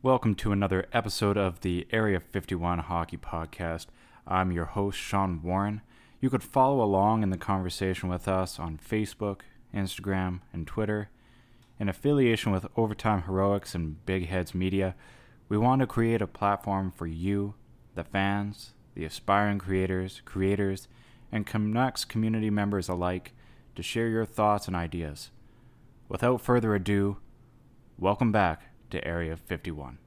Welcome to another episode of the Area 51 Hockey Podcast. I'm your host, Sean Warren. You could follow along in the conversation with us on Facebook, Instagram, and Twitter. In affiliation with Overtime Heroics and Big Heads Media, we want to create a platform for you, the fans, the aspiring creators, creators, and Canucks community members alike to share your thoughts and ideas. Without further ado, welcome back to Area 51.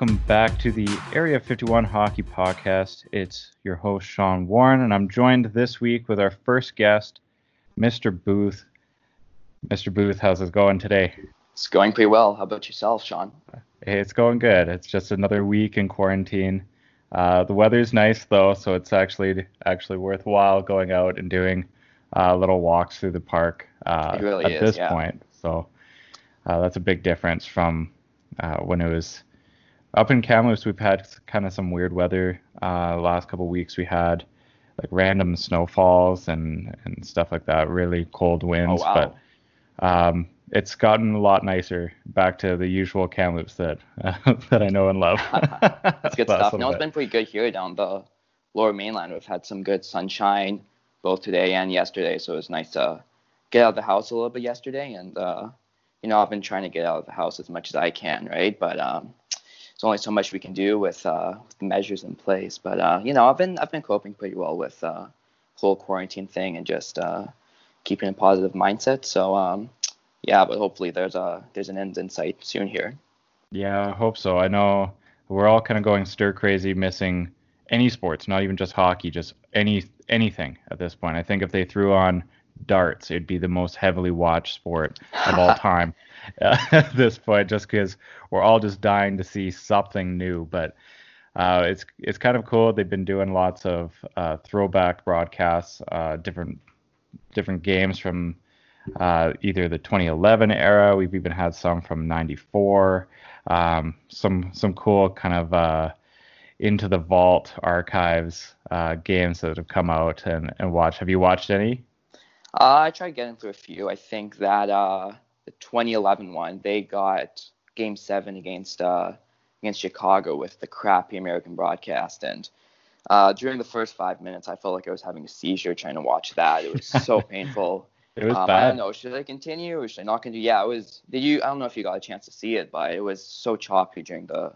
Welcome back to the Area 51 Hockey Podcast. It's your host, Sean Warren, and I'm joined this week with our first guest, Mr. Booth. Mr. Booth, how's it going today? It's going pretty well. How about yourself, Sean? Hey, it's going good. It's just another week in quarantine. Uh, the weather's nice though, so it's actually actually worthwhile going out and doing uh, little walks through the park uh, really at is, this yeah. point. So uh, that's a big difference from uh, when it was up in Kamloops. We've had kind of some weird weather. Uh, last couple weeks we had like random snowfalls and and stuff like that. Really cold winds, Oh, wow. but um, it's gotten a lot nicer back to the usual Kamloops that that I know and love. That's good stuff. No, it's been pretty good here down the lower mainland. We've had some good sunshine both today and yesterday, so it was nice to get out of the house a little bit yesterday. And uh, you know, I've been trying to get out of the house as much as I can, right? But um, there's only so much we can do with, uh, with measures in place. But uh, you know, I've been I've been coping pretty well with uh, whole quarantine thing and just uh, keeping a positive mindset. So um, yeah, but hopefully there's a there's an end in sight soon here. Yeah, I hope so. I know we're all kind of going stir crazy, missing any sports, not even just hockey, just any anything at this point. I think if they threw on darts, it'd be the most heavily watched sport of all time uh, at this point, just because we're all just dying to see something new. But uh, it's it's kind of cool. They've been doing lots of uh, throwback broadcasts, uh, different different games from uh, either the 2011 era. We've even had some from '94. Um, some some cool kind of uh, into the vault archives uh, games that have come out and and watched. Have you watched any? Uh, I tried getting through a few. I think that uh, the 2011 one, they got Game Seven against uh, against Chicago with the crappy American broadcast, and uh, during the first five minutes, I felt like I was having a seizure trying to watch that. It was so painful. It was um, I don't know. Should I continue or should I not continue? Yeah, it was. Did you? I don't know if you got a chance to see it, but it was so choppy during the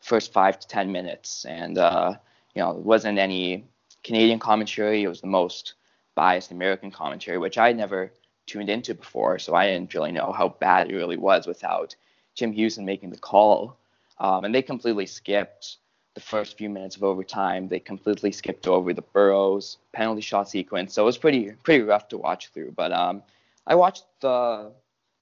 first five to ten minutes, and uh, you know, it wasn't any Canadian commentary. It was the most biased American commentary, which I never tuned into before, so I didn't really know how bad it really was without Jim Hughson making the call. Um, and they completely skipped the first few minutes of overtime. They completely skipped over the Burrows penalty shot sequence, so it was pretty pretty rough to watch through. But um, I watched the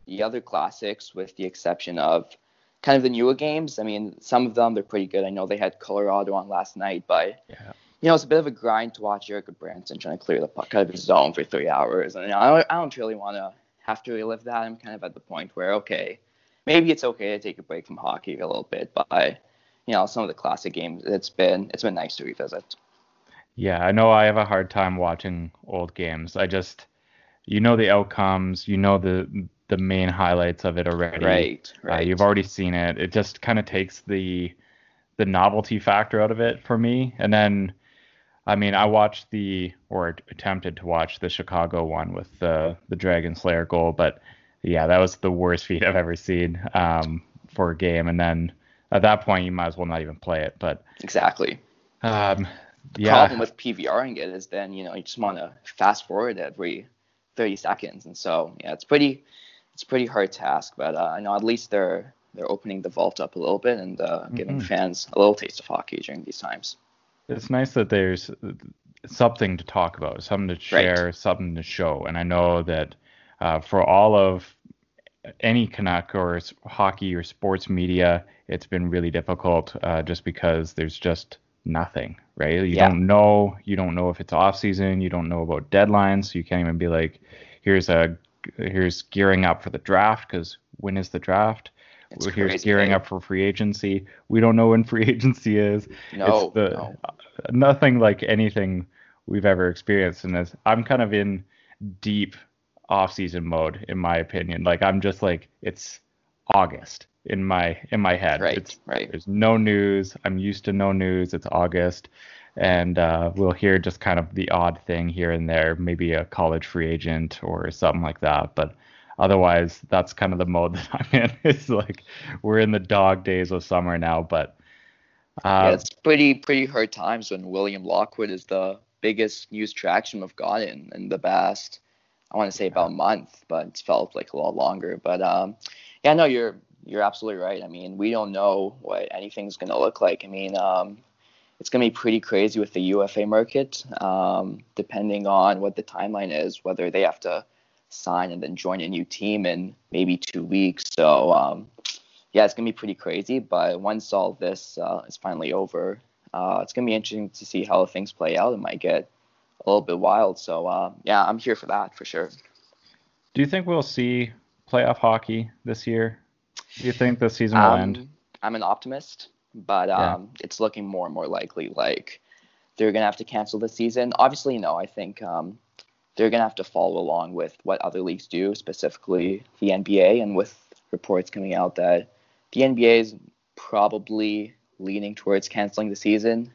the other classics with the exception of kind of the newer games. I mean, some of them they're pretty good. I know they had Colorado on last night, but Yeah. You know it's a bit of a grind to watch Eric Branson trying to clear the puck out of his zone for three hours, and I don't, I don't really want to have to relive that. I'm kind of at the point where okay, maybe it's okay to take a break from hockey a little bit, but you know some of the classic games, it's been it's been nice to revisit. Yeah, I know I have a hard time watching old games. I just, you know, the outcomes, you know the the main highlights of it already. Right, Uh, right. you've already seen it. It just kind of takes the the novelty factor out of it for me. And then, I mean, I watched the or attempted to watch the Chicago one with the the Dragon Slayer goal, but yeah, that was the worst feat I've ever seen um, for a game. And then at that point, you might as well not even play it. But exactly. um, The yeah, problem with PVRing it is then you know you just want to fast forward every 30 seconds, and so yeah, it's pretty it's pretty hard task. But uh, I know at least they're they're opening the vault up a little bit and uh, giving Mhm. fans a little taste of hockey during these times. It's nice that there's something to talk about, something to share, something to show. And I know that uh, for all of any Canuck or hockey or sports media, it's been really difficult uh, just because there's just nothing, right? You Yeah. don't know. You don't know if it's off season. You don't know about deadlines. So you can't even be like, here's a here's gearing up for the draft because when is the draft? It's Here's crazy, gearing right? up for free agency. We don't know when free agency is No, it's the no. nothing like anything we've ever experienced in this. I'm kind of in deep off-season mode in my opinion. Like I'm just like it's August in my in my head. Right, It's right. there's no news. I'm used to no news. It's August. And uh, we'll hear just kind of the odd thing here and there, maybe a college free agent or something like that. But otherwise, that's kind of the mode that I'm in. It's like we're in the dog days of summer now. But yeah, uh, it's pretty pretty hard times when William Lockwood is the biggest news traction we've gotten in the past. I want to say about a month, but it's felt like a lot longer. But um, yeah, no, you're you're absolutely right. I mean, we don't know what anything's gonna look like. I mean, um, it's gonna be pretty crazy with the UFA market, um, depending on what the timeline is, whether they have to sign and then join a new team in maybe two weeks. So um, yeah, it's gonna be pretty crazy. But once all this uh, is finally over, uh, it's gonna be interesting to see how things play out. It might get a little bit wild. So uh, yeah, I'm here for that for sure. do you think we'll see playoff hockey this year? Do you think the season will end? Um, I'm an optimist, but Yeah. um, it's looking more and more likely like they're gonna have to cancel the season. Obviously, no, I think um, they're gonna have to follow along with what other leagues do, specifically the NBA, and with reports coming out that the NBA is probably leaning towards canceling the season.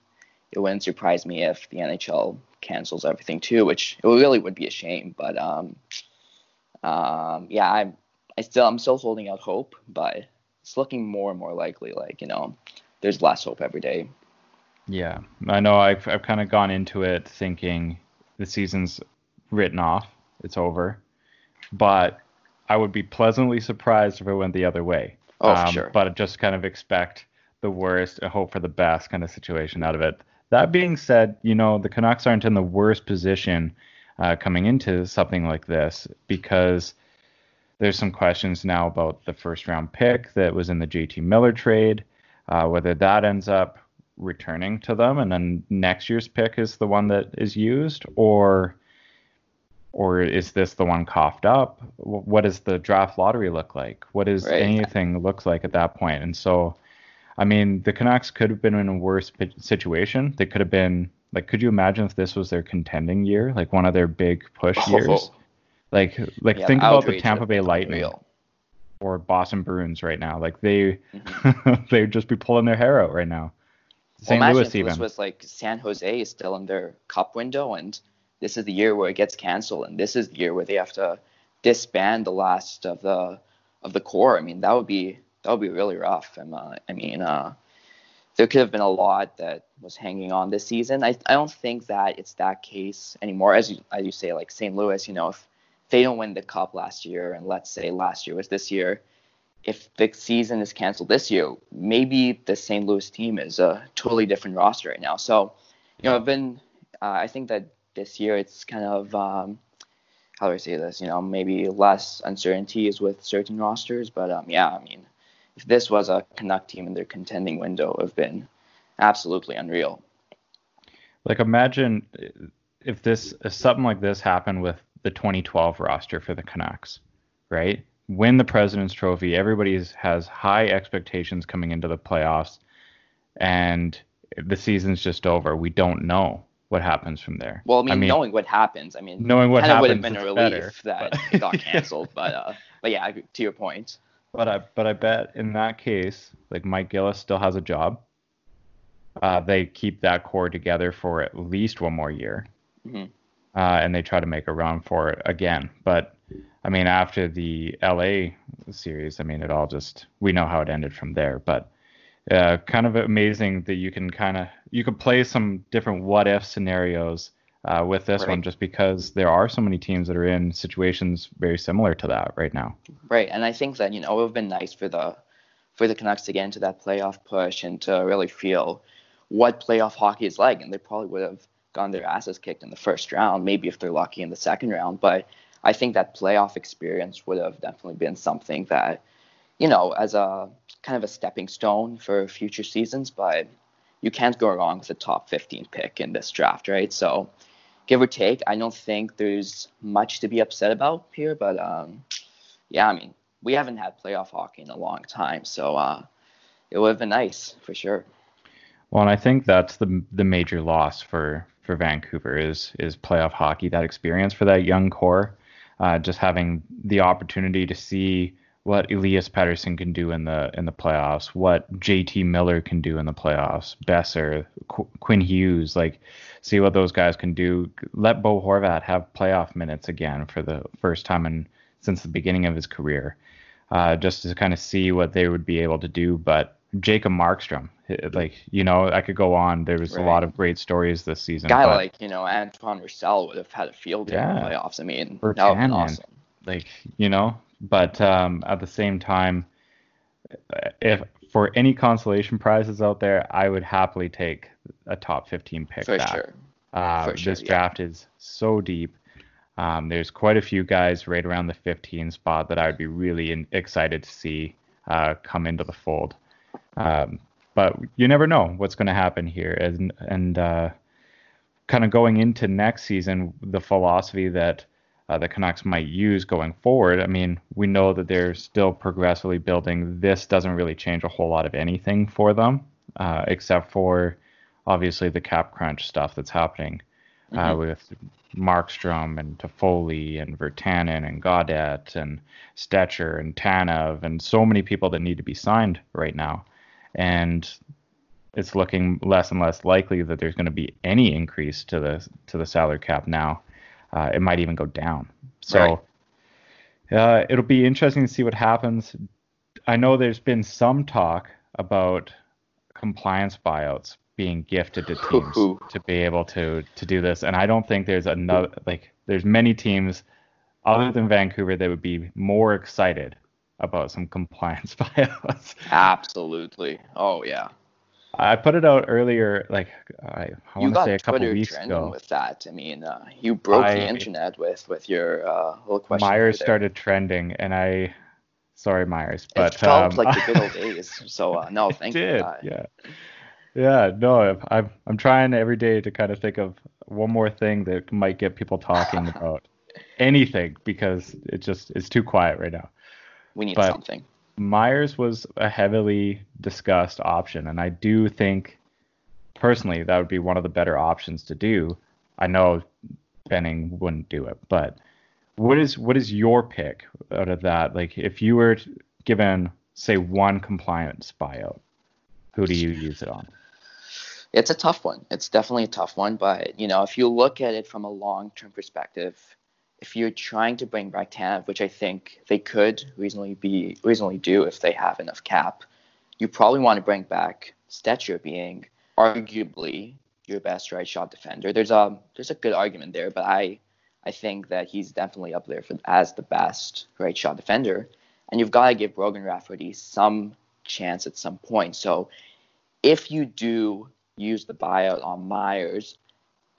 It wouldn't surprise me if the NHL cancels everything too, which it really would be a shame. But um, um, yeah, I'm I still I'm still holding out hope, but it's looking more and more likely. Like you know, there's less hope every day. Yeah, I know. I've I've kind of gone into it thinking the season's written off, it's over, but I would be pleasantly surprised if it went the other way. Oh, Um, sure. But just kind of expect the worst and hope for the best kind of situation out of it. That being said, you know the Canucks aren't in the worst position uh, coming into something like this because there's some questions now about the first round pick that was in the JT Miller trade, uh, whether that ends up returning to them and then next year's pick is the one that is used or or is this the one coughed up? What does the draft lottery look like? What does Right. anything look like at that point? and so i mean the canucks could have been in a worse situation. They could have been like could you imagine if this was their contending year? Like one of their big push years? Like like Yeah, think about the tampa bay lightning unreal. or boston bruins right now. Like they Mhm. they'd just be pulling their hair out right now. Well, st imagine louis if even. this was like San Jose is still in their cup window, and this is the year where it gets canceled, and this is the year where they have to disband the last of the of the core. I mean, that would be that would be really rough. And, uh, I mean, uh, there could have been a lot that was hanging on this season. I, I don't think that it's that case anymore. As you as you say, like St. Louis, you know, if they don't win the cup last year, and let's say last year was this year, if the season is canceled this year, maybe the St. Louis team is a totally different roster right now. So, you know, I've been, uh, I think that this year it's kind of, um, how do I say this? You know, maybe less uncertainties with certain rosters, but um, yeah, I mean, if this was a Canuck team in their contending window, have been absolutely unreal. Like imagine if this if something like this happened with the 2012 roster for the Canucks, right? Win the President's Trophy. Everybody has high expectations coming into the playoffs, and the season's just over. We don't know what happens from there. Well, I mean, I mean knowing what happens, I mean, knowing what happens would have been a relief better, that it got canceled. but uh, but yeah, to your point. But I but I bet in that case, like Mike Gillis still has a job. Uh, they keep that core together for at least one more year, mm-hmm. uh, and they try to make a run for it again. But I mean, after the LA series, I mean, it all just we know how it ended from there. But uh, kind of amazing that you can kind of you could play some different what if scenarios uh, with this right. one just because there are so many teams that are in situations very similar to that right now. Right, and I think that you know it would have been nice for the for the Canucks to get into that playoff push and to really feel what playoff hockey is like, and they probably would have gotten their asses kicked in the first round, maybe if they're lucky in the second round. But I think that playoff experience would have definitely been something that, you know, as a kind of a stepping stone for future seasons. But you can't go wrong with a top 15 pick in this draft, right? So give or take, I don't think there's much to be upset about here. But um, yeah, I mean, we haven't had playoff hockey in a long time, so uh, it would have been nice for sure. Well, and I think that's the the major loss for for Vancouver is is playoff hockey. That experience for that young core, uh, just having the opportunity to see what Elias Pettersson can do in the in the playoffs, what JT Miller can do in the playoffs, Boeser, Qu- Quinn Hughes, like see what those guys can do. Let Bo Horvat have playoff minutes again for the first time in since the beginning of his career, uh, just to kind of see what they would be able to do. But Jacob Markstrom, like you know, I could go on. There was right. a lot of great stories this season. Guy but, like you know Antoine Roussel would have had a field day yeah, in the playoffs. I mean, that would have awesome. Like you know, but um, at the same time, if for any consolation prizes out there, I would happily take a top 15 pick. For back. sure. Uh, For sure, this draft yeah. is so deep. Um, there's quite a few guys right around the 15 spot that I would be really in, excited to see uh, come into the fold. Um, but you never know what's going to happen here. And, and uh, kind of going into next season, the philosophy that uh, the Canucks might use going forward. I mean, we know that they're still progressively building. This doesn't really change a whole lot of anything for them, uh, except for obviously the cap crunch stuff that's happening uh, mm-hmm. with Markstrom and Toffoli and Virtanen and Gaudette and Stecher and Tanev and so many people that need to be signed right now. And it's looking less and less likely that there's going to be any increase to the to the salary cap now. Uh, it might even go down. So right. uh, it'll be interesting to see what happens. I know there's been some talk about compliance buyouts being gifted to teams to be able to to do this, and I don't think there's another like there's many teams other than Vancouver that would be more excited about some compliance buyouts. Absolutely. Oh yeah. I put it out earlier, like I, I want to say a couple Twitter weeks ago. With that, I mean, uh, you broke I, the internet with with your uh, little question. Myers started trending, and I, sorry Myers, but it felt um, like the good old days. So uh, no, thank did, you. That. Yeah, yeah, no, I'm I'm trying every day to kind of think of one more thing that might get people talking about anything because it just it's too quiet right now. We need but, something. Myers was a heavily discussed option, and I do think personally that would be one of the better options to do. I know Benning wouldn't do it, but what is what is your pick out of that? Like if you were given say one compliance buyout, who do you use it on? It's a tough one. It's definitely a tough one, but you know, if you look at it from a long-term perspective, if you're trying to bring back Tanev, which I think they could reasonably be reasonably do if they have enough cap, you probably want to bring back Stecher being arguably your best right shot defender. There's a there's a good argument there, but I I think that he's definitely up there for, as the best right shot defender. And you've got to give Brogan Rafferty some chance at some point. So if you do use the buyout on Myers,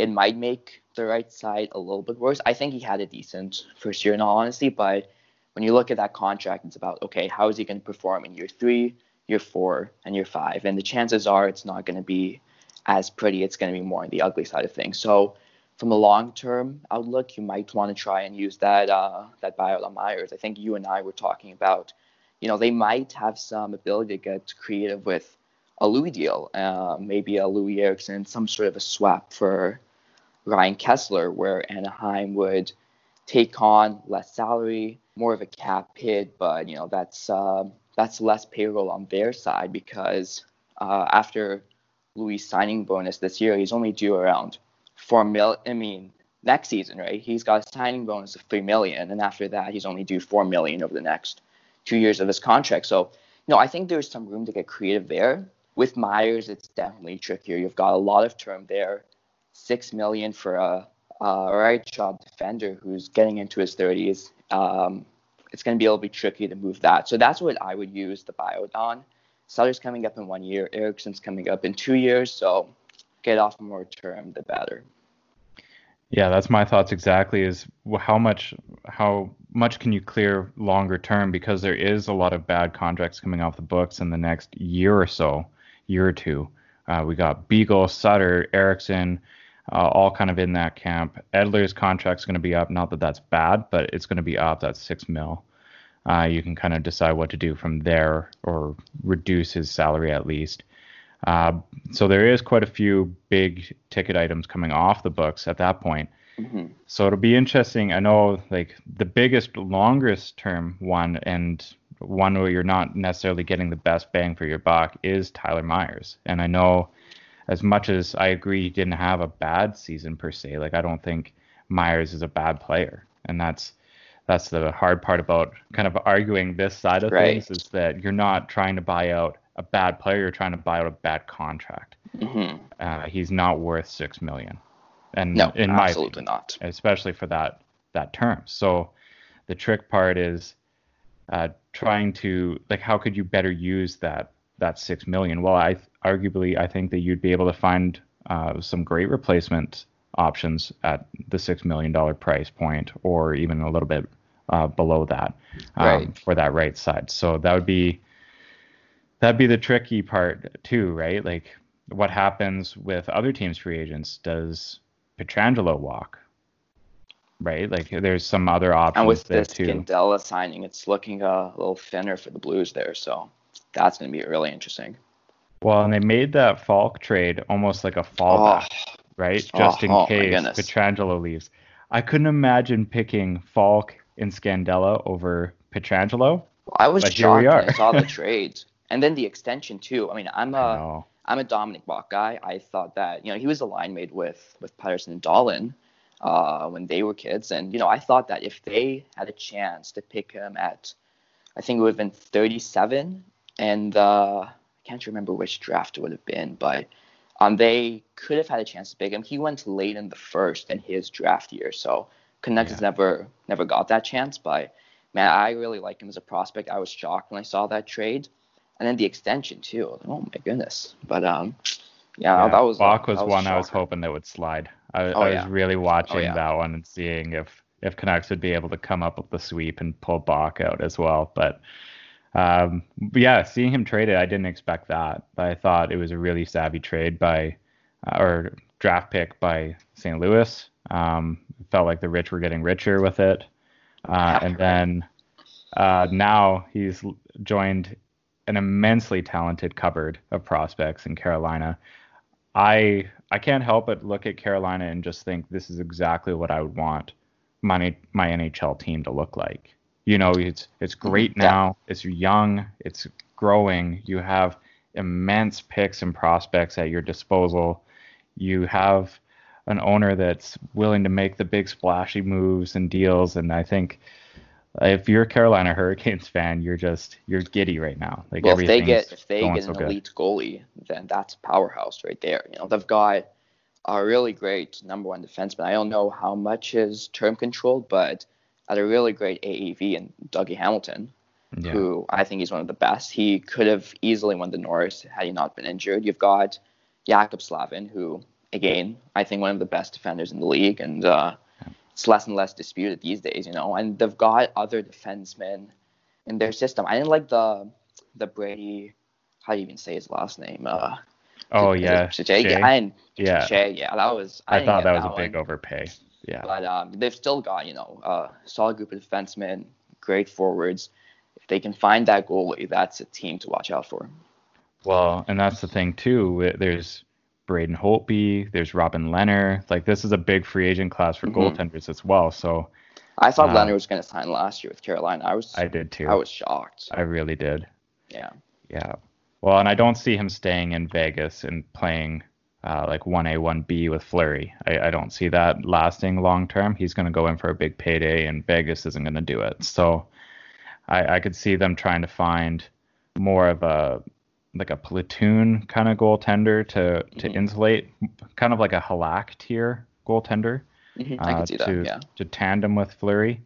it might make the right side a little bit worse. I think he had a decent first year in all honesty, but when you look at that contract, it's about okay, how is he going to perform in year three, year four, and year five? And the chances are it's not going to be as pretty. It's going to be more on the ugly side of things. So from a long-term outlook, you might want to try and use that uh, that buyout on Myers. I think you and I were talking about, you know, they might have some ability to get creative with a Loui deal, uh, maybe a Loui Eriksson, some sort of a swap for Ryan Kesler, where Anaheim would take on less salary, more of a cap hit, but you know that's uh, that's less payroll on their side because uh, after Loui signing bonus this year, he's only due around four mil. I mean, next season, right? He's got a signing bonus of three million, and after that, he's only due four million over the next two years of his contract. So, you know, I think there's some room to get creative there. With Myers, it's definitely trickier. You've got a lot of term there, six million for a, a right shot defender who's getting into his 30s. Um, it's going to be a little bit tricky to move that. So that's what I would use the buyout on. Sutter's coming up in one year. Eriksson's coming up in two years. So get off more term, the better. Yeah, that's my thoughts exactly. Is how much how much can you clear longer term because there is a lot of bad contracts coming off the books in the next year or so, year or two. Uh, we got Beagle, Sutter, Eriksson, uh, all kind of in that camp. Edler's contract's going to be up. Not that that's bad, but it's going to be up. That's six mil. Uh, you can kind of decide what to do from there or reduce his salary at least. Uh, so there is quite a few big ticket items coming off the books at that point. Mm-hmm. So it'll be interesting. I know like the biggest, longest term one and one where you're not necessarily getting the best bang for your buck is Tyler Myers. And I know as much as I agree he didn't have a bad season per se, like I don't think Myers is a bad player. And that's that's the hard part about kind of arguing this side of right. things is that you're not trying to buy out a bad player, you're trying to buy out a bad contract. Mm-hmm. Uh, he's not worth six million, and no, in absolutely my opinion, not, especially for that that term. So the trick part is uh, trying to like how could you better use that that six million? Well, I arguably I think that you'd be able to find uh, some great replacement options at the six million dollar price point, or even a little bit uh, below that um, right. for that right side. So that would be that'd be the tricky part too, right? Like what happens with other teams' free agents? Does Pietrangelo walk? Right, like there's some other options and with this too. Scandella signing, it's looking a little thinner for the Blues there, so that's going to be really interesting. Well, and they made that Faulk trade almost like a fallback, oh. right? Just oh, in oh, case Pietrangelo leaves. I couldn't imagine picking Faulk and Scandella over Pietrangelo. Well, I was shocked when I saw the trades and then the extension too. I mean, I'm a I'm a Dominic Bokk guy. I thought that you know he was a line mate with with Pettersson and Dahlen uh, when they were kids, and you know I thought that if they had a chance to pick him at, I think it would have been 37, and uh, can't remember which draft it would have been, but um, they could have had a chance to pick him. He went late in the first in his draft year, so Canucks yeah. never never got that chance. But man, I really like him as a prospect. I was shocked when I saw that trade and then the extension too. Oh my goodness! But um, yeah, yeah that was Bokk was, was one I was hoping that would slide. I, oh, I was yeah. really watching oh, yeah. that one and seeing if if Canucks would be able to come up with the sweep and pull Bokk out as well. But um, yeah, seeing him traded, I didn't expect that. But I thought it was a really savvy trade by uh, or draft pick by St. Louis. Um, felt like the rich were getting richer with it. Uh, and then uh, now he's joined an immensely talented cupboard of prospects in Carolina. I I can't help but look at Carolina and just think this is exactly what I would want my my NHL team to look like. You know, it's it's mm-hmm. great now. It's young. It's growing. You have immense picks and prospects at your disposal. You have an owner that's willing to make the big splashy moves and deals, and I think if you're a Carolina Hurricanes fan, you're just you're giddy right now. Like well, if they get if they get an so elite goalie, then that's powerhouse right there. You know, they've got a really great number one defenseman. I don't know how much is term controlled, but at a really great AAV and Dougie Hamilton, yeah. who I think he's one of the best. He could have easily won the Norris had he not been injured. You've got Jaccob Slavin, who again I think one of the best defenders in the league, and uh, it's less and less disputed these days, you know. And they've got other defensemen in their system. I didn't like the the Brady. How do you even say his last name? Uh, Oh yeah. Skjei. Yeah, Yeah. That was. I didn't thought get that was a big overpay. Yeah. But um, they've still got you know a solid group of defensemen, great forwards. If they can find that goalie, that's a team to watch out for. Well, and that's the thing too. There's Braden Holtby, there's Robin Lehner. Like this is a big free agent class for Mhm. goaltenders as well. So I thought Uh, Leonard was going to sign last year with Carolina. I was I did too. I was shocked. I really did. yeah. Yeah. Well, and I don't see him staying in Vegas and playing uh, like 1A, 1B with Fleury. I, I don't see that lasting long term. He's going to go in for a big payday, and Vegas isn't going to do it. So I, I could see them trying to find more of a like a platoon kind of goaltender to to Mhm. insulate, kind of like a Halak tier goaltender Mhm, I uh, can see that. to yeah. to tandem with Fleury.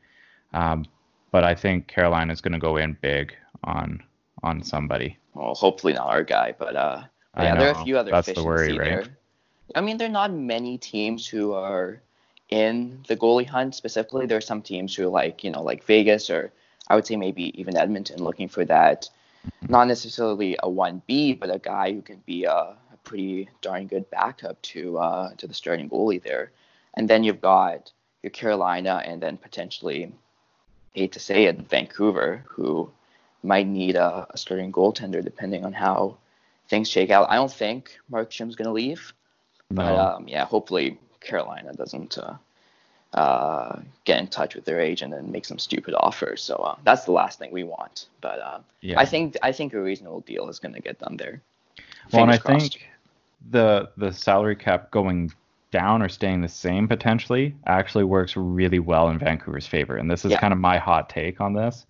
Um, but I think Carolina is going to go in big on on somebody. Well, hopefully not our guy, but uh, Yeah, there are a few other That's the worry, right? there. I mean, there are not many teams who are in the goalie hunt specifically. There are some teams who are like, you know, like Vegas or I would say maybe even Edmonton looking for that, not necessarily a 1B, but a guy who can be a, a pretty darn good backup to uh, to the starting goalie there. And then you've got your Carolina and then potentially, hate to say it, Vancouver, who might need a, a starting goaltender depending on how things shake out. I don't think Markstrom's going to leave, No. but um, yeah, hopefully Carolina doesn't uh, uh, get in touch with their agent and make some stupid offers. So uh, that's the last thing we want. But uh, yeah. I think I think a reasonable deal is going to get done there. Well, and I crossed. think the the salary cap going down or staying the same potentially actually works really well in Vancouver's favor. And this is Yeah. kind of my hot take on this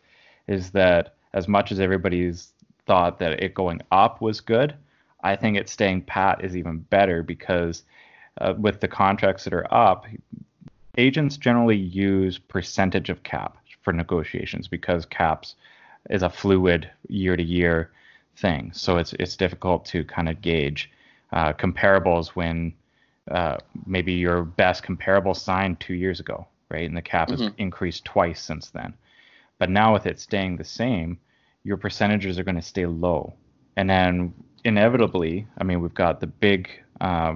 is that as much as everybody's thought that it going up was good, I think it staying pat is even better because uh, with the contracts that are up, agents generally use percentage of cap for negotiations because caps is a fluid year to year thing. So it's it's difficult to kind of gauge uh, comparables when uh, maybe your best comparable signed two years ago, right? And the cap has Mhm. increased twice since then. But now with it staying the same, your percentages are going to stay low. And then inevitably, I mean, we've got the big uh,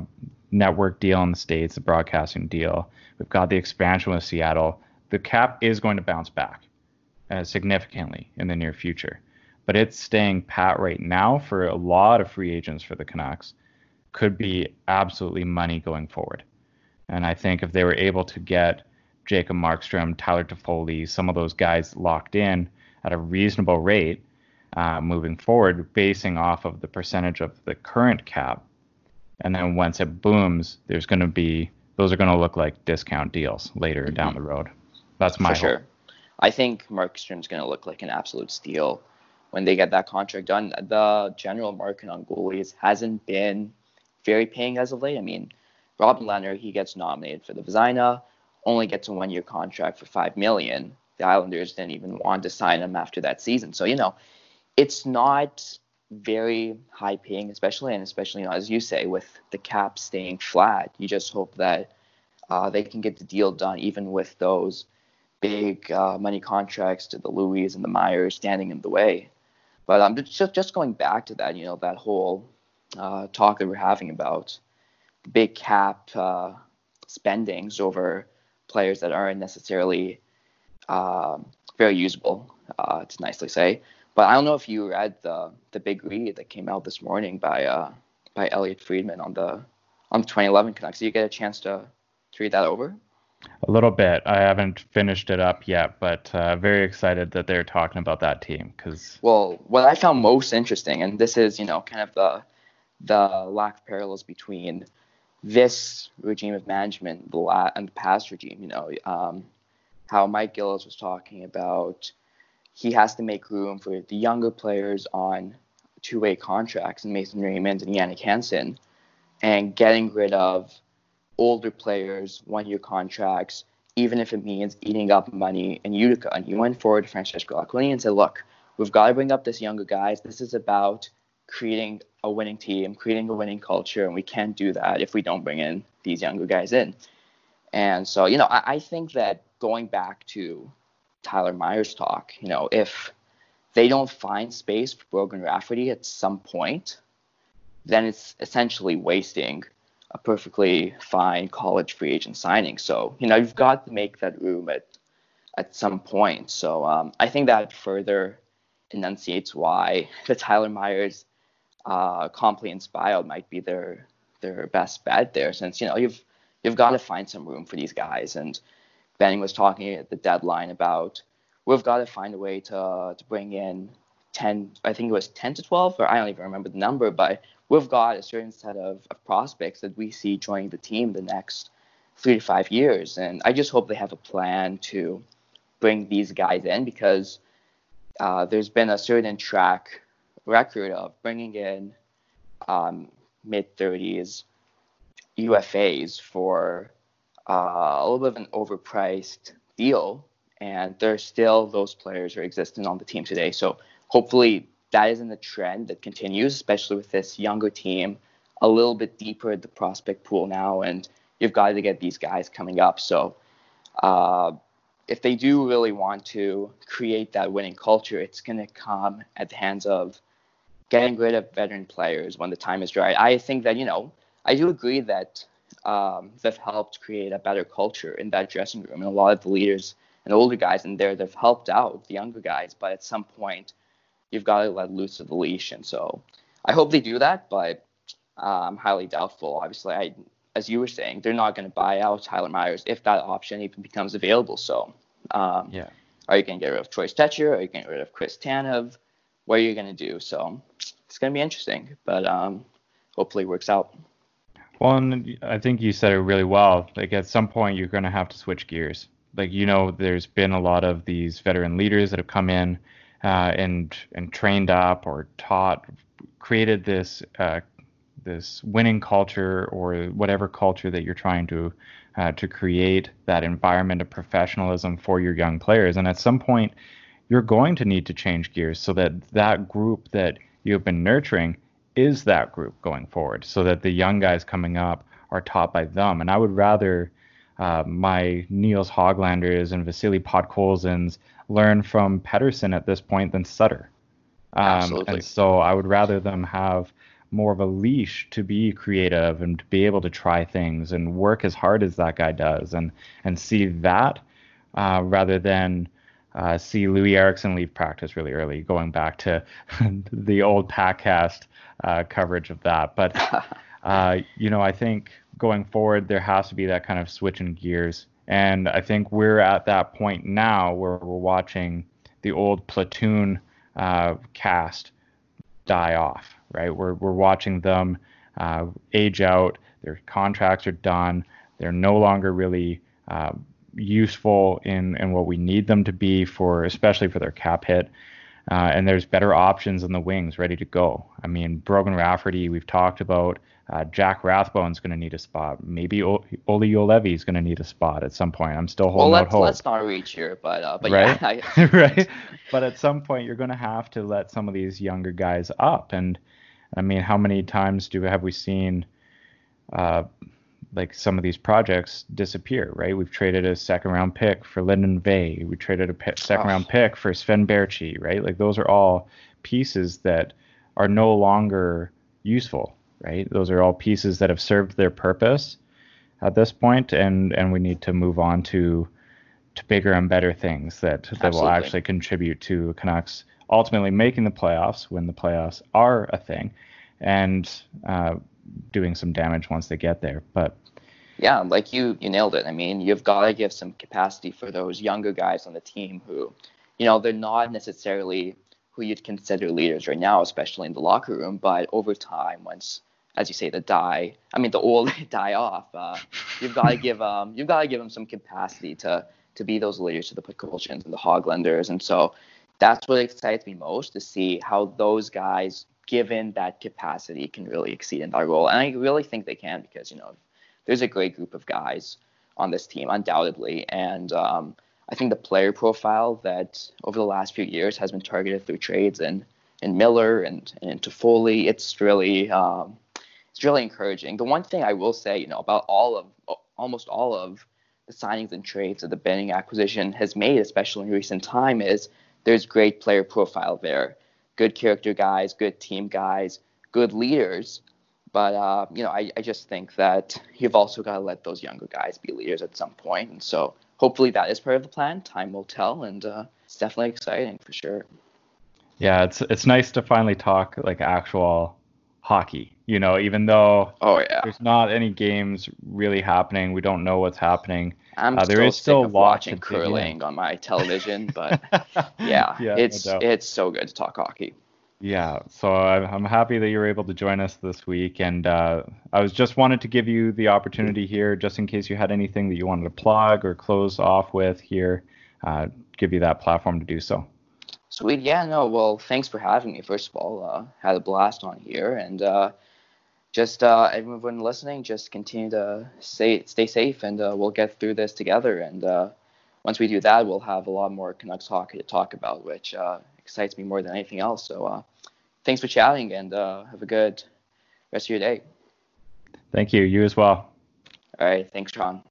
network deal in the States, the broadcasting deal. We've got the expansion with Seattle. The cap is going to bounce back uh, significantly in the near future. But it's staying pat right now for a lot of free agents for the Canucks. Could be absolutely money going forward. And I think if they were able to get Jacob Markstrom, Tyler Toffoli, some of those guys locked in at a reasonable rate uh, moving forward, basing off of the percentage of the current cap, and then once it booms, there's going to be those are going to look like discount deals later down the road. That's my for hope. sure. I think Markstrom's going to look like an absolute steal when they get that contract done. The general market on goalies hasn't been very paying as of late. I mean, Robin Lehner, he gets nominated for the Vezina, only gets a one-year contract for five million. The Islanders didn't even want to sign him after that season. So you know, it's not very high paying, especially and especially you know, as you say, with the cap staying flat. You just hope that uh, they can get the deal done, even with those big uh, money contracts to the Louis and the Myers standing in the way. But um, just just going back to that, you know, that whole uh, talk that we're having about big cap uh, spendings over players that aren't necessarily um very usable, uh, to nicely say. But I don't know if you read the the big read that came out this morning by uh, by Elliot Friedman on the on the 2011 Canucks. Did you get a chance to, to read that over? A little bit. I haven't finished it up yet, but uh, very excited that they're talking about that team because Well, what I found most interesting, and this is, you know, kind of the the lack of parallels between this regime of management the la- and the past regime. You know, um, how Mike Gillis was talking about he has to make room for the younger players on two-way contracts, and Mason Raymond and Jannik Hansen, and getting rid of older players, one-year contracts, even if it means eating up money in Utica. And he went forward to Francesco Aquilini and said, look, we've got to bring up this younger guys. This is about creating a winning team, creating a winning culture, and we can't do that if we don't bring in these younger guys in. And so, you know, I, I think that going back to Tyler Myers' talk, you know, if they don't find space for Brogan Rafferty at some point, then it's essentially wasting a perfectly fine college free agent signing. So, you know, you've got to make that room at at some point. So um, I think that further enunciates why the Tyler Myers uh, Compliance buyout might be their their best bet there, since you know you've you've got to find some room for these guys. And Benning was talking at the deadline about we've got to find a way to to bring in 10, I think it was 10 to 12, or I don't even remember the number, but we've got a certain set of, of prospects that we see joining the team the next three to five years. And I just hope they have a plan to bring these guys in because uh, there's been a certain track record of bringing in um, mid 30s UFAs for uh, a little bit of an overpriced deal. And there's still those players are existing on the team today. So hopefully that isn't a trend that continues, especially with this younger team a little bit deeper at the prospect pool now. And you've got to get these guys coming up. So uh, if they do really want to create that winning culture, it's going to come at the hands of getting rid of veteran players when the time is right. I think that, you know, I do agree that um, they've helped create a better culture in that dressing room. And a lot of the leaders and older guys in there, they've helped out the younger guys. But at some point, you've got to let loose of the leash. And so I hope they do that, but uh, I'm highly doubtful. Obviously, I, as you were saying, they're not going to buy out Tyler Myers if that option even becomes available. So, um, yeah. Are you going to get rid of Troy Stecher? Are you going to get rid of Chris Tanev? What are you going to do? So it's going to be interesting, but um, hopefully it works out. Well, and I think you said it really well. Like at some point, you're going to have to switch gears. Like you know, there's been a lot of these veteran leaders that have come in uh, and and trained up or taught, created this uh, this winning culture or whatever culture that you're trying to uh, to create that environment of professionalism for your young players. And at some point, you're going to need to change gears so that that group that you've been nurturing is that group going forward, so that the young guys coming up are taught by them. And I would rather uh, my Nils Hoglanders and Vasily Podkolzins learn from Pettersson at this point than Sutter. Um, Absolutely. And so I would rather them have more of a leash to be creative and to be able to try things and work as hard as that guy does and and see that uh, rather than uh, see Loui Eriksson leave practice really early, going back to the old Packcast uh, coverage of that. But uh, you know, I think going forward there has to be that kind of switch in gears, and I think we're at that point now where we're watching the old platoon uh, cast die off right? We're, we're watching them uh, age out. Their contracts are done. They're no longer really uh, useful in, in what we need them to be for, especially for their cap hit. Uh, and there's better options in the wings ready to go. I mean, Brogan Rafferty, we've talked about. Uh, Jack Rathbone's going to need a spot. Maybe o- Olli Juolevi is going to need a spot at some point. I'm still holding well, out hope. let's not reach here, but uh, but right? yeah, I, right. But at some point, you're going to have to let some of these younger guys up, and I mean, how many times do have we seen uh, like some of these projects disappear? Right? We've traded a second round pick for Linden Vey. We traded a p- second oh. round pick for Sven Baertschi, Right? Like those are all pieces that are no longer useful. Right? Those are all pieces that have served their purpose at this point, and and we need to move on to to bigger and better things that that Absolutely. will actually contribute to Canucks ultimately making the playoffs when the playoffs are a thing, and uh, doing some damage once they get there. But yeah, like you you nailed it. I mean, you've got to give some capacity for those younger guys on the team who, you know, they're not necessarily who you'd consider leaders right now, especially in the locker room. But over time, once as you say, the die. I mean, the old die off. Uh, you've got to give um, you've got to give them some capacity to to be those leaders to the Podkolzins and the Hoglanders. And so that's what excites me most to see how those guys, given that capacity, can really exceed in that role. And I really think they can because, you know, there's a great group of guys on this team, undoubtedly. And um, I think the player profile that over the last few years has been targeted through trades and in Miller and, and Foley, it's really um, it's really encouraging. The one thing I will say, you know, about all of almost all of the signings and trades that the Benning acquisition has made, especially in recent time, is there's great player profile there, good character guys, good team guys, good leaders. But uh, you know, I, I just think that you've also got to let those younger guys be leaders at some point, and so hopefully that is part of the plan. Time will tell, and uh, it's definitely exciting for sure. Yeah, it's it's nice to finally talk like actual hockey. You know, even though oh yeah, there's not any games really happening, we don't know what's happening. I'm uh, there still is still watching curling on my television, but yeah, yeah it's no it's so good to talk hockey. Yeah, so I'm happy that you were able to join us this week, and uh, I was just wanted to give you the opportunity here, just in case you had anything that you wanted to plug or close off with here, uh, give you that platform to do so. Sweet, yeah, no, well, thanks for having me. First of all, uh, had a blast on here, and uh, just uh, everyone listening, just continue to stay stay safe, and uh, we'll get through this together. And once we do that, we'll have a lot more Canucks hockey to talk about, which excites me more than anything else. So uh, thanks for chatting and uh, have a good rest of your day. Thank you. You as well. All right. Thanks, Sean.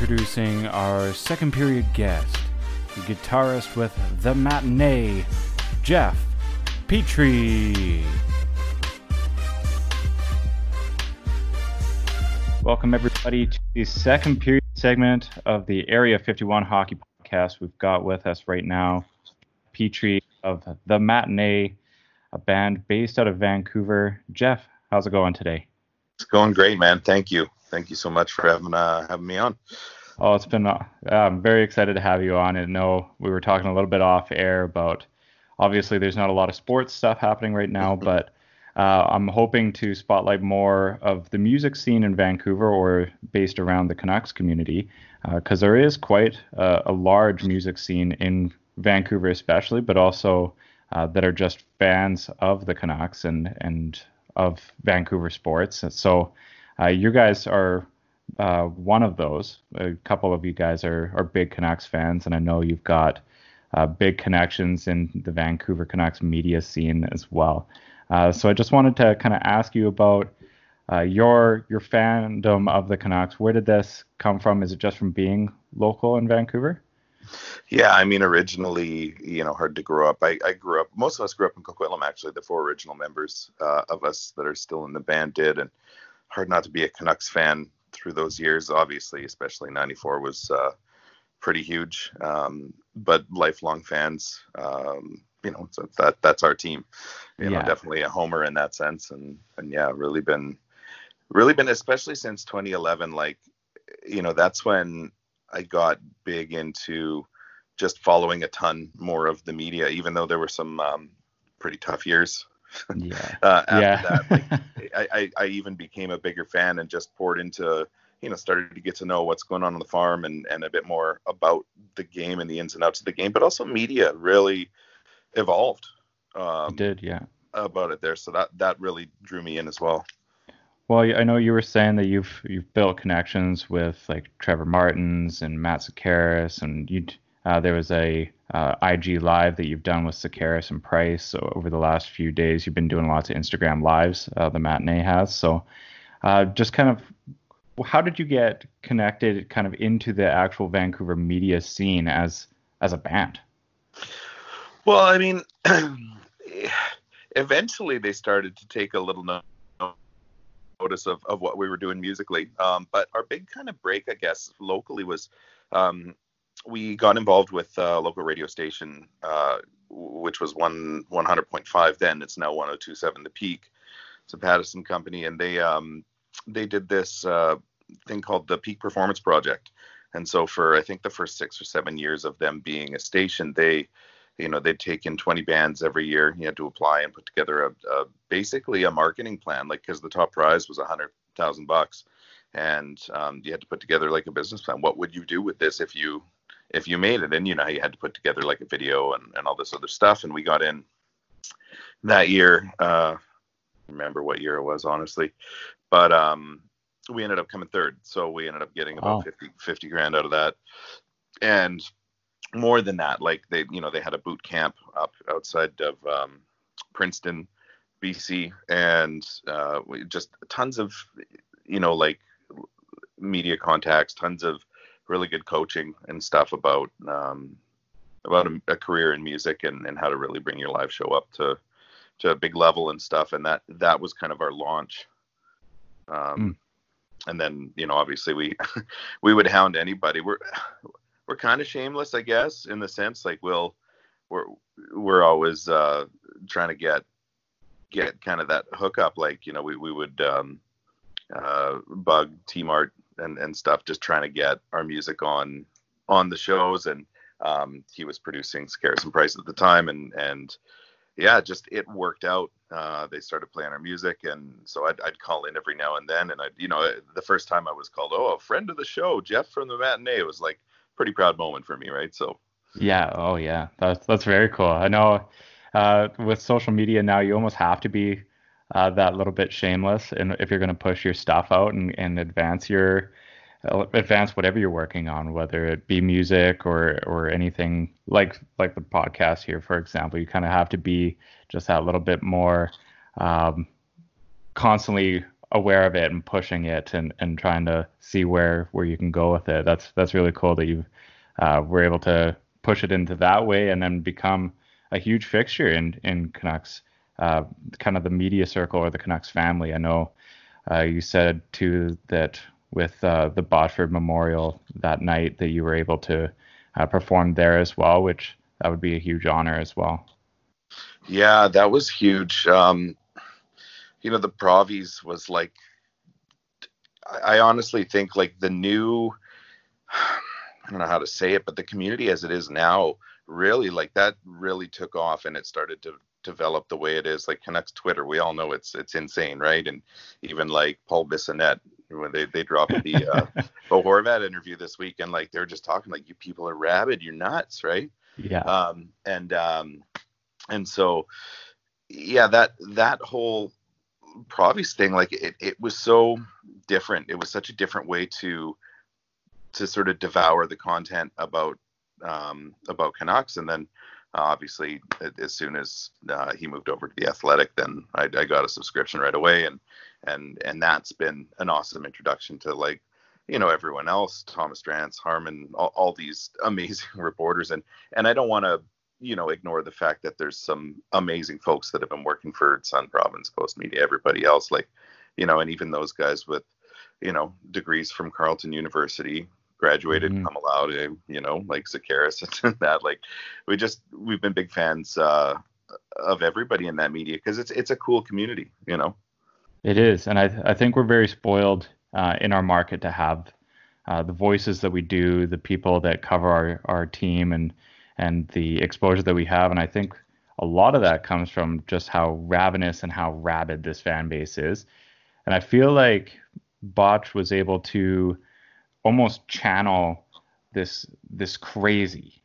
Introducing our second period guest, the guitarist with The Matinee, Jeff Petrie. Welcome, everybody, to the second period segment of the Area 51 Hockey Podcast. We've got with us right now Petrie of The Matinee, a band based out of Vancouver. Jeff, how's it going today? It's going great, man. Thank you. Thank you so much for having uh, having me on. Oh, it's been. Uh, I'm very excited to have you on. And know we were talking a little bit off air about. Obviously, there's not a lot of sports stuff happening right now, but uh, I'm hoping to spotlight more of the music scene in Vancouver or based around the Canucks community, because uh, there is quite a, a, large music scene in Vancouver, especially, but also uh, that are just fans of the Canucks and and of Vancouver sports. So, uh, you guys are uh, one of those. A couple of you guys are, are big Canucks fans, and I know you've got uh, big connections in the Vancouver Canucks media scene as well. Uh, so I just wanted to kind of ask you about uh, your your fandom of the Canucks. Where did this come from? Is it just from being local in Vancouver? Yeah, I mean, originally, you know, hard to grow up. I, I grew up. Most of us grew up in Coquitlam. Actually, the four original members uh, of us that are still in the band did, and hard not to be a Canucks fan through those years. Obviously, especially '94 was uh, pretty huge. Um, but lifelong fans, um, you know, so that that's our team. You yeah. know, definitely a homer in that sense, and and yeah, really been, really been, especially since 2011. Like, you know, that's when I got big into just following a ton more of the media, even though there were some um, pretty tough years yeah. uh, after yeah. that, like, I, I, I even became a bigger fan and just poured into, you know, started to get to know what's going on on the farm and, and a bit more about the game and the ins and outs of the game, but also media really evolved. Um, it did, yeah. About it there, so that that really drew me in as well. Well, I know you were saying that you've you've built connections with like Trevor Martins and Matt Sekeres, and you uh, there was a uh, IG live that you've done with Sekeres and Price so over the last few days. You've been doing lots of Instagram lives. Uh, the matinee has so. Uh, just kind of, how did you get connected, kind of into the actual Vancouver media scene as as a band? Well, I mean, eventually they started to take a little notice of, of what we were doing musically. Um, but our big kind of break, I guess, locally was um, we got involved with a local radio station, uh, which was one 100.5 then. It's now 102.7 The Peak. It's a Pattison company, and they um, they did this uh, thing called the Peak Performance Project. And so for I think the first six or seven years of them being a station, they you know they'd take in 20 bands every year. You had to apply and put together a, a basically a marketing plan, like because the top prize was a hundred thousand bucks, and um, you had to put together like a business plan. What would you do with this if you if you made it. And you know, you had to put together like a video and, and all this other stuff. And we got in that year. Uh, remember what year it was, honestly, but um, we ended up coming third. So we ended up getting about Wow. 50, 50 grand out of that. And more than that, like they, you know, they had a boot camp up outside of um, Princeton, BC, and uh, we just tons of, you know, like media contacts, tons of really good coaching and stuff about um, about a, a career in music and, and how to really bring your live show up to to a big level and stuff. And that that was kind of our launch. Um, And then you know, obviously we we would hound anybody. We're we're kind of shameless, I guess, in the sense like we'll we're we're always uh, trying to get get kind of that hookup. Like you know, we we would um, uh, bug T Mart and and stuff, just trying to get our music on on the shows. And um, he was producing Sekeres and Price at the time, and and yeah, just it worked out. Uh, they started playing our music, and so I'd, I'd call in every now and then. And I, you know, the first time I was called, oh, a friend of the show, Jeff from the matinee, it was like pretty proud moment for me, right? So Yeah. Oh, yeah. That's that's very cool. I know uh, with social media now, you almost have to be uh, that little bit shameless, and if you're going to push your stuff out and, and advance your uh, advance whatever you're working on, whether it be music or or anything like like the podcast here, for example, you kind of have to be just that little bit more um, constantly aware of it and pushing it and, and trying to see where where you can go with it. That's that's really cool that you uh, were able to push it into that way and then become a huge fixture in in Canucks, uh, kind of the media circle or the Canucks family. I know uh, you said too that with uh, the Botchford Memorial that night that you were able to uh, perform there as well, which that would be a huge honor as well. Yeah, that was huge. Um, you know, the Provies was like, I, I honestly think like the new, I don't know how to say it, but the community as it is now, really like that really took off and it started to develop the way it is. Like Canucks Twitter, we all know it's it's insane, right? And even like Paul Bissonnette, when they they dropped the uh, Bo Horvat interview this week, and like they're just talking like you people are rabid, you're nuts, right? Yeah. um, and um, and so yeah that that whole Provies thing like it, it was so different it was such a different way to to sort of devour the content about um, about Canucks and then obviously as soon as uh, he moved over to the athletic then I, I got a subscription right away. And and and that's been an awesome introduction to like you know everyone else thomas drance Harman all, all these amazing reporters. And and i don't want to you know ignore the fact that there's some amazing folks that have been working for sun province post media everybody else like you know and even those guys with you know degrees from carleton university graduated Mhm. cum laude you know like Sekeres and that like we just we've been big fans uh of everybody in that media because it's it's a cool community you know It is, and I I think we're very spoiled uh, in our market to have uh, the voices that we do, the people that cover our, our team, and and the exposure that we have, and I think a lot of that comes from just how ravenous and how rabid this fan base is, and I feel like Botch was able to almost channel this this crazy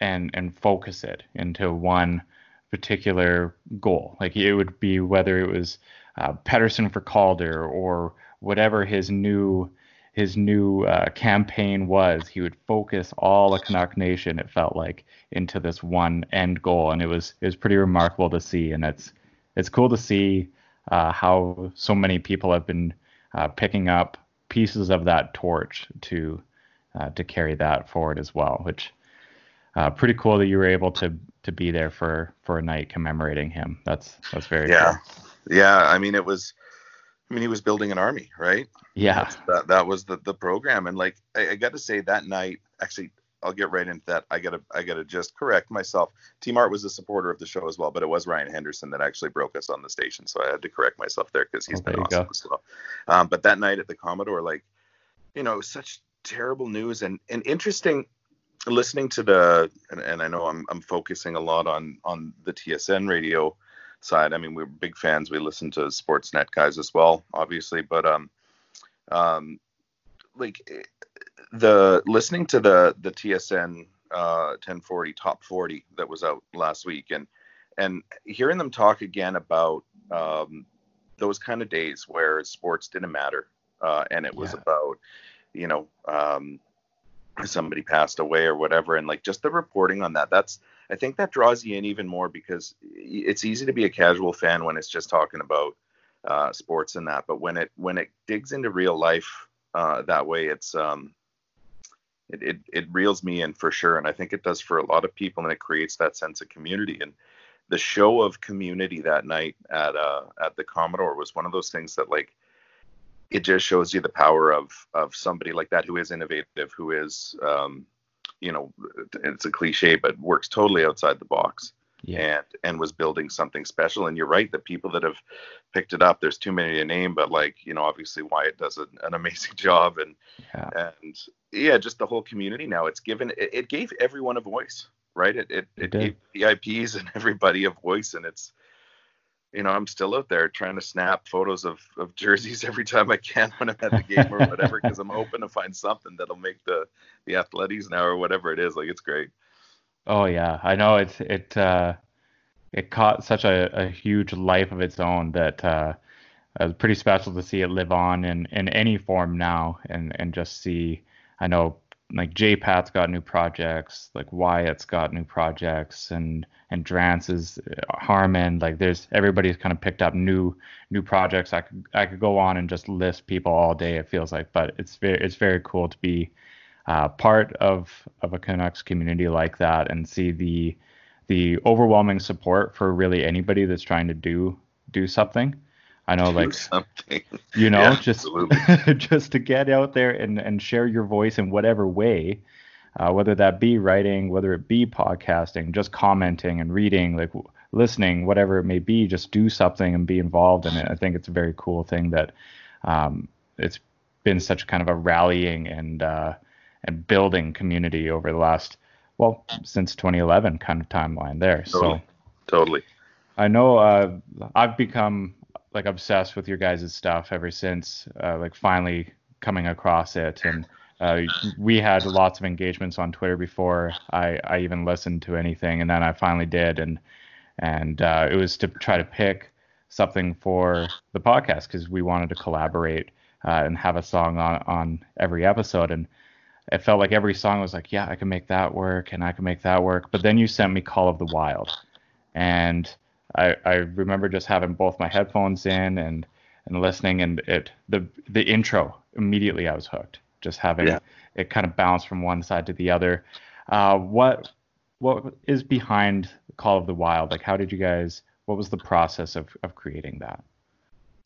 and and focus it into one particular goal. Like it would be whether it was uh, Pettersson for Calder or whatever his new his new uh, campaign was, he would focus all of Canuck Nation. It felt like into this one end goal, and it was it was pretty remarkable to see. And it's it's cool to see uh, how so many people have been uh, picking up pieces of that torch to uh, to carry that forward as well, which uh, pretty cool that you were able to to be there for for a night commemorating him. That's that's very yeah cool. yeah i mean it was i mean he was building an army right yeah That's- that that was the the program and like I, I got to say that night actually I'll get right into that. I gotta I gotta just correct myself. T Mart was a supporter of the show as well, but it was Ryan Henderson that actually broke us on the station, so I had to correct myself there because he's Oh, been awesome go. as well. Um, but that night at the Commodore, like you know, it was such terrible news and and interesting listening to the and, and I know I'm I'm focusing a lot on on the TSN radio side. I mean, we're big fans. We listen to Sportsnet guys as well, obviously, but um um like the listening to the the TSN uh, 1040 top 40 that was out last week, and and hearing them talk again about um, those kind of days where sports didn't matter, uh, and it was Yeah. about you know um, somebody passed away or whatever, and like just the reporting on that. That's I think that draws you in even more because it's easy to be a casual fan when it's just talking about uh, sports and that, but when it when it digs into real life uh, that way, it's um, it, it it reels me in for sure, and I think it does for a lot of people, and it creates that sense of community. And the show of community that night at uh, at the Commodore was one of those things that like it just shows you the power of of somebody like that who is innovative, who is um, you know it's a cliche, but works totally outside the box Yeah. and and was building something special. And you're right, the people that have picked it up, there's too many to name, but like you know, obviously Wyatt does an, an amazing job, and Yeah. and yeah, just the whole community now. It's given it, it gave everyone a voice, right? It it, It it gave the IPs and everybody a voice, and it's you know, I'm still out there trying to snap photos of, of jerseys every time I can when I'm at the game or whatever, because I'm hoping to find something that'll make the the athletics now or whatever it is. Like it's great. Oh yeah, I know it it uh it caught such a, a huge life of its own that uh it was pretty special to see it live on in, in any form now and and just see I know like J Pat's got new projects, like Wyatt's got new projects and and Drance is uh, Harman, like there's everybody's kind of picked up new new projects. I could I could go on and just list people all day it feels like, but it's very it's very cool to be uh, part of of a Canucks community like that and see the the overwhelming support for really anybody that's trying to do do something. I know, like something. you know, Yeah, just just to get out there and and share your voice in whatever way, uh, whether that be writing, whether it be podcasting, just commenting and reading, like w- listening, whatever it may be, just do something and be involved in it. I think it's a very cool thing that um, it's been such kind of a rallying and uh, and building community over the last well since 2011 kind of timeline there. So. Totally. Totally. I know uh, I've become like obsessed with your guys' stuff ever since uh, like finally coming across it and uh, we had lots of engagements on Twitter before I, I even listened to anything and then I finally did and and uh, it was to try to pick something for the podcast because we wanted to collaborate uh, and have a song on on every episode and it felt like every song was like yeah I can make that work and I can make that work. But then you sent me Call of the Wild and I, I remember just having both my headphones in and and listening and it the the intro immediately I was hooked just having Yeah. it kind of bounce from one side to the other. Uh, what what is behind Call of the Wild? Like how did you guys what was the process of of creating that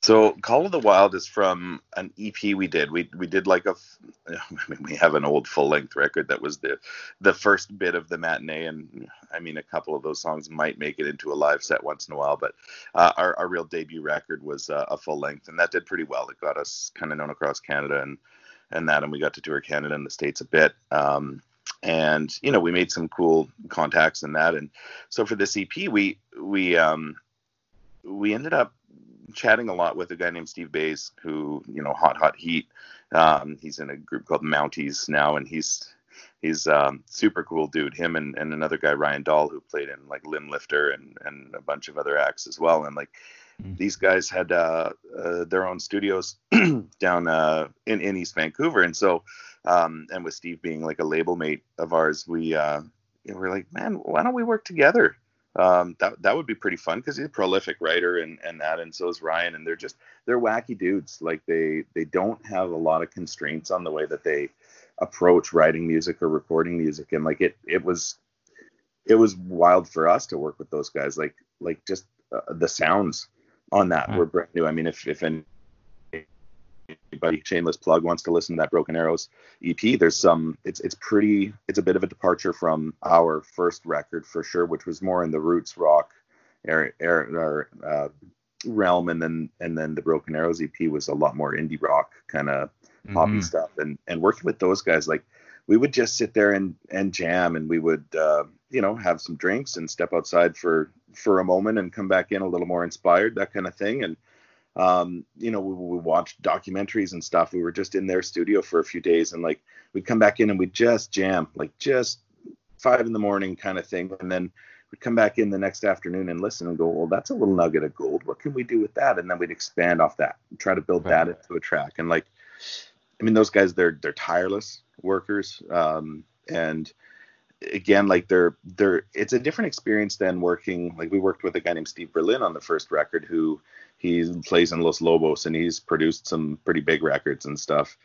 So Call of the Wild is from an EP we did. We we did like a, I mean, we have an old full length record that was the the first bit of the matinee, and I mean a couple of those songs might make it into a live set once in a while, but uh, our our real debut record was uh, a full length, and that did pretty well. It got us kind of known across Canada and and that, and we got to tour Canada and the states a bit. Um, and you know we made some cool contacts in that, and so for this EP we we um we ended up chatting a lot with a guy named Steve Bays, who you know, Hot Hot Heat. Um, he's in a group called Mounties now, and he's he's um, super cool dude. Him and, and another guy Ryan Dahl, who played in like Limblifter and and a bunch of other acts as well. And like Mhm. these guys had uh, uh, their own studios down uh, in in East Vancouver, and so um, and with Steve being like a label mate of ours, we uh, we're like, man, why don't we work together? Um, that that would be pretty fun because he's a prolific writer and and that and so is Ryan and they're just they're wacky dudes like they they don't have a lot of constraints on the way that they approach writing music or recording music and like it it was it was wild for us to work with those guys like like just uh, the sounds on that Hmm. were brand new I mean if if any anybody shameless plug wants to listen to that broken arrows ep there's some it's it's pretty it's a bit of a departure from our first record for sure which was more in the roots rock air, air, uh, realm and then and then the broken arrows ep was a lot more indie rock kind of poppy Mhm. stuff and and working with those guys like we would just sit there and and jam and we would uh, you know have some drinks and step outside for for a moment and come back in a little more inspired that kind of thing and um, you know, we, we watched documentaries and stuff. We were just in their studio for a few days, and like we'd come back in and we'd just jam, like just five in the morning kind of thing, and then we'd come back in the next afternoon and listen and go, well, that's a little nugget of gold. What can we do with that? And then we'd expand off that, and try to build Right. that into a track. And like, I mean, those guys, they're they're tireless workers, um, and again, like they're they're it's a different experience than working. Like we worked with a guy named Steve Berlin on the first record, who he plays in Los Lobos, and he's produced some pretty big records and stuff.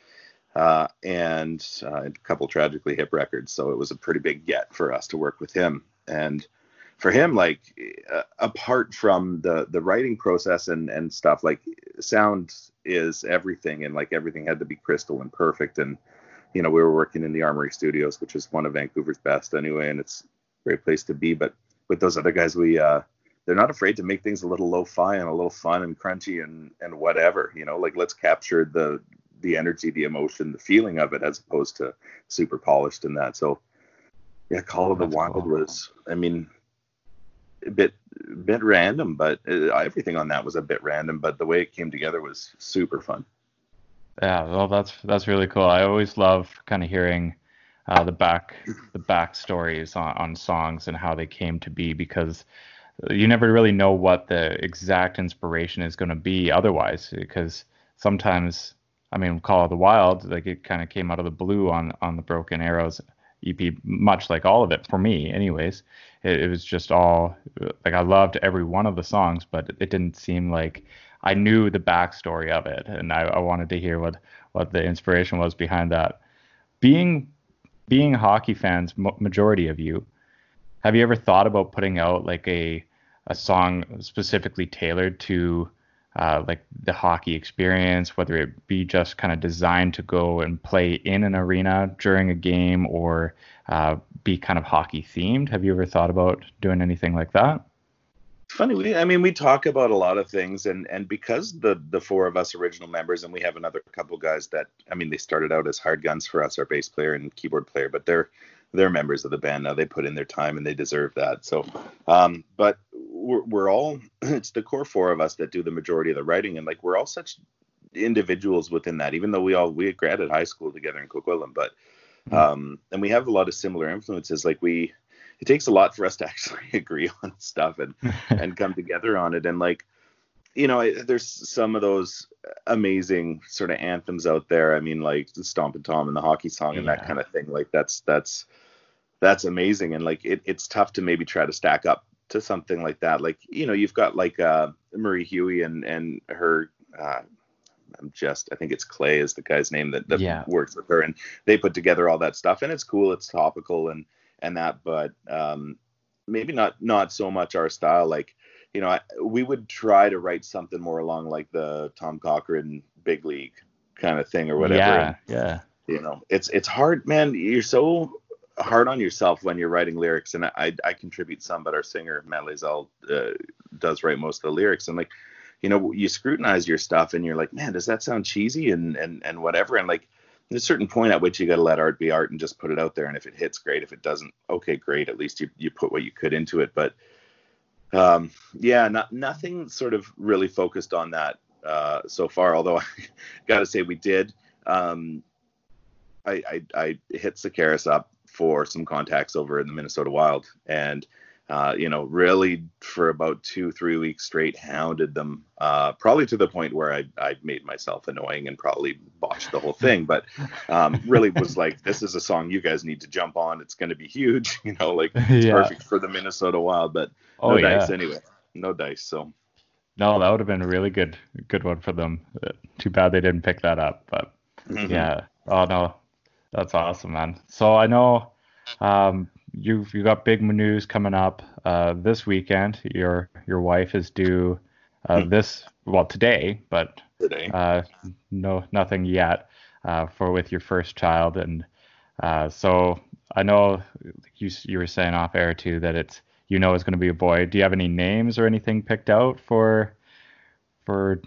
Uh, and uh, a couple tragically hip records, so it was a pretty big get for us to work with him. And for him, like uh, apart from the the writing process and and stuff, like sound is everything, and like everything had to be crystal and perfect. And you know, we were working in the Armory Studios, which is one of Vancouver's best anyway, and it's a great place to be. But with those other guys, we uh, they're not afraid to make things a little lo-fi and a little fun and crunchy and and whatever. You know, like let's capture the the energy, the emotion, the feeling of it, as opposed to super polished and that. So yeah, Call of the That's Wild cool. was, I mean, a bit bit random, but uh, everything on that was a bit random. But the way it came together was super fun. Yeah, well, that's that's really cool. I always love kind of hearing uh, the back the back stories on, on songs and how they came to be because you never really know what the exact inspiration is going to be otherwise. Because sometimes, I mean, Call of the Wild, like it kind of came out of the blue on on the Broken Arrows EP, much like all of it for me, anyways. It, it was just all like I loved every one of the songs, but it didn't seem like I knew the backstory of it, and I, I wanted to hear what what the inspiration was behind that. Being being hockey fans, majority of you, have you ever thought about putting out like a a song specifically tailored to uh, like the hockey experience, whether it be just kind of designed to go and play in an arena during a game, or uh, be kind of hockey themed? Have you ever thought about doing anything like that? It's funny we i mean we talk about a lot of things and and because the the four of us original members and we have another couple guys that i mean they started out as hard guns for us our bass player and keyboard player but they're they're members of the band now. They put in their time and they deserve that. So um but we're, we're all it's the core four of us that do the majority of the writing. And like we're all such individuals within that even though we all we graduated high school together in coquitlam but um and we have a lot of similar influences. Like we it takes a lot for us to actually agree on stuff and and come together on it. And like you know I- there's some of those amazing sort of anthems out there. I mean like the and tom and the hockey song and that kind of thing. Like that's that's that's amazing. And like it, it's tough to maybe try to stack up to something like that. Like you know you've got like uh marie huey and and her uh i'm just i think it's clay is the guy's name that, that Yeah. works with her and they put together all that stuff and it's cool it's topical and and that but um maybe not not so much our style. Like you know I, we would try to write something more along like the tom Cochrane big league kind of thing or whatever. Yeah, And, yeah. you know it's it's hard man. You're so hard on yourself when you're writing lyrics and i i contribute some but our singer matt uh, does write most of the lyrics and like you know you scrutinize your stuff and you're like man does that sound cheesy? and and and whatever and like there's a certain point at which you got to let art be art and just put it out there and if it hits great. If it doesn't okay great. At least you, you put what you could into it but um yeah not nothing sort of really focused on that uh so far although i gotta say we did um i i, I hit Sekeres up for some contacts over in the minnesota wild and uh, you know, really for about two, three weeks straight, hounded them, uh, probably to the point where I, I made myself annoying and probably botched the whole thing. But um, really was like, this is a song you guys need to jump on. It's going to be huge, you know, like it's Yeah. perfect for the Minnesota Wild. But no Oh dice yeah. anyway, no dice. So No, that would have been a really good good one for them. Uh, Too bad they didn't pick that up, but mhm. yeah. Oh no, that's awesome, man. So I know um, you you got big news coming up uh, this weekend. Your your wife is due uh, Hmm. this well today, but today. uh, no nothing yet uh, for with your first child, and uh, so I know you you were saying off air too that it's you know it's going to be a boy. Do you have any names or anything picked out for for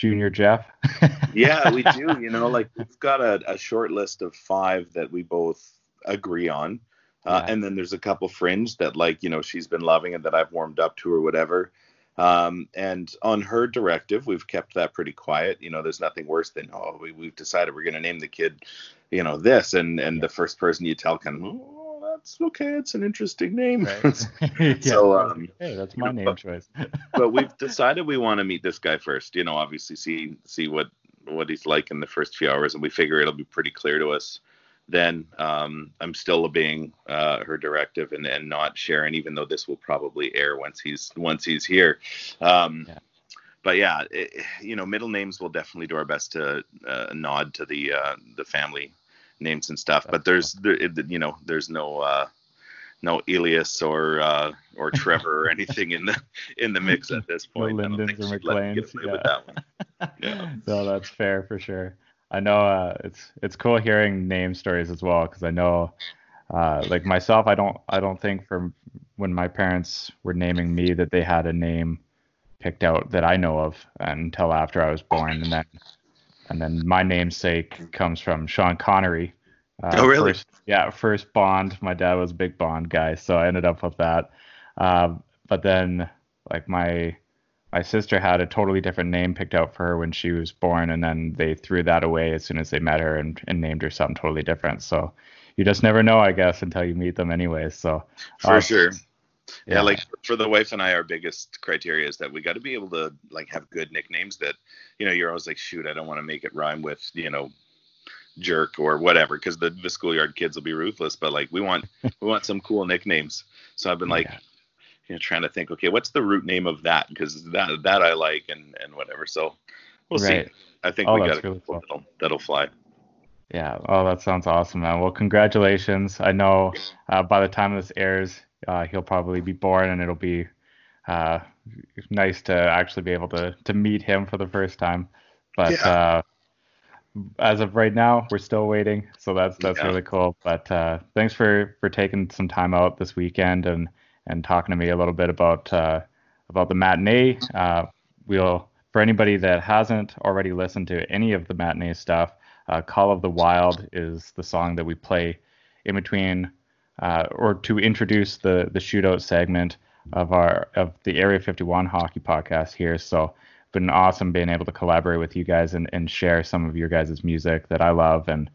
Junior Jeff? yeah, we do. You know, like we've got a, a short list of five that we both agree on. Uh, Yeah. And then there's a couple fringe that, like, you know, she's been loving and that I've warmed up to or whatever. Um, and on her directive, we've kept that pretty quiet. You know, there's nothing worse than oh, we, we've decided we're going to name the kid, you know, this, and and yeah. the first person you tell kind of that's okay, it's an interesting name. Right. yeah. So um, hey, that's my name but, choice. but we've decided we want to meet this guy first. You know, obviously see see what what he's like in the first few hours, and we figure it'll be pretty clear to us then um, I'm still obeying uh, her directive and, and not sharing, even though this will probably air once he's once he's here. Um, yeah. But yeah, it, you know, middle names will definitely do our best to uh, nod to the uh, the family names and stuff. But there's there, you know there's no uh, no Elias or uh, or Trevor or anything in the in the mix at this point. No Lindens or McLeans. Yeah. yeah. no, that's fair for sure. I know uh, it's it's cool hearing name stories as well because I know, uh, like myself, I don't I don't think from when my parents were naming me that they had a name picked out that I know of until after I was born, and then and then my namesake comes from Sean Connery. Uh, oh really? First, yeah, first Bond. My dad was a big Bond guy, so I ended up with that. Uh, but then like my my sister had a totally different name picked out for her when she was born, and then they threw that away as soon as they met her and, and named her something totally different. So you just never know, I guess, until you meet them, anyways. So for uh, sure. Yeah. yeah, like for the wife and I, our biggest criteria is that we got to be able to like have good nicknames that, you know, you're always like, shoot, I don't want to make it rhyme with, you know, jerk or whatever, because the the schoolyard kids will be ruthless. But like, we want we want some cool nicknames. So I've been like, yeah you know, trying to think, okay, what's the root name of that? Because that that I like and and whatever. So we'll right. see. I think oh, we got really cool. that'll, that'll fly. Yeah. Oh, that sounds awesome, man. Well, congratulations. I know uh, by the time this airs, uh, he'll probably be born, and it'll be uh, nice to actually be able to to meet him for the first time. But yeah. Uh, as of right now, we're still waiting, so that's that's yeah. really cool. But uh, thanks for for taking some time out this weekend and and talking to me a little bit about uh, about the matinee. Uh, we'll for anybody that hasn't already listened to any of the matinee stuff, uh, "Call of the Wild" is the song that we play in between uh, or to introduce the the shootout segment of our of the Area 51 hockey podcast here. So been awesome being able to collaborate with you guys and, and share some of your guys' music that I love and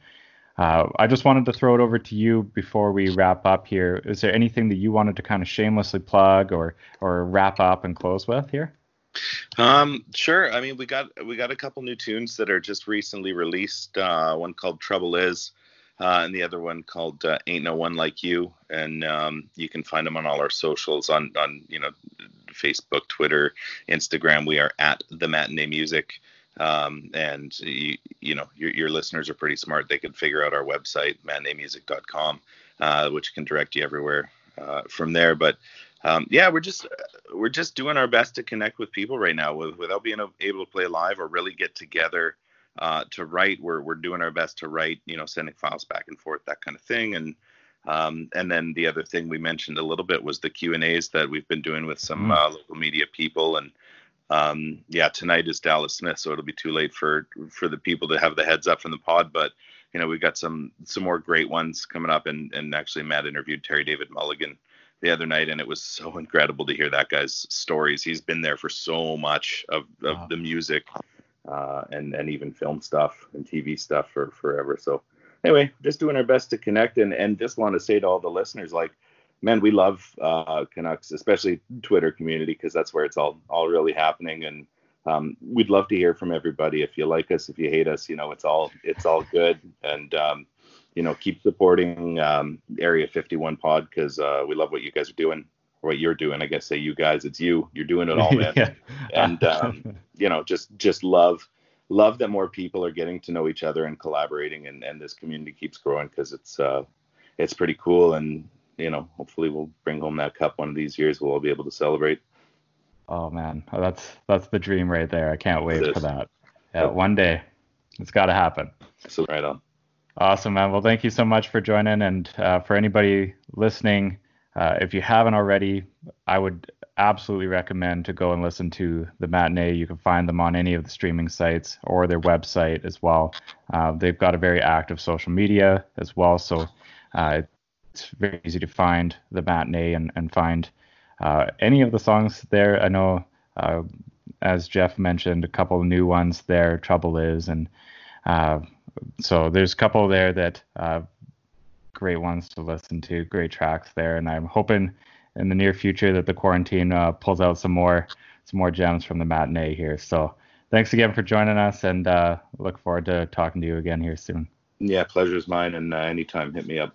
uh, I just wanted to throw it over to you before we wrap up here. Is there anything that you wanted to kind of shamelessly plug or or wrap up and close with here? Um, sure. I mean, we got we got a couple new tunes that are just recently released. Uh, one called Trouble Is, uh, and the other one called uh, Ain't No One Like You. And um, you can find them on all our socials on on you know Facebook, Twitter, Instagram. We are at the Matinee Music. Um, and you, you know your, your listeners are pretty smart. They can figure out our website matineemusic.com, uh, which can direct you everywhere uh, from there. But um, yeah, we're just we're just doing our best to connect with people right now with, without being able to play live or really get together uh, to write. We're we're doing our best to write, you know, sending files back and forth, that kind of thing. And um, and then the other thing we mentioned a little bit was the Q and A's that we've been doing with some mm. uh, local media people and um, yeah, tonight is Dallas Smith, so it'll be too late for for the people to have the heads up from the pod. But you know, we've got some some more great ones coming up, and and actually Matt interviewed Terry David Mulligan the other night, and it was so incredible to hear that guy's stories. He's been there for so much of, of wow. the music, uh, and and even film stuff and TV stuff for forever. So anyway, just doing our best to connect, and and just want to say to all the listeners, like man, we love uh, Canucks, especially Twitter community, because that's where it's all all really happening. And um, we'd love to hear from everybody. If you like us, if you hate us, you know, it's all it's all good. And um, you know, keep supporting um, Area 51 Pod because uh, we love what you guys are doing. What you're doing, I guess. Say you guys, it's you. You're doing it all, man. yeah. And um, you know, just just love love that more people are getting to know each other and collaborating, and and this community keeps growing because it's uh, it's pretty cool and you know, hopefully we'll bring home that cup one of these years. We'll all be able to celebrate. Oh man, oh, that's that's the dream right there. I can't wait for that. Yeah, one day, it's got to happen. So right on. Awesome, man. Well, thank you so much for joining, and uh, for anybody listening, uh, if you haven't already, I would absolutely recommend to go and listen to the matinee. You can find them on any of the streaming sites or their website as well. Uh, they've got a very active social media as well, so uh, it's very easy to find the matinee and, and find uh, any of the songs there. I know uh, as Jeff mentioned, a couple new ones there. Trouble is, and uh, so there's a couple there that uh, great ones to listen to, great tracks there, and I'm hoping in the near future that the quarantine uh, pulls out some more some more gems from the matinee here. So thanks again for joining us, and uh, look forward to talking to you again here soon. Yeah, pleasure's mine, and uh, anytime, hit me up.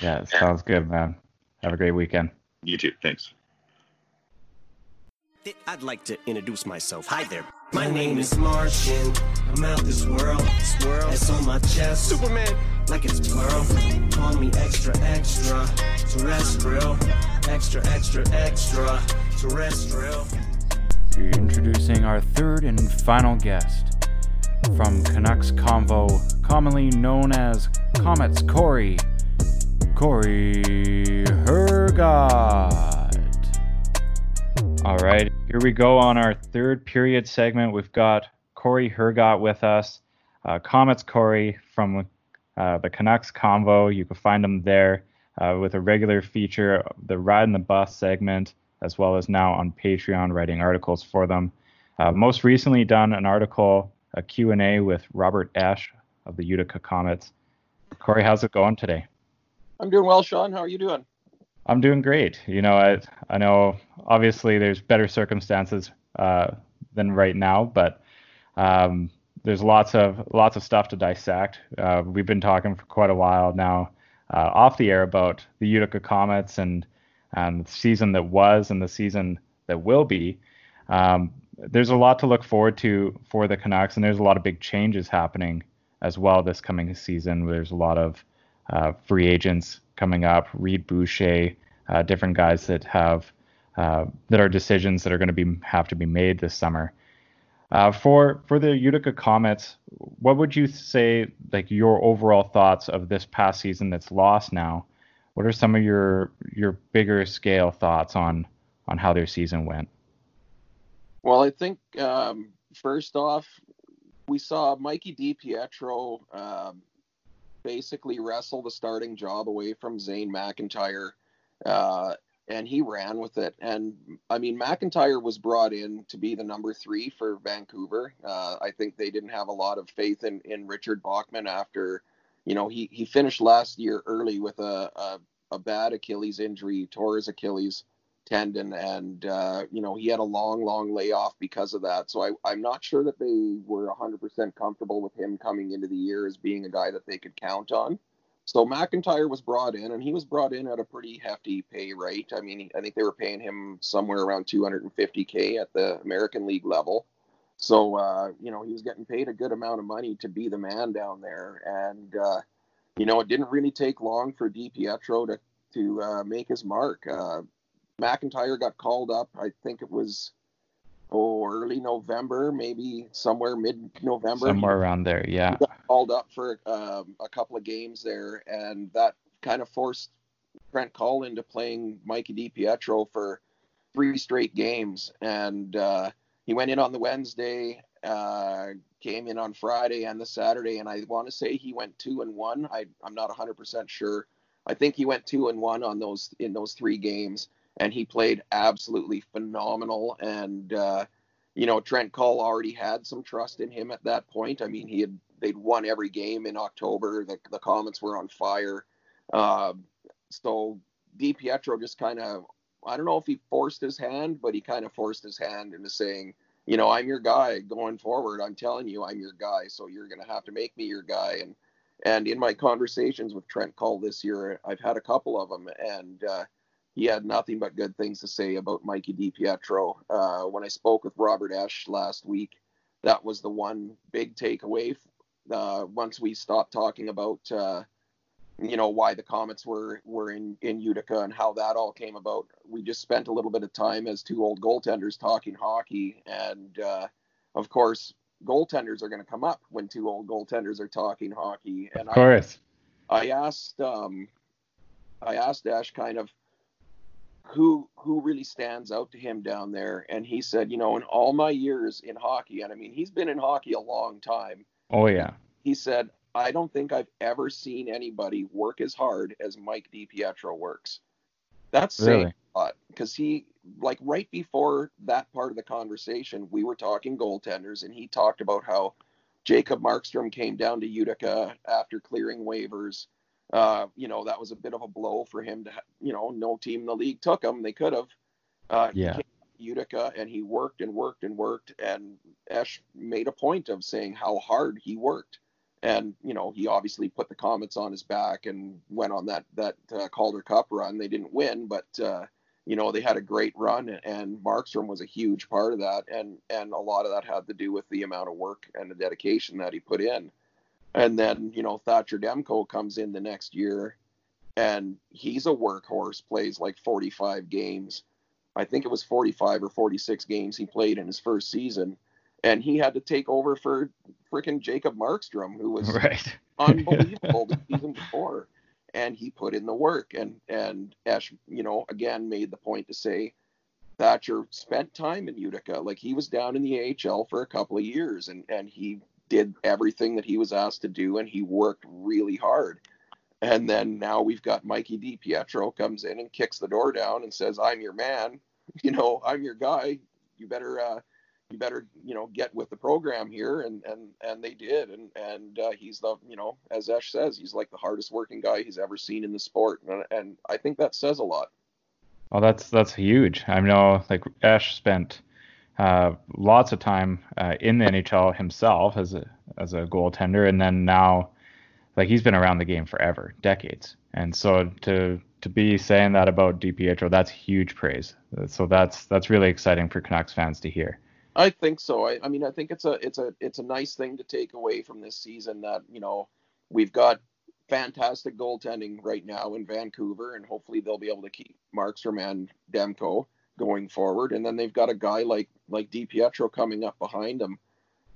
Yeah, sounds good, man. Have a great weekend. You too. Thanks. I'd like to introduce myself. Hi there. My name is Martian. I'm out this world. Swirl. It's on my chest. Superman. Like it's plural. Call me extra, extra. Terrestrial. Extra, extra, extra. Terrestrial. Introducing our third and final guest from Canucks Convo, commonly known as Comets Corey. Corey Hergott. All right, here we go on our third period segment. We've got Corey Hergott with us. Uh, Comets Corey from uh, the Canucks Convo. You can find him there uh, with a regular feature, the Ride in the Bus segment, as well as now on Patreon writing articles for them. Uh, most recently done an article, a Q&A with Robert Esche of the Utica Comets. Corey, how's it going today? I'm doing well, Sean. How are you doing? I'm doing great. You know, I I know obviously there's better circumstances uh, than right now, but um, there's lots of lots of stuff to dissect. Uh, we've been talking for quite a while now uh, off the air about the Utica Comets and and the season that was and the season that will be. Um, there's a lot to look forward to for the Canucks, and there's a lot of big changes happening as well this coming season. There's a lot of uh, free agents coming up, Reid Boucher, uh, different guys that have uh, that are decisions that are going to be have to be made this summer. Uh, for for the Utica Comets, what would you say like your overall thoughts of this past season that's lost now? What are some of your your bigger scale thoughts on on how their season went? Well, I think um, first off, we saw Mikey DiPietro um, basically wrestle the starting job away from Zane McIntyre, uh, and he ran with it. And I mean, McIntyre was brought in to be the number three for Vancouver. Uh, I think they didn't have a lot of faith in in Richard Bachman after, you know, he he finished last year early with a a, a bad Achilles injury, tore his Achilles tendon and uh, you know he had a long long layoff because of that. So I, i'm not sure that they were 100% comfortable with him coming into the year as being a guy that they could count on. So mcintyre was brought in and he was brought in at a pretty hefty pay rate. I mean i think they were paying him somewhere around 250k at the american league level. So uh, you know he was getting paid a good amount of money to be the man down there. And uh, you know it didn't really take long for DiPietro to to uh, make his mark. McIntyre got called up. I think it was oh early November, maybe somewhere mid November. Somewhere around there, yeah. He got called up for um, a couple of games there, and that kind of forced Trent Cull into playing Mikey DiPietro for three straight games, and uh, he went in on the Wednesday, uh, came in on Friday and the Saturday, and I want to say he went two and one. I I'm not 100% sure. I think he went two and one on those in those three games and he played absolutely phenomenal. And uh, you know, Trent Cull already had some trust in him at that point. I mean, he had they'd won every game in October. The the Comets were on fire. Uh, so DiPietro just kind of I don't know if he forced his hand, but he kind of forced his hand into saying, you know, I'm your guy going forward. I'm telling you, I'm your guy. So you're going to have to make me your guy. And and in my conversations with Trent Cull this year, I've had a couple of them, and uh, he had nothing but good things to say about Mikey DiPietro. Uh, when I spoke with Robert Esche last week, that was the one big takeaway. Uh, once we stopped talking about, uh, you know, why the Comets were were in in Utica and how that all came about, we just spent a little bit of time as two old goaltenders talking hockey, and uh, of course, goaltenders are going to come up when two old goaltenders are talking hockey. And of course, I, I asked um, I asked Esche kind of who who really stands out to him down there and he said you know in all my years in hockey and i mean he's been in hockey a long time oh yeah he said i don't think i've ever seen anybody work as hard as mike DiPietro works that's really? saying a lot because he like right before that part of the conversation, we were talking goaltenders, and he talked about how Jacob Markstrom came down to Utica after clearing waivers. Uh, you know, that was a bit of a blow for him to, you know, no team in the league took him. They could have. Uh, yeah. Utica and he worked and worked and worked and Esche made a point of saying how hard he worked and you know he obviously put the Comets on his back and went on that that uh, Calder Cup run. They didn't win, but uh, you know they had a great run, and Markstrom was a huge part of that, and and a lot of that had to do with the amount of work and the dedication that he put in. And then you know Thatcher Demko comes in the next year, and he's a workhorse, plays like 45 games. I think it was 45 or 46 games he played in his first season and he had to take over for freaking Jacob Markstrom, who was right. unbelievable the season before, and he put in the work. And and Esche, you know, again made the point to say Thatcher spent time in Utica, like he was down in the AHL for a couple of years, and and he did everything that he was asked to do, and he worked really hard. And then now we've got Mikey DiPietro comes in and kicks the door down and says, "I'm your man. You know, I'm your guy. You better." Uh, you better you know get with the program here and and and they did and and uh, he's the you know as Esche says he's like the hardest working guy he's ever seen in the sport and, and I think that says a lot. Well, that's that's huge. I know like Esche spent uh, lots of time uh, in the NHL himself as a as a goaltender, and then now like he's been around the game forever, decades, and so to to be saying that about DiPietro, that's huge praise. So that's that's really exciting for Canucks fans to hear. I think so. I, I mean, I think it's a it's a it's a nice thing to take away from this season that you know we've got fantastic goaltending right now in Vancouver, and hopefully they'll be able to keep Markstrom and Demko going forward. And then they've got a guy like like DiPietro coming up behind him.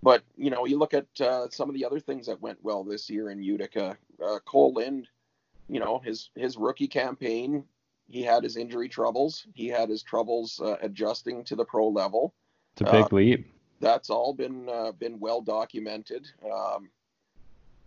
But you know, you look at uh, some of the other things that went well this year in Utica. Uh, Kole Lind, you know, his his rookie campaign, he had his injury troubles. He had his troubles uh, adjusting to the pro level. It's a big uh, leap. That's all been uh, been well documented. Um,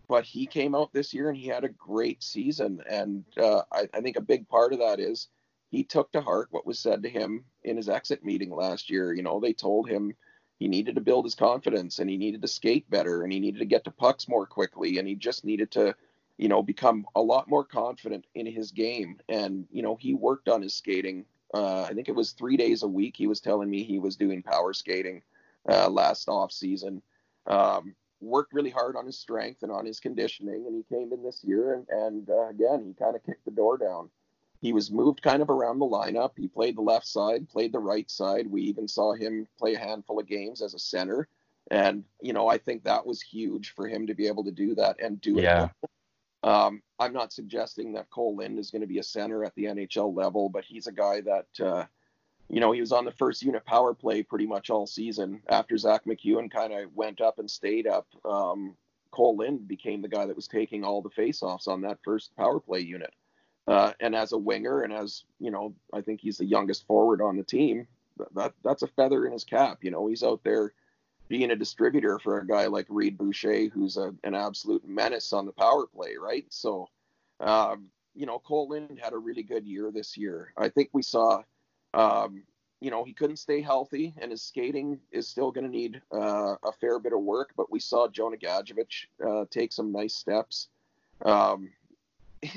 but he came out this year and he had a great season, and uh, I, I think a big part of that is he took to heart what was said to him in his exit meeting last year. You know, they told him he needed to build his confidence and he needed to skate better and he needed to get to pucks more quickly and he just needed to, you know, become a lot more confident in his game. And, you know, he worked on his skating uh, I think it was three days a week. He was telling me he was doing power skating uh, last off season. Um, worked really hard on his strength and on his conditioning, and he came in this year and, and uh, again he kind of kicked the door down. He was moved kind of around the lineup. He played the left side, played the right side. We even saw him play a handful of games as a center, and you know I think that was huge for him to be able to do that and do yeah. it um, I'm not suggesting that Kole Lind is going to be a center at the NHL level, but he's a guy that, uh, you know, he was on the first unit power play pretty much all season. After Zack MacEwen kind of went up and stayed up, um, Kole Lind became the guy that was taking all the faceoffs on that first power play unit. Uh, and as a winger, and as you know, I think he's the youngest forward on the team. That that's a feather in his cap. You know, he's out there being a distributor for a guy like Reid Boucher, who's a, an absolute menace on the power play, right? So, um, you know, Kole Lind had a really good year this year. I think we saw, um, you know, he couldn't stay healthy, and his skating is still going to need uh, a fair bit of work. But we saw Jonah Gadjovich uh, take some nice steps. Um,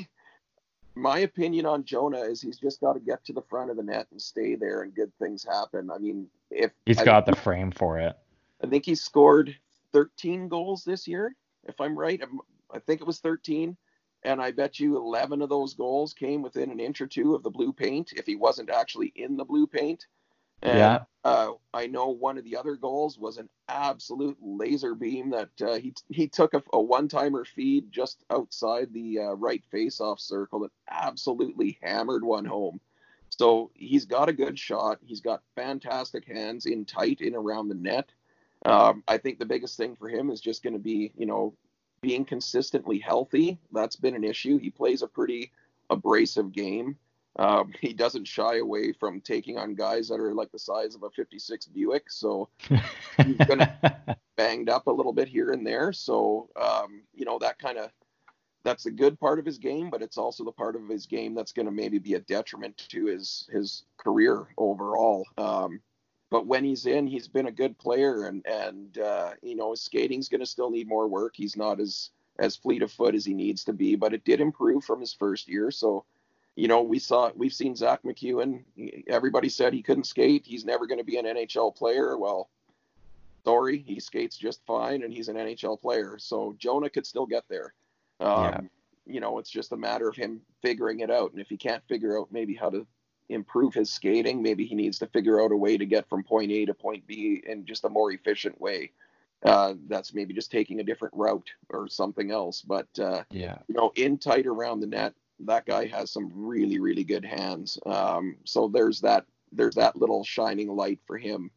my opinion on Jonah is he's just got to get to the front of the net and stay there, and good things happen. I mean, if he's I, got the frame for it. I think he scored 13 goals this year, if I'm right. I think it was 13. And I bet you 11 of those goals came within an inch or two of the blue paint if he wasn't actually in the blue paint. And, yeah. Uh, I know one of the other goals was an absolute laser beam that uh, he he took a, a one timer feed just outside the uh, right face off circle that absolutely hammered one home. So he's got a good shot. He's got fantastic hands in tight in around the net. Um, I think the biggest thing for him is just going to be, you know, being consistently healthy. That's been an issue. He plays a pretty abrasive game. Um, he doesn't shy away from taking on guys that are like the size of a 56 Buick. So he's been banged up a little bit here and there. So, um, you know, that kind of that's a good part of his game, but it's also the part of his game that's going to maybe be a detriment to his his career overall. Um, but when he's in, he's been a good player, and and uh, you know his skating's going to still need more work. He's not as as fleet of foot as he needs to be, but it did improve from his first year. So, you know, we saw we've seen Zack MacEwen. Everybody said he couldn't skate. He's never going to be an NHL player. Well, sorry, he skates just fine, and he's an NHL player. So Jonah could still get there. Um, yeah. You know, it's just a matter of him figuring it out. And if he can't figure out maybe how to improve his skating, maybe he needs to figure out a way to get from point A to point B in just a more efficient way. Uh, that's maybe just taking a different route or something else. But uh, yeah, you know, in tight around the net, that guy has some really, really good hands. Um, so there's that there's that little shining light for him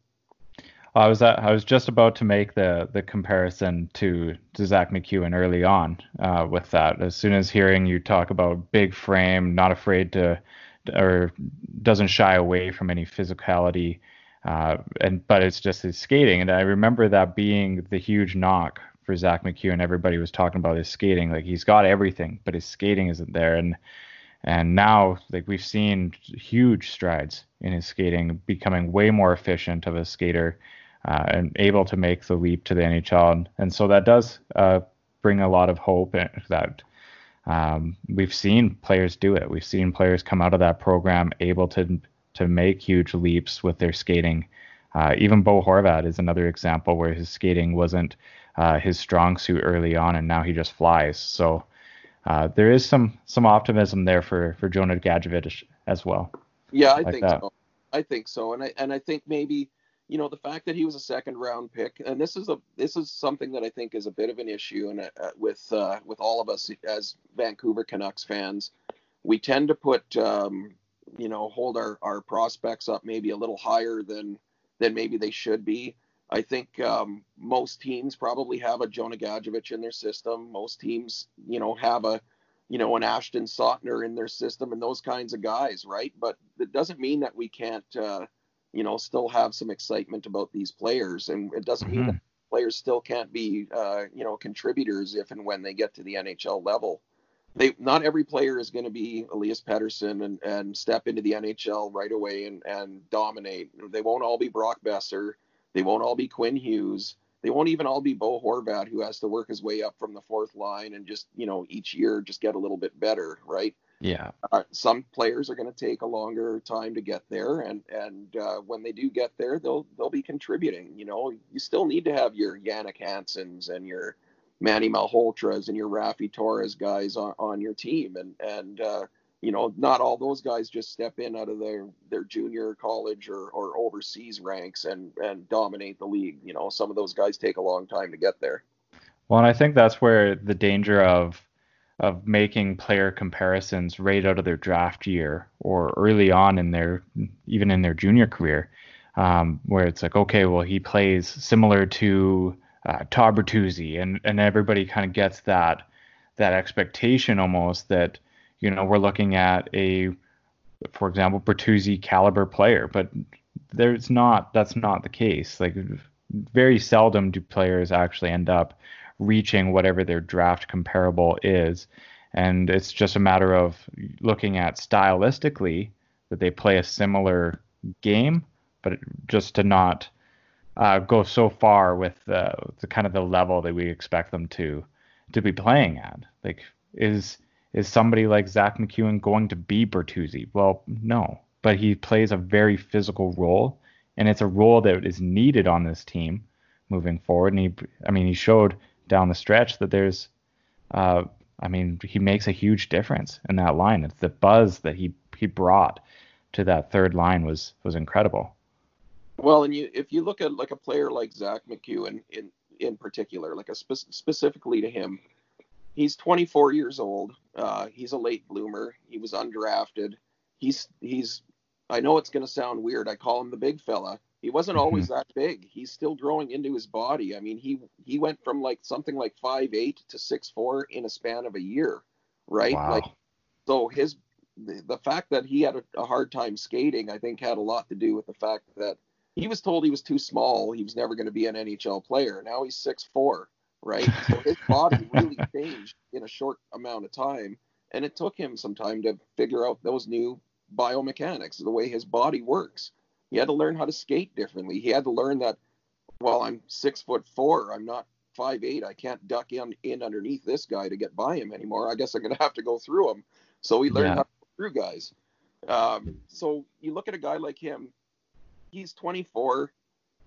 I was I was just about to make the the comparison to, to Zack MacEwen early on uh, with that. As soon as hearing you talk about big frame, not afraid to or doesn't shy away from any physicality, uh, and but it's just his skating. And I remember that being the huge knock for Zack MacEwen. Everybody was talking about his skating, like he's got everything, but his skating isn't there. And and now like we've seen huge strides in his skating, becoming way more efficient of a skater uh, and able to make the leap to the NHL. And, and so that does uh, bring a lot of hope that um, we've seen players do it. We've seen players come out of that program able to to make huge leaps with their skating. Uh, even Bo Horvat is another example where his skating wasn't uh, his strong suit early on, and now he just flies. So uh, there is some some optimism there for for Jonah Gadjovich as well. Yeah, I like think that. so. I think so, and I and I think maybe you know the fact that he was a second round pick and this is a this is something that i think is a bit of an issue and uh, with uh, with all of us as vancouver canucks fans we tend to put um, you know hold our our prospects up maybe a little higher than than maybe they should be i think um, most teams probably have a jonah gadjovich in their system most teams you know have a you know an ashton sautner in their system and those kinds of guys right but it doesn't mean that we can't uh, you know, still have some excitement about these players. And it doesn't mm-hmm. mean that players still can't be, uh, you know, contributors if and when they get to the NHL level. They not every player is going to be Elias Pettersson and, and step into the NHL right away and, and dominate. They won't all be Brock Boeser. They won't all be Quinn Hughes. They won't even all be Bo Horvat, who has to work his way up from the fourth line and just, you know, each year just get a little bit better, right? Yeah. Uh, some players are going to take a longer time to get there, and and uh, when they do get there, they'll they'll be contributing. You know, you still need to have your Jannik Hansens and your Manny Malhotras and your Raffi Torres guys on, on your team, and and uh, you know, not all those guys just step in out of their their junior college or or overseas ranks and and dominate the league. You know, some of those guys take a long time to get there. Well, and I think that's where the danger of of making player comparisons right out of their draft year or early on in their even in their junior career, um, where it's like, okay, well he plays similar to uh, Todd Bertuzzi, and and everybody kind of gets that that expectation almost that you know we're looking at a, for example, Bertuzzi caliber player, but there's not that's not the case. Like very seldom do players actually end up reaching whatever their draft comparable is. And it's just a matter of looking at stylistically that they play a similar game, but just to not uh, go so far with the, the kind of the level that we expect them to to be playing at. Like, is is somebody like Zack MacEwen going to be Bertuzzi? Well, no, but he plays a very physical role, and it's a role that is needed on this team moving forward. And he, I mean, he showed down the stretch that there's, uh, I mean, he makes a huge difference in that line. It's the buzz that he he brought to that third line was was incredible. Well, and you if you look at like a player like Zack MacEwen in in particular, like a spe- specifically to him, he's 24 years old. Uh, he's a late bloomer. He was undrafted. He's he's I know it's going to sound weird. I call him the big fella. He wasn't always mm-hmm. that big. He's still growing into his body. I mean, he he went from like something like five eight to six four in a span of a year, right? Wow. Like, so his the, the fact that he had a, a hard time skating, I think, had a lot to do with the fact that he was told he was too small. He was never going to be an NHL player. Now he's six four, right? So his body really changed in a short amount of time, and it took him some time to figure out those new biomechanics, the way his body works. He had to learn how to skate differently. He had to learn that, well, I'm six foot four. I'm not five eight. I can't duck in, in underneath this guy to get by him anymore. I guess I'm gonna have to go through him. So he learned Yeah. how to go through guys. Um, so you look at a guy like him. He's 24.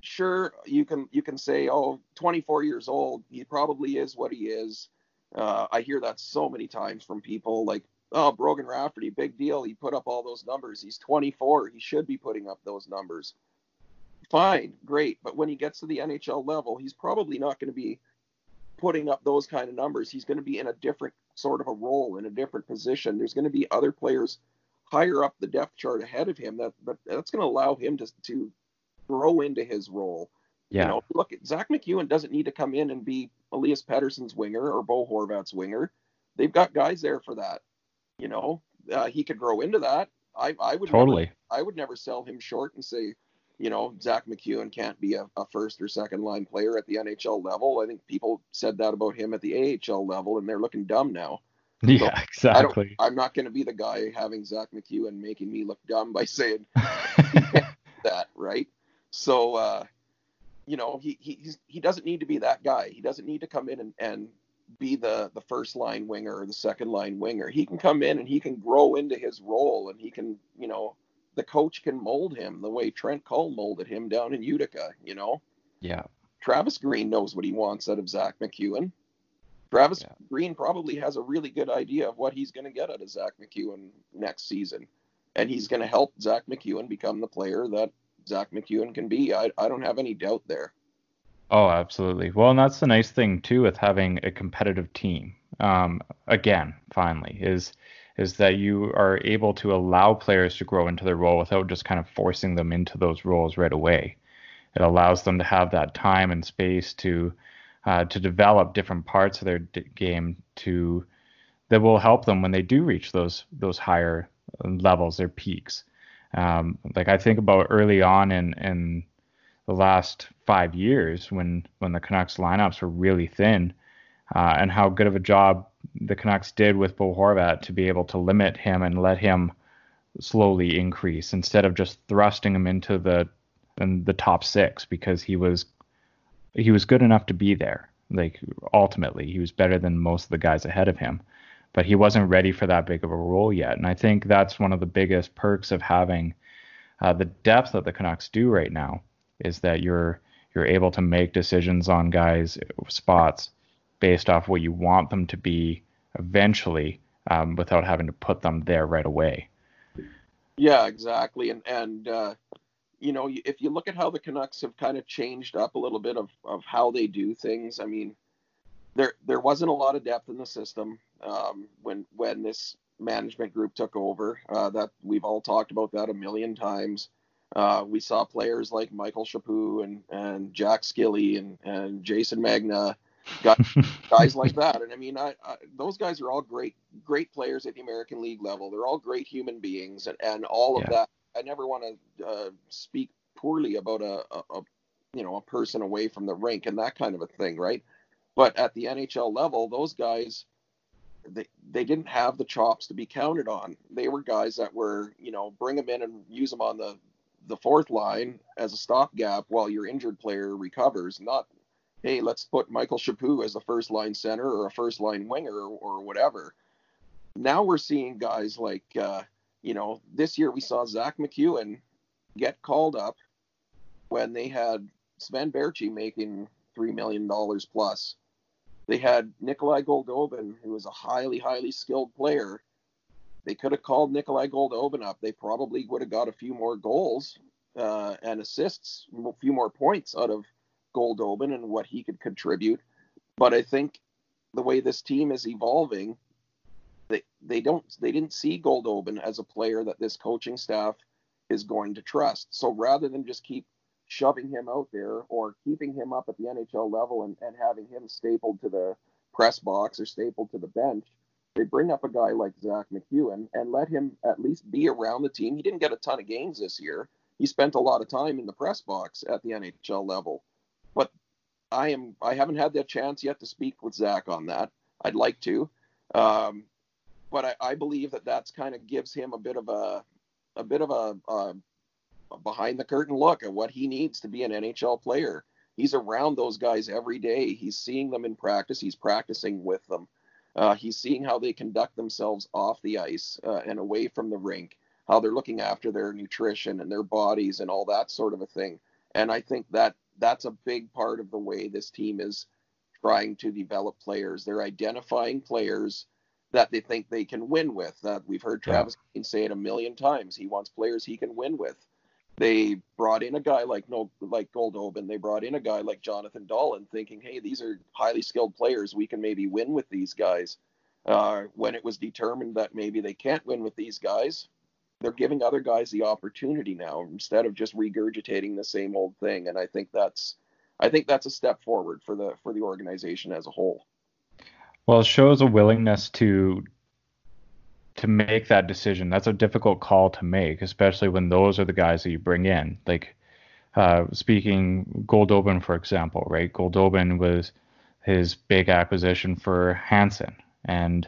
Sure, you can you can say, oh, 24 years old. He probably is what he is. Uh, I hear that so many times from people like, oh, Brogan Rafferty, big deal. He put up all those numbers. He's 24. He should be putting up those numbers. Fine, great. But when he gets to the NHL level, he's probably not going to be putting up those kind of numbers. He's going to be in a different sort of a role, in a different position. There's going to be other players higher up the depth chart ahead of him that, that that's going to allow him to, to grow into his role. Yeah. You know, look, Zack MacEwen doesn't need to come in and be Elias Pettersson's winger or Bo Horvat's winger. They've got guys there for that. You know, uh, he could grow into that. I, I would never- totally. I would never sell him short and say, you know, Zack MacEwen can't be a, a first or second line player at the NHL level. I think people said that about him at the AHL level, and they're looking dumb now. Yeah, I exactly. I'm not going to be the guy having Zack MacEwen making me look dumb by saying that, right? So, uh, you know, he he he's, he doesn't need to be that guy. He doesn't need to come in and, and be the the first line winger or the second line winger. He can come in and he can grow into his role, and he can, you know, the coach can mold him the way Trent Cull molded him down in Utica. You know, yeah. Travis Green knows what he wants out of Zack MacEwen. Travis Yeah. Green probably has a really good idea of what he's going to get out of Zack MacEwen next season. And he's going to help Zack MacEwen become the player that Zack MacEwen can be. I, I don't have any doubt there. Oh, absolutely. Well, and that's the nice thing too with having a competitive team. Um, again, finally, is is that you are able to allow players to grow into their role without just kind of forcing them into those roles right away. It allows them to have that time and space to uh, to develop different parts of their d- game to that will help them when they do reach those those higher levels, their peaks. Um, like I think about early on in in the last five years when when the Canucks lineups were really thin, uh, and how good of a job the Canucks did with Bo Horvat to be able to limit him and let him slowly increase instead of just thrusting him into the in the top six because he was he was good enough to be there. Like ultimately, he was better than most of the guys ahead of him, but he wasn't ready for that big of a role yet. And I think that's one of the biggest perks of having uh, the depth that the Canucks do right now is that you're you're able to make decisions on guys spots based off what you want them to be eventually um, without having to put them there right away. Yeah, exactly. And and uh, you know, if you look at how the Canucks have kind of changed up a little bit of, of how they do things, I mean, there there wasn't a lot of depth in the system um, when when this management group took over. Uh, that we've all talked about that a million times. Uh, we saw players like Michael Chaput and, and Jack Skille and, and Jayson Megna, got guys like that. And I mean, I, I, those guys are all great, great players at the American League level. They're all great human beings, and, and all of Yeah. that. I never want to uh, speak poorly about a, a, a, you know, a person away from the rink and that kind of a thing, right? But at the NHL level, those guys, they they didn't have the chops to be counted on. They were guys that were, you know, bring them in and use them on the the fourth line as a stopgap while your injured player recovers. Not, hey, let's put Michael Chaput as a first line center or a first line winger or, or whatever. Now we're seeing guys like, uh, you know, this year we saw Zack MacEwen get called up when they had Sven Baertschi making three million dollars plus. They had Nikolai Goldobin, who was a highly, highly skilled player. They could have called Nikolai Goldobin up. They probably would have got a few more goals uh, and assists, a few more points out of Goldobin and what he could contribute. But I think the way this team is evolving, they they don't they didn't see Goldobin as a player that this coaching staff is going to trust. So rather than just keep shoving him out there or keeping him up at the NHL level and, and having him stapled to the press box or stapled to the bench, they bring up a guy like Zack MacEwen and let him at least be around the team. He didn't get a ton of games this year. He spent a lot of time in the press box at the NHL level. But I am I haven't had that chance yet to speak with Zack on that. I'd like to. Um, but I, I believe that that's kind of gives him a bit of a a bit of a, a, a behind the curtain look at what he needs to be an NHL player. He's around those guys every day. He's seeing them in practice. He's practicing with them. Uh, he's seeing how they conduct themselves off the ice uh, and away from the rink, how they're looking after their nutrition and their bodies and all that sort of a thing. And I think that that's a big part of the way this team is trying to develop players. They're identifying players that they think they can win with. That we've heard Travis yeah. say it a million times. He wants players he can win with. They brought in a guy like no like Goldobin. They brought in a guy like Jonathan Dahlen, thinking, hey, these are highly skilled players. We can maybe win with these guys. Uh, when it was determined that maybe they can't win with these guys, they're giving other guys the opportunity now instead of just regurgitating the same old thing. And I think that's I think that's a step forward for the for the organization as a whole. Well, it shows a willingness to to make that decision. That's a difficult call to make, especially when those are the guys that you bring in. Like uh, speaking Goldobin, for example, right? Goldobin was his big acquisition for Hansen, and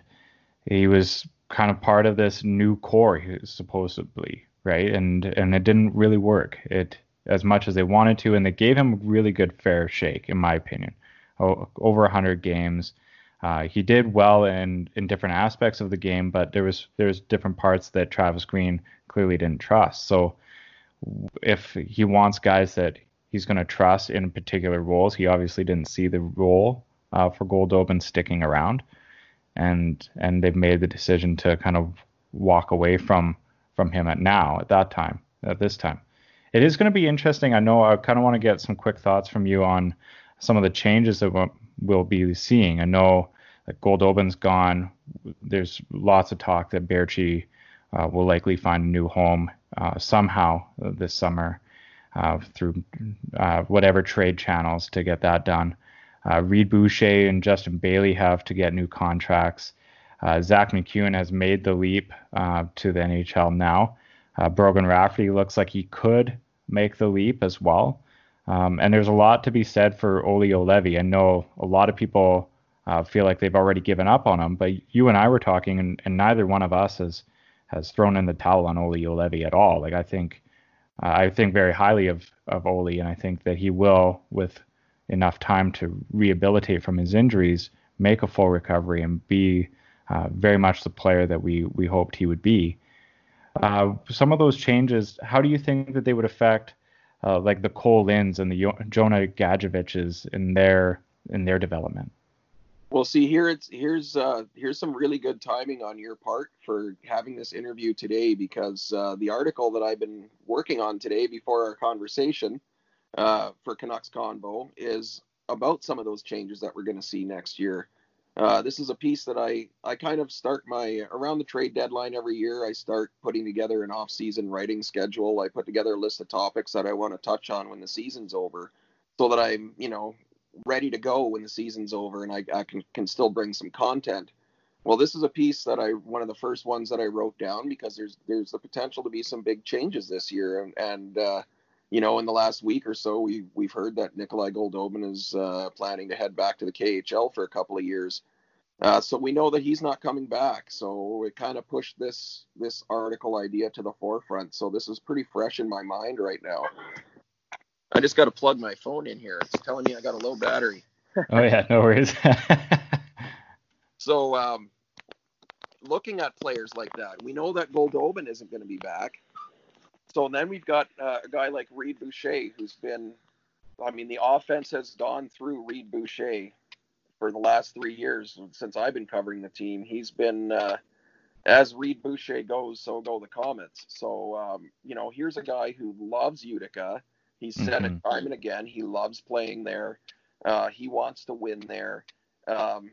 he was kind of part of this new core, supposedly, right? And and it didn't really work. It as much as they wanted to, and they gave him a really good fair shake, in my opinion. O- over 100 games, uh, he did well in in different aspects of the game, but there was there's different parts that Travis Green clearly didn't trust. So if he wants guys that he's going to trust in particular roles, he obviously didn't see the role uh, for Goldobin sticking around, and and they've made the decision to kind of walk away from from him at now at that time at this time. It is going to be interesting. I know I kind of want to get some quick thoughts from you on some of the changes that we'll be seeing. I know that Goldobin's gone. There's lots of talk that Baertschi uh, will likely find a new home uh, somehow this summer uh, through uh, whatever trade channels to get that done. Uh, Reid Boucher and Justin Bailey have to get new contracts. Uh, Zack MacEwen has made the leap to the NHL now. Brogan Rafferty looks like he could make the leap as well. Um, and there's a lot to be said for Olli Juolevi. I know a lot of people uh, feel like they've already given up on him, but you and I were talking, and, and neither one of us has has thrown in the towel on Olli Juolevi at all. Like I think uh, I think very highly of of Olli, and I think that he will, with enough time to rehabilitate from his injuries, make a full recovery and be uh, very much the player that we we hoped he would be. Uh, some of those changes, how do you think that they would affect? Uh, like the Kole Linds and the Jonah Gadjovich's in their in their development. Well, see here it's here's uh, here's some really good timing on your part for having this interview today because uh, the article that I've been working on today before our conversation uh, for Canucks Convo is about some of those changes that we're going to see next year. Uh, this is a piece that I, I kind of start my around the trade deadline every year. I start putting together an off-season writing schedule. I put together a list of topics that I want to touch on when the season's over, so that I'm you know ready to go when the season's over and I, I can can still bring some content. Well, this is a piece that I one of the first ones that I wrote down because there's there's the potential to be some big changes this year and and uh, you know, in the last week or so, we we've heard that Nikolai Goldobin is uh, planning to head back to the KHL for a couple of years. Uh, so we know that he's not coming back. So it kind of pushed this this article idea to the forefront. So this is pretty fresh in my mind right now. I just got to plug my phone in here. It's telling me I got a low battery. oh yeah, no worries. so um, looking at players like that, we know that Goldobin isn't going to be back. So then we've got uh, a guy like Reid Boucher, who's been, I mean, the offense has gone through Reid Boucher for the last three years since I've been covering the team. He's been, uh, as Reid Boucher goes, so go the Comets. So, um, you know, here's a guy who loves Utica. He's said mm-hmm. it time and again. He loves playing there. Uh, he wants to win there. Um,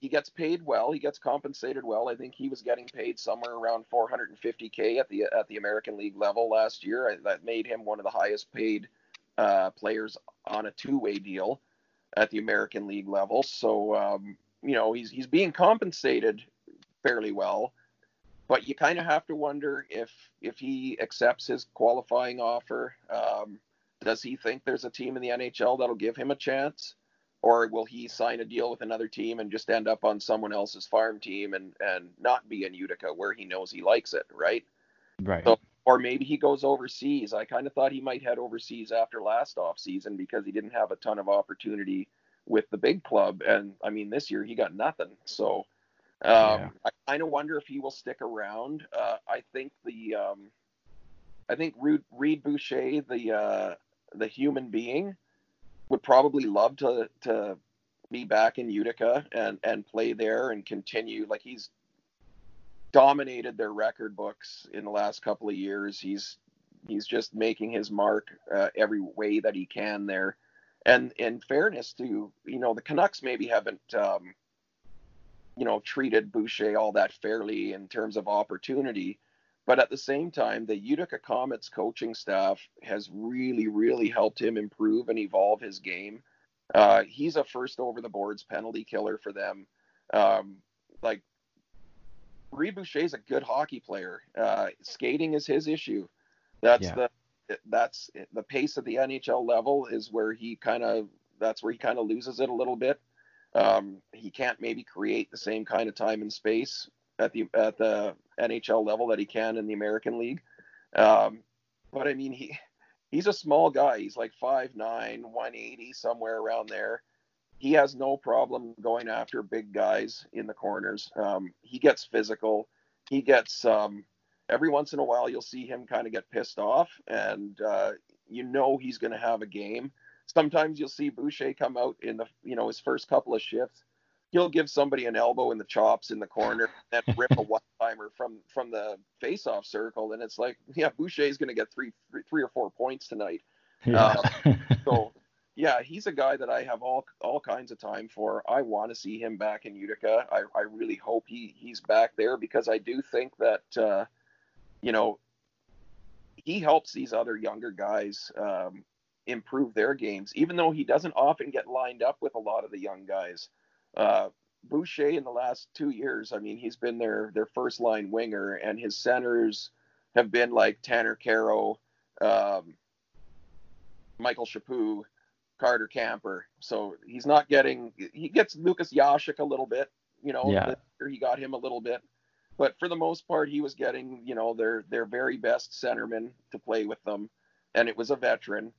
he gets paid well. He gets compensated well. I think he was getting paid somewhere around 450k at the at the American League level last year. That made him one of the highest paid uh, players on a two-way deal at the American League level. So um, you know he's he's being compensated fairly well, but you kind of have to wonder if if he accepts his qualifying offer. Um, does he think there's a team in the NHL that'll give him a chance? Or will he sign a deal with another team and just end up on someone else's farm team and and not be in Utica where he knows he likes it, right? Right. So, or maybe he goes overseas. I kind of thought he might head overseas after last off season because he didn't have a ton of opportunity with the big club, and I mean this year he got nothing. So um, Yeah. I kind of wonder if he will stick around. Uh, I think the um, I think Reid, Reid Boucher, the uh, the human being, would probably love to to be back in Utica and and play there and continue. Like he's dominated their record books in the last couple of years. He's he's just making his mark uh, every way that he can there. And in fairness to you know the Canucks maybe haven't um, you know treated Boucher all that fairly in terms of opportunity. But at the same time, the Utica Comets coaching staff has really, really helped him improve and evolve his game. Uh, he's a first over the boards penalty killer for them. Um, like Reid Boucher's a good hockey player. Uh, skating is his issue. That's Yeah. the that's the pace at the NHL level is where he kind of that's where he kind of loses it a little bit. Um, he can't maybe create the same kind of time and space at the at the NHL level that he can in the American League. Um, but I mean he he's a small guy. He's like 5'9", 180 somewhere around there. He has no problem going after big guys in the corners. Um, he gets physical. He gets um, every once in a while you'll see him kind of get pissed off, and uh, you know he's going to have a game. Sometimes you'll see Boucher come out in the you know his first couple of shifts. He'll give somebody an elbow in the chops in the corner and rip a one timer from from the face-off circle, and it's like, yeah, Boucher's going to get three, three three or four points tonight. yeah. So yeah, he's a guy that I have all all kinds of time for. I want to see him back in Utica. I, I really hope he he's back there because I do think that uh, you know he helps these other younger guys um, improve their games, even though he doesn't often get lined up with a lot of the young guys. Uh, Boucher in the last two years, I mean, he's been their their first line winger, and his centers have been like Tanner Kero, um, Michael Chaput, Carter Camper. So he's not getting he gets Lukas Jasek a little bit, you know, Yeah. he got him a little bit. But for the most part he was getting, you know, their their very best centerman to play with them. And it was a veteran.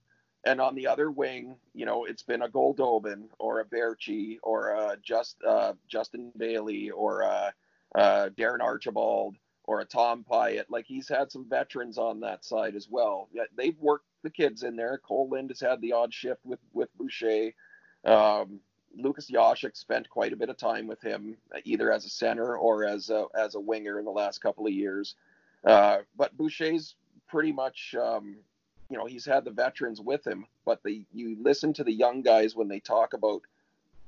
And on the other wing, you know, it's been a Goldobin or a Baertschi or a just uh, Justin Bailey or a, Darren Archibald or a Tom Pyatt. Like he's had some veterans on that side as well. They've worked the kids in there. Kole Lind has had the odd shift with with Boucher. Um, Lukas Jasek spent quite a bit of time with him, either as a center or as a as a winger in the last couple of years. Uh, but Boucher's pretty much, um, you know, he's had the veterans with him. But the you listen to the young guys when they talk about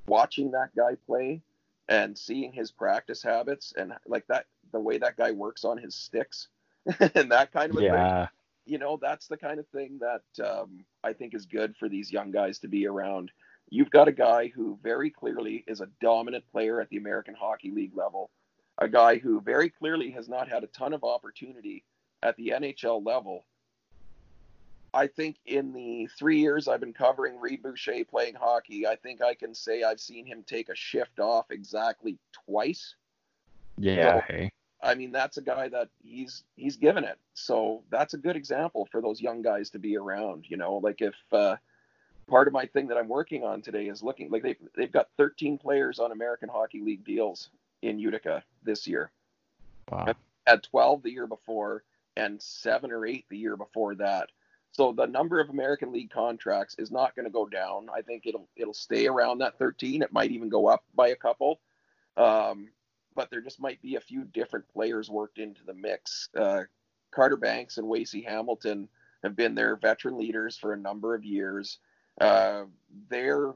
watching that guy play and seeing his practice habits and like that the way that guy works on his sticks and that kind of a thing yeah. you know that's the kind of thing that um, I think is good for these young guys to be around. You've got a guy who very clearly is a dominant player at the American Hockey League level, a guy who very clearly has not had a ton of opportunity at the NHL level. I think in the three years I've been covering Reid Boucher playing hockey, I think I can say I've seen him take a shift off exactly twice. Yeah. So- Hey. I mean, that's a guy that he's he's given it. So that's a good example for those young guys to be around. You know, like if uh, part of my thing that I'm working on today is looking like they've they've got 13 players on American Hockey League deals in Utica this year. Wow. Had 12 the year before and seven or eight the year before that. So the number of American League contracts is not going to go down. I think it'll it'll stay around that 13. It might even go up by a couple. Um, but there just might be a few different players worked into the mix. Uh, Carter Bancks and Wacey Hamilton have been their veteran leaders for a number of years. Uh, they're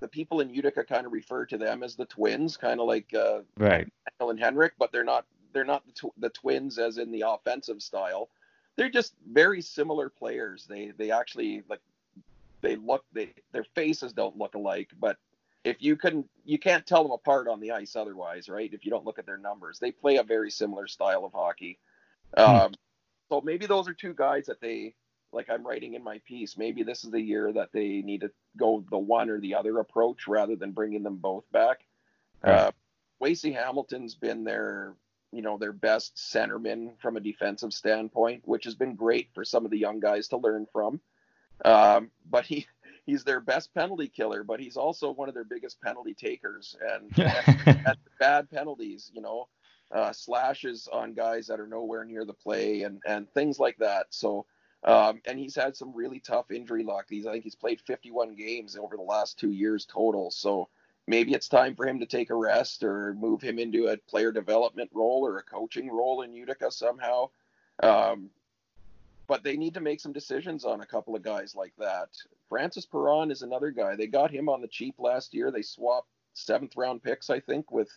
the people in Utica kind of refer to them as the twins, kind of like uh, Right. And Henrik, but they're not they're not the, tw- the twins as in the offensive style. They're just very similar players. They they actually like they look they their faces don't look alike, but if you couldn't you can't tell them apart on the ice otherwise, right? If you don't look at their numbers, they play a very similar style of hockey. Um, so maybe those are two guys that they like I'm writing in my piece, maybe this is the year that they need to go the one or the other approach rather than bringing them both back. Uh, Wacey Hamilton's been their, you know, their best centerman from a defensive standpoint, which has been great for some of the young guys to learn from. Um, but he he's their best penalty killer, but he's also one of their biggest penalty takers and, and bad penalties, you know, uh, slashes on guys that are nowhere near the play and and things like that. So. Um, and he's had some really tough injury luck. He's, I think he's played 51 games over the last two years total. So maybe it's time for him to take a rest or move him into a player development role or a coaching role in Utica somehow. Um, but they need to make some decisions on a couple of guys like that. Francis Perron is another guy. They got him on the cheap last year. They swapped seventh round picks, I think, with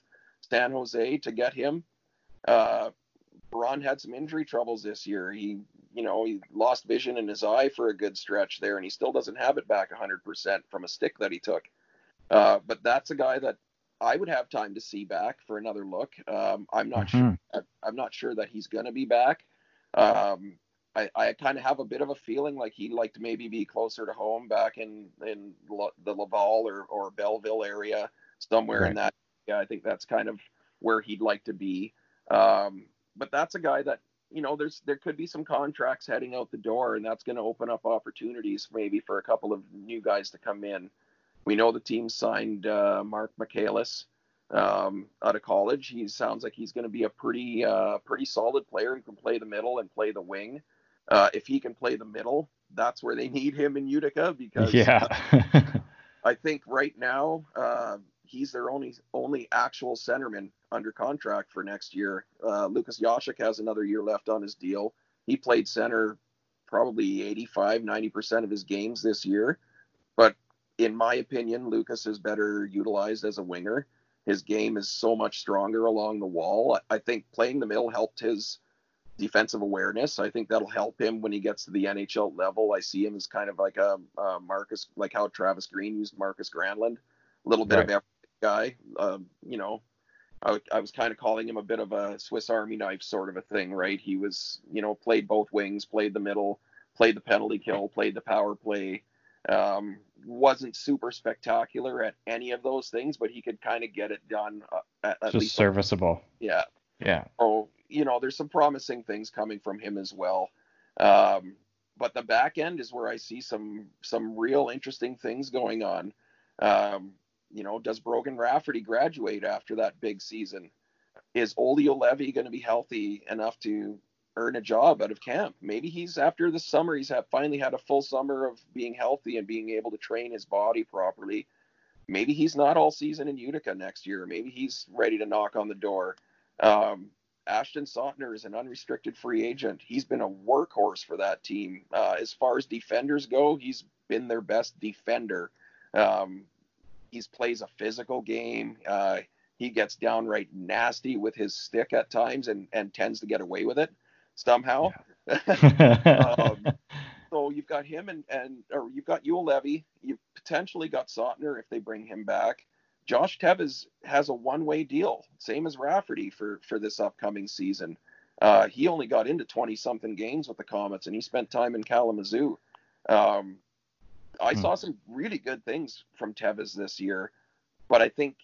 San Jose to get him. Uh, Perron had some injury troubles this year. He, you know, he lost vision in his eye for a good stretch there, and he still doesn't have it back 100% from a stick that he took. Uh, but that's a guy that I would have time to see back for another look. Um, I'm not Mhm. sure. I'm not sure that he's going to be back. Um, I, I kind of have a bit of a feeling like he'd like to maybe be closer to home back in in La- the Laval or, or Belleville area, somewhere Right. in that. Yeah, I think that's kind of where he'd like to be. Um, but that's a guy that you know there's there could be some contracts heading out the door, and that's going to open up opportunities maybe for a couple of new guys to come in. We know the team signed uh, Marc Michaelis um, out of college. He sounds like he's going to be a pretty uh, pretty solid player who can play the middle and play the wing. Uh, if he can play the middle, that's where they need him in Utica because yeah. I think right now uh, he's their only only actual centerman under contract for next year. Uh, Lukas Jasek has another year left on his deal. He played center probably 85, 90% of his games this year. In my opinion, Lukas is better utilized as a winger. His game is so much stronger along the wall. I I think playing the middle helped his defensive awareness. I think that'll help him when he gets to the NHL level. I see him as kind of like a, a Markus, like how Travis Green used Markus Granlund, a little bit of Right. every guy. Um, you know, I was kind of calling him a bit of a Swiss Army knife sort of a thing, right? He was, you know, played both wings, played the middle, played the penalty kill, played the power play. Um, wasn't super spectacular at any of those things, but he could kind of get it done uh, at, at Just least. serviceable. yeah. Yeah. So, you know, there's some promising things coming from him as well. Um, but the back end is where I see some some real interesting things going on. Um, you know, does Brogan Rafferty graduate after that big season? Is Olli Juolevi going to be healthy enough to earn a job out of camp? Maybe he's after the summer, he's had, finally had a full summer of being healthy and being able to train his body properly. Maybe he's not all season in Utica next year. Maybe he's ready to knock on the door. Um, Ashton Sautner is an unrestricted free agent. He's been a workhorse for that team. Uh, as far as defenders go, he's been their best defender. Um, he plays a physical game. Uh, he gets downright nasty with his stick at times and, and tends to get away with it somehow. um, so you've got him and, and or you've got Juolevi. You've potentially got Sautner if they bring him back. Josh Teves has a one-way deal, same as Rafferty for for this upcoming season. Uh, he only got into 20-something games with the Comets, and he spent time in Kalamazoo. Um, I Hmm. saw some really good things from Tevez this year, but I think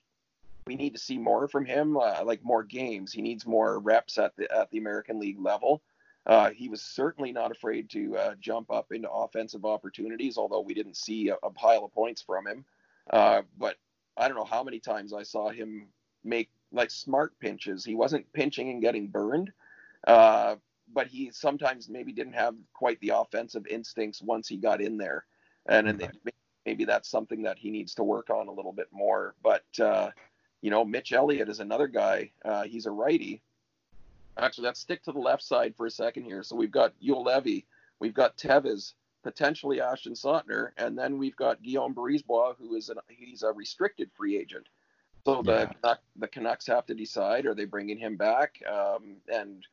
we need to see more from him, uh, like more games. He needs more reps at the at the American League level. Uh, he was certainly not afraid to uh, jump up into offensive opportunities, although we didn't see a, a pile of points from him. Uh, but I don't know how many times I saw him make like smart pinches. He wasn't pinching and getting burned, uh, but he sometimes maybe didn't have quite the offensive instincts once he got in there, and, and maybe that's something that he needs to work on a little bit more. But uh, you know, Mitch Eliot is another guy. Uh, he's a righty. Actually, let's stick to the left side for a second here. So we've got Juolevi, we've got Teves, potentially Ashton Sautner, and then we've got Guillaume Brisebois, who is an, he's a restricted free agent. So the Yeah. The Canucks have to decide: are they bringing him back, um, and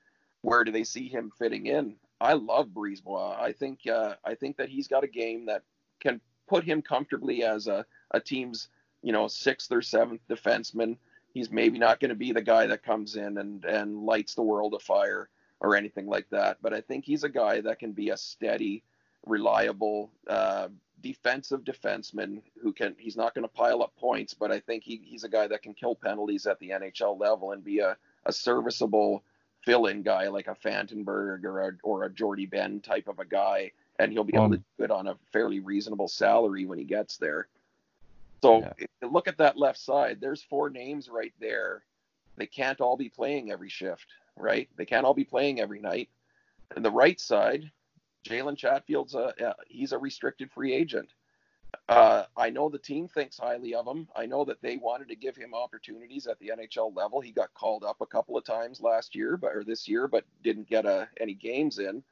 where do they see him fitting in? I love Brisebois. I think uh, I think that he's got a game that can put him comfortably as a, a team's you know sixth or seventh defenseman. He's maybe not going to be the guy that comes in and and lights the world afire or anything like that. But I think he's a guy that can be a steady reliable uh, defensive defenseman who can. He's not going to pile up points, but I think he, he's a guy that can kill penalties at the NHL level and be a, a serviceable fill-in guy like a Fantenberg or a or a Jordie Benn type of a guy, and he'll be able to Um, do it on a fairly reasonable salary when he gets there. So Yeah. look at that left side. There's four names right there. They can't all be playing every shift, right? They can't all be playing every night. And the right side, Jalen Chatfield's a uh, he's a restricted free agent. Uh, I know the team thinks highly of him. I know that they wanted to give him opportunities at the NHL level. He got called up a couple of times last year, but or this year, but didn't get a, any games in.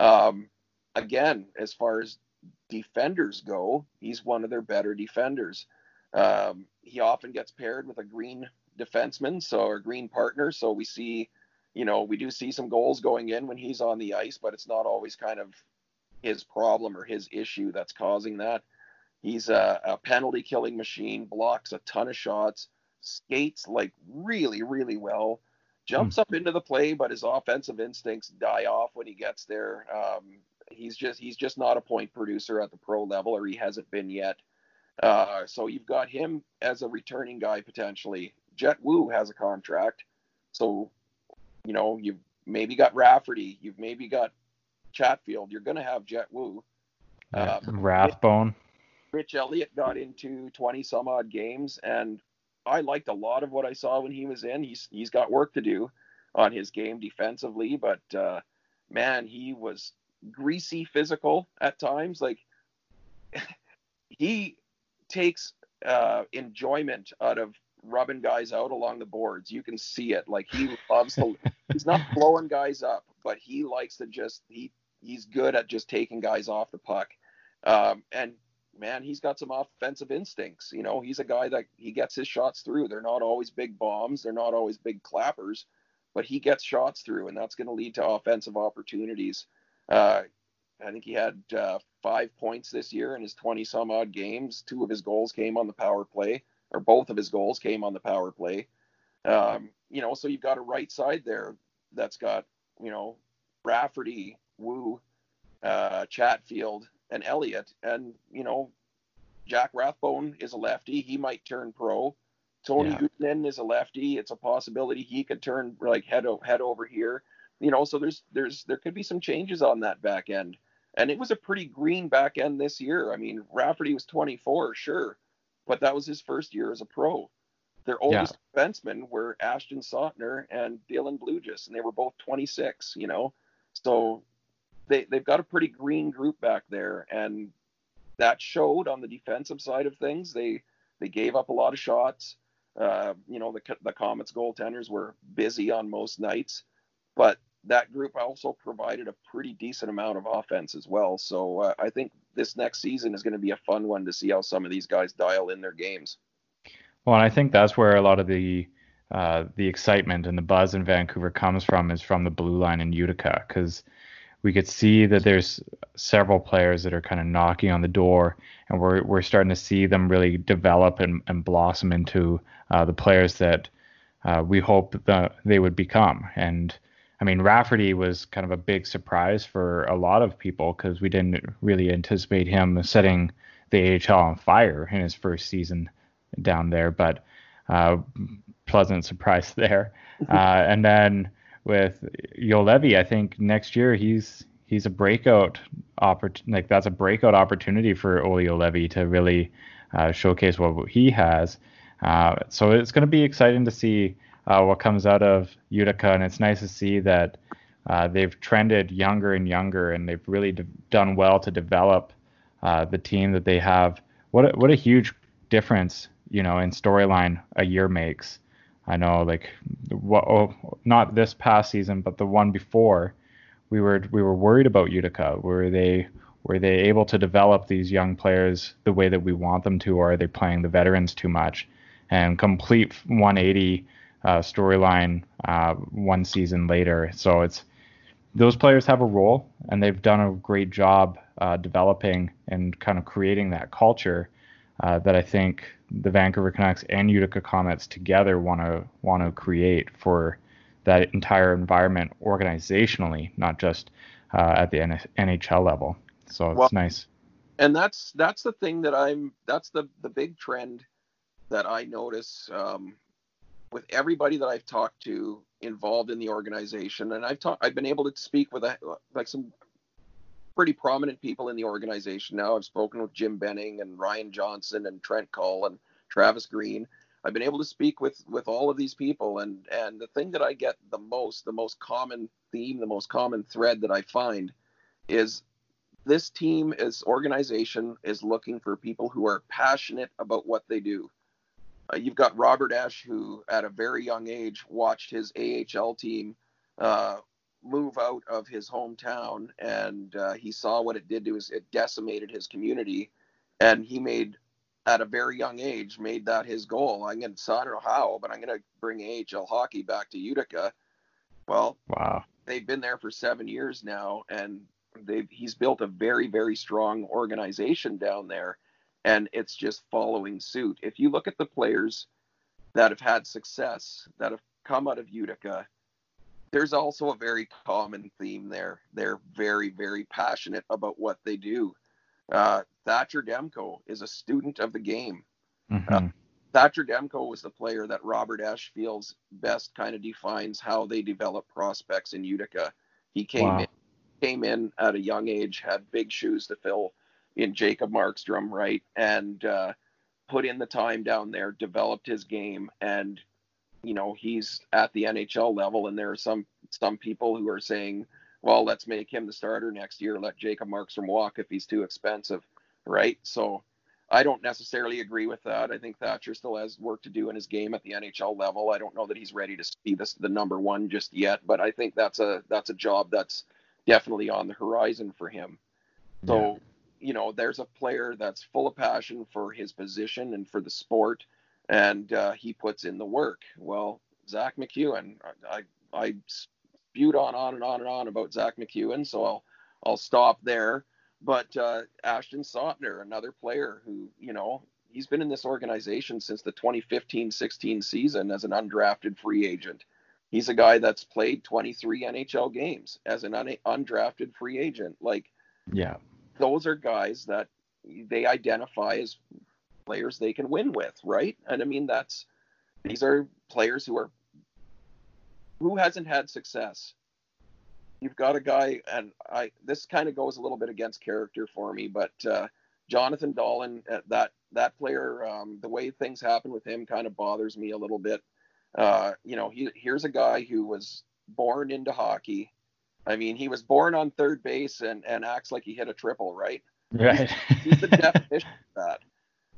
Um, again, as far as defenders go, he's one of their better defenders. Um, he often gets paired with a green defenseman, so a green partner. So we see, you know, we do see some goals going in when he's on the ice, but it's not always kind of his problem or his issue that's causing that. He's a, a penalty killing machine, blocks a ton of shots, skates like really, really well, jumps up into the play, but his offensive instincts die off when he gets there. Um, he's just he's just not a point producer at the pro level, or he hasn't been yet. Uh, so you've got him as a returning guy potentially. Jett Woo has a contract, so you know you've maybe got Rafferty, you've maybe got Chatfield. You're going to have Jett Woo. Yeah, Um, Rathbone. Mitch Eliot got into 20 some odd games, and I liked a lot of what I saw when he was in. He's he's got work to do on his game defensively, but uh, man, he was greasy physical at times. Like he takes uh, enjoyment out of rubbing guys out along the boards. You can see it. Like he loves to. he's not blowing guys up, but he likes to just he he's good at just taking guys off the puck. Um, and man, he's got some offensive instincts. You know, he's a guy that he gets his shots through. They're not always big bombs. They're not always big clappers, but he gets shots through, and that's going to lead to offensive opportunities. Uh, I think he had uh, five points this year in his 20 some odd games. Two of his goals came on the power play, or both of his goals came on the power play. Um, you know, so you've got a right side there that's got, you know, Rafferty, Woo, uh, Chatfield, and Eliot. And, you know, Jack Rathbone is a lefty. He might turn pro. Tony Yeah. Is a lefty. It's a possibility he could turn like head o- head over here. You know, so there's there's there could be some changes on that back end. And it was a pretty green back end this year. I mean, Rafferty was 24, sure, but that was his first year as a pro. Their oldest defensemen were Ashton Sautner and Dylan Blujus, and they were both 26. You know, so they they've got a pretty green group back there, and that showed on the defensive side of things. They they gave up a lot of shots. Uh, you know, the the Comets goaltenders were busy on most nights, but that group also provided a pretty decent amount of offense as well. So uh, I think this next season is going to be a fun one to see how some of these guys dial in their games. Well, and I think that's where a lot of the uh, the excitement and the buzz in Vancouver comes from is from the blue line in Utica because we could see that there's several players that are kind of knocking on the door, and we're we're starting to see them really develop and, and blossom into uh, the players that uh, we hope that they would become. And I mean, Rafferty was kind of a big surprise for a lot of people because we didn't really anticipate him setting the AHL on fire in his first season down there, but uh, pleasant surprise there. Uh, and then with Juolevi, I think next year he's he's a breakout opportunity. Like that's a breakout opportunity for Olli Juolevi to really uh, showcase what he has. Uh, so it's going to be exciting to see uh, what comes out of Utica, and it's nice to see that uh, they've trended younger and younger, and they've really de- done well to develop uh, the team that they have. What a, what a huge difference, you know, in storyline a year makes. I know, like, what, oh, not this past season, but the one before, we were we were worried about Utica. Were they were they able to develop these young players the way that we want them to, or are they playing the veterans too much? And complete 180 uh, storyline uh, one season later. So it's those players have a role, and they've done a great job uh, developing and kind of creating that culture uh, that I think the Vancouver Canucks and Utica Comets together want to want to create for that entire environment organizationally, not just uh, at the N- NHL level. So it's Well- nice. and that's that's the thing that I'm that's the the big trend that I notice um, with everybody that I've talked to involved in the organization, and I've talked I've been able to speak with a, like some pretty prominent people in the organization now. I've spoken with Jim Benning and Ryan Johnson and Trent Cull and Travis Green. I've been able to speak with with all of these people, and and the thing that I get the most, the most common theme, the most common thread that I find is this team is organization is looking for people who are passionate about what they do. Uh, you've got Robert Esche, who at a very young age watched his AHL team uh, move out of his hometown, and uh, he saw what it did to his. It decimated his community, and he made at a very young age made that his goal. I'm gonna. So I don't know how, but I'm gonna bring AHL hockey back to Utica. Well, Wow. they've been there for seven years now, and they've he's built a very very strong organization down there, and it's just following suit. If you look at the players that have had success that have come out of Utica, there's also a very common theme there. They're very very passionate about what they do. Uh, Thatcher Demko is a student of the game. Mhm. Thatcher Demko was the player that Robert Esche feels best kind of defines how they develop prospects in Utica. He came Wow. in came in at a young age, had big shoes to fill in Jacob Markstrom, right? And uh, put in the time down there, developed his game, and you know he's at the NHL level. And there are some some people who are saying, well, let's make him the starter next year. Let Jacob Markstrom walk if he's too expensive, right? So I don't necessarily agree with that. I think Thatcher still has work to do in his game at the NHL level. I don't know that he's ready to be this the number one just yet, but I think that's a that's a job that's definitely on the horizon for him. So, you know, there's a player that's full of passion for his position and for the sport, and uh, he puts in the work. Well, Zack MacEwen, I, I, spewed on, on and on and on about Zack MacEwen, so I'll I'll stop there. But uh, Ashton Sautner, another player who, you know, he's been in this organization since the 2015-16 season as an undrafted free agent. He's a guy that's played 23 NHL games as an un- undrafted free agent. Like Yeah. Those are guys that they identify as players they can win with, right? And I mean that's these are players who are who hasn't had success. You've got a guy, and I this kind of goes a little bit against character for me, but uh, Jonathan Dahlen, uh, that that player, um, the way things happen with him kind of bothers me a little bit. Uh, you know, he here's a guy who was born into hockey. I mean, he was born on third base and, and acts like he hit a triple, right? Right. He's the definition of that.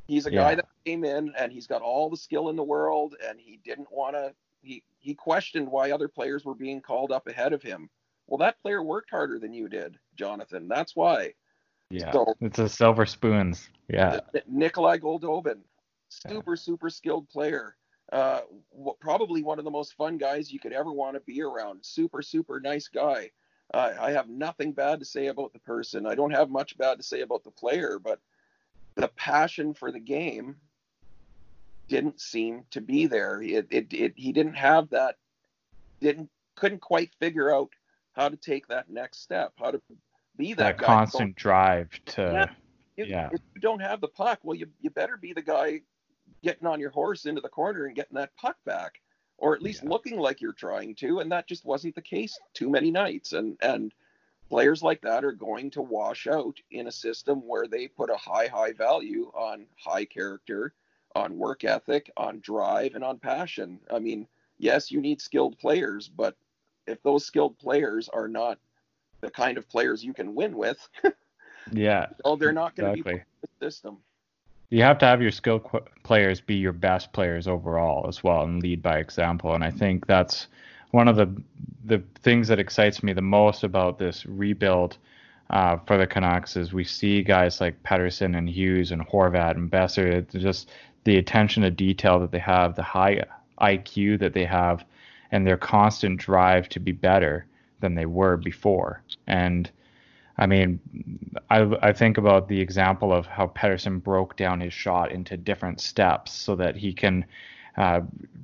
He's a guy Yeah. that came in and he's got all the skill in the world and he didn't want to he he questioned why other players were being called up ahead of him. Well, that player worked harder than you did, Jonathan. That's why. yeah. So- it's a silver spoons. Yeah. Nikolai Goldobin, super super skilled player. Uh, w- probably one of the most fun guys you could ever want to be around. Super super nice guy. Uh, I have nothing bad to say about the person. I don't have much bad to say about the player, but the passion for the game didn't seem to be there. It, it, it he didn't have that. Didn't couldn't quite figure out how to take that next step. How to be that, That constant drive to. If, Yeah. if you don't have the puck, well, you you better be the guy getting on your horse into the corner and getting that puck back, or at least Yeah. looking like you're trying to. And that just wasn't the case too many nights. And and players like that are going to wash out in a system where they put a high high value on high character, on work ethic, on drive, and on passion. I mean, yes, you need skilled players, but if those skilled players are not the kind of players you can win with, Yeah. oh, they're not going to be Exactly. of the system. You have to have your skill qu- players be your best players overall as well and lead by example. And I think that's one of the the things that excites me the most about this rebuild uh, for the Canucks is we see guys like Pettersson and Hughes and Horvat and Boeser. Just the attention to detail that they have, the high IQ that they have, and their constant drive to be better than they were before. And I mean, I, I think about the example of how Pettersson broke down his shot into different steps so that he can uh,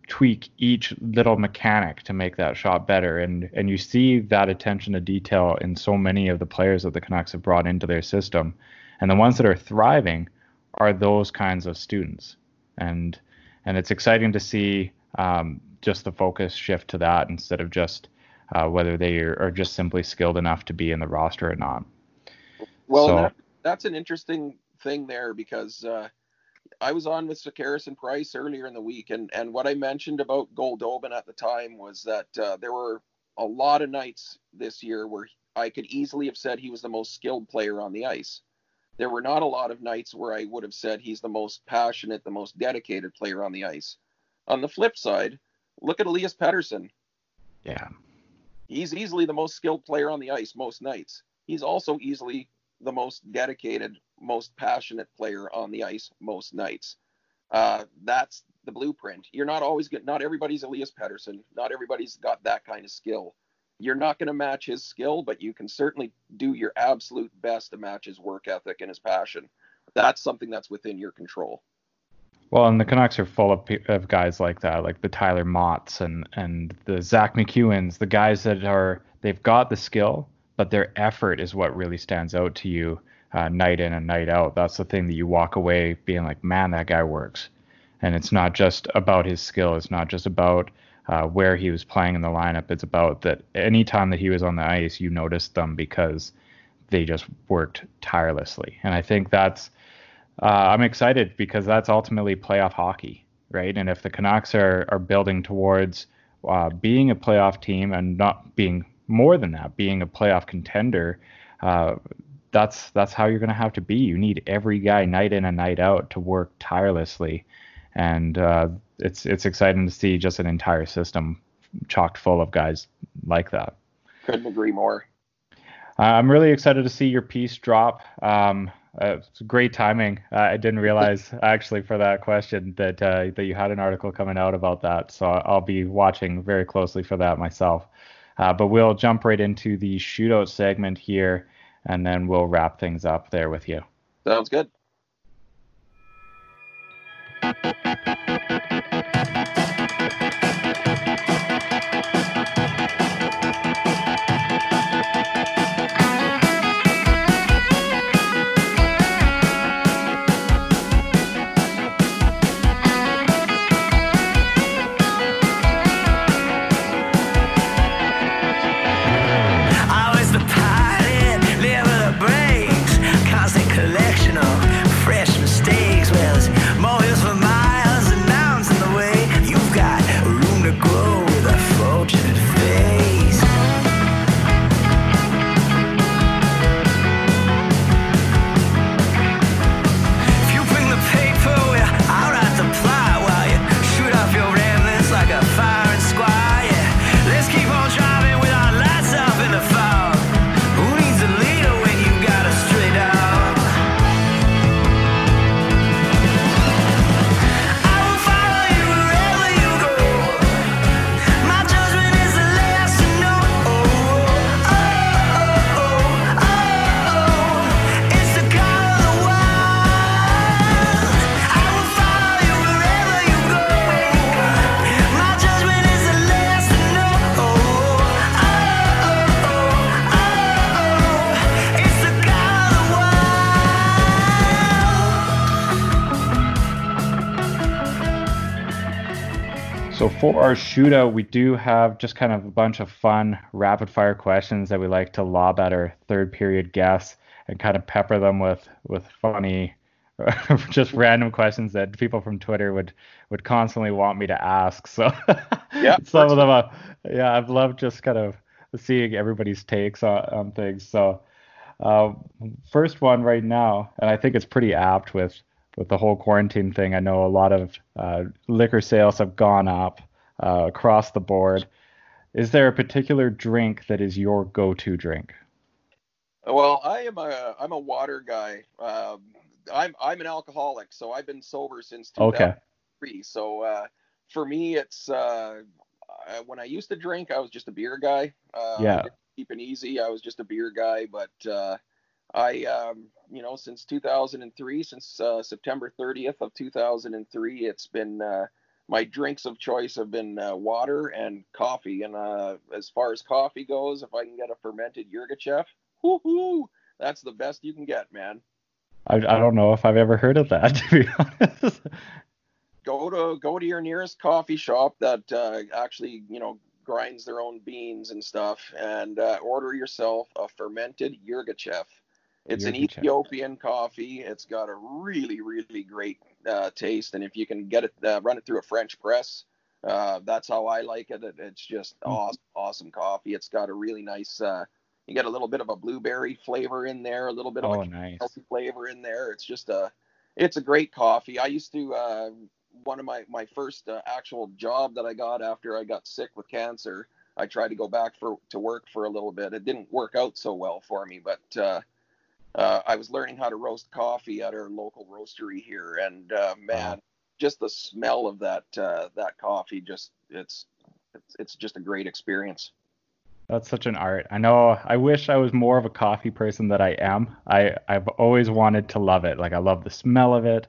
tweak each little mechanic to make that shot better. And and you see that attention to detail in so many of the players that the Canucks have brought into their system. And the ones that are thriving are those kinds of students. And and it's exciting to see um, just the focus shift to that instead of just uh, whether they are, just simply skilled enough to be in the roster or not. Well, so, that, that's an interesting thing there because uh, I was on with Sekeres and Price earlier in the week, and and what I mentioned about Goldobin at the time was that uh, there were a lot of nights this year where I could easily have said he was the most skilled player on the ice. There were not a lot of nights where I would have said he's the most passionate, the most dedicated player on the ice. On the flip side, look at Elias Pettersson. Yeah. He's easily the most skilled player on the ice most nights. He's also easily the most dedicated, most passionate player on the ice most nights. Uh, that's the blueprint. You're not always good. Not everybody's Elias Pettersson. Not everybody's got that kind of skill. You're not going to match his skill, but you can certainly do your absolute best to match his work ethic and his passion. That's something that's within your control. Well, and the Canucks are full of, of guys like that, like the Tyler Motts and and the Zack MacEwens, the guys that are they've got the skill, but their effort is what really stands out to you uh, night in and night out. That's the thing that you walk away being like, man, that guy works. And it's not just about his skill. It's not just about uh, where he was playing in the lineup. It's about that anytime that he was on the ice, you noticed them because they just worked tirelessly. And I think that's, uh, I'm excited because that's ultimately playoff hockey, right? And if the Canucks are, are building towards uh, being a playoff team and not being more than that, being a playoff contender, uh, that's that's how you're going to have to be. You need every guy night in and night out to work tirelessly, and uh, it's it's exciting to see just an entire system chocked full of guys like that. Couldn't agree more. Uh, I'm really excited to see your piece drop. Um, uh, it's great timing. Uh, I didn't realize actually for that question that uh, that you had an article coming out about that, so I'll be watching very closely for that myself. Uh, but we'll jump right into the shootout segment here, and then we'll wrap things up there with you. Sounds good. Our shootout, we do have just kind of a bunch of fun rapid fire questions that we like to lob at our third period guests and kind of pepper them with with funny, just random questions that people from Twitter would would constantly want me to ask. So yeah, some of them, uh, yeah, I've loved just kind of seeing everybody's takes on, on things. So uh, first one right now, and I think it's pretty apt with with the whole quarantine thing. I know a lot of uh, liquor sales have gone up uh, across the board. Is there a particular drink that is your go-to drink? Well, I am a I'm a water guy. Um, I'm I'm an alcoholic, so I've been sober since 2003. Okay. So uh, for me, it's uh, when I used to drink, I was just a beer guy. Uh, yeah. Keeping easy, I was just a beer guy. But uh, I, um, you know, since 2003, since uh, September 30th of 2003, it's been uh, my drinks of choice have been uh, water and coffee. And uh, as far as coffee goes, if I can get a fermented Yirgacheffe, whoo that's the best you can get, man. I, I don't know if I've ever heard of that to be honest. Go to go to your nearest coffee shop that uh, actually you know grinds their own beans and stuff, and uh, order yourself a fermented Yirgacheffe. It's an. Ethiopian coffee. It's got a really, really great uh, taste, and if you can get it, uh, run it through a French press, uh, that's how I like it. It- It's just Mhm. awesome, awesome coffee. It's got a really nice. Uh, you get a little bit of a blueberry flavor in there, a little bit of Oh, a nice. healthy flavor in there. It's just a, it's a great coffee. I used to uh, one of my my first uh, actual job that I got after I got sick with cancer. I tried to go back for to work for a little bit. It didn't work out so well for me, but uh, I was learning how to roast coffee at our local roastery here, and uh, man, just the smell of that uh, that coffee just it's it's, it's just a great experience. That's such an art. I know. I wish I was more of a coffee person that I am. I I've always wanted to love it. Like I love the smell of it.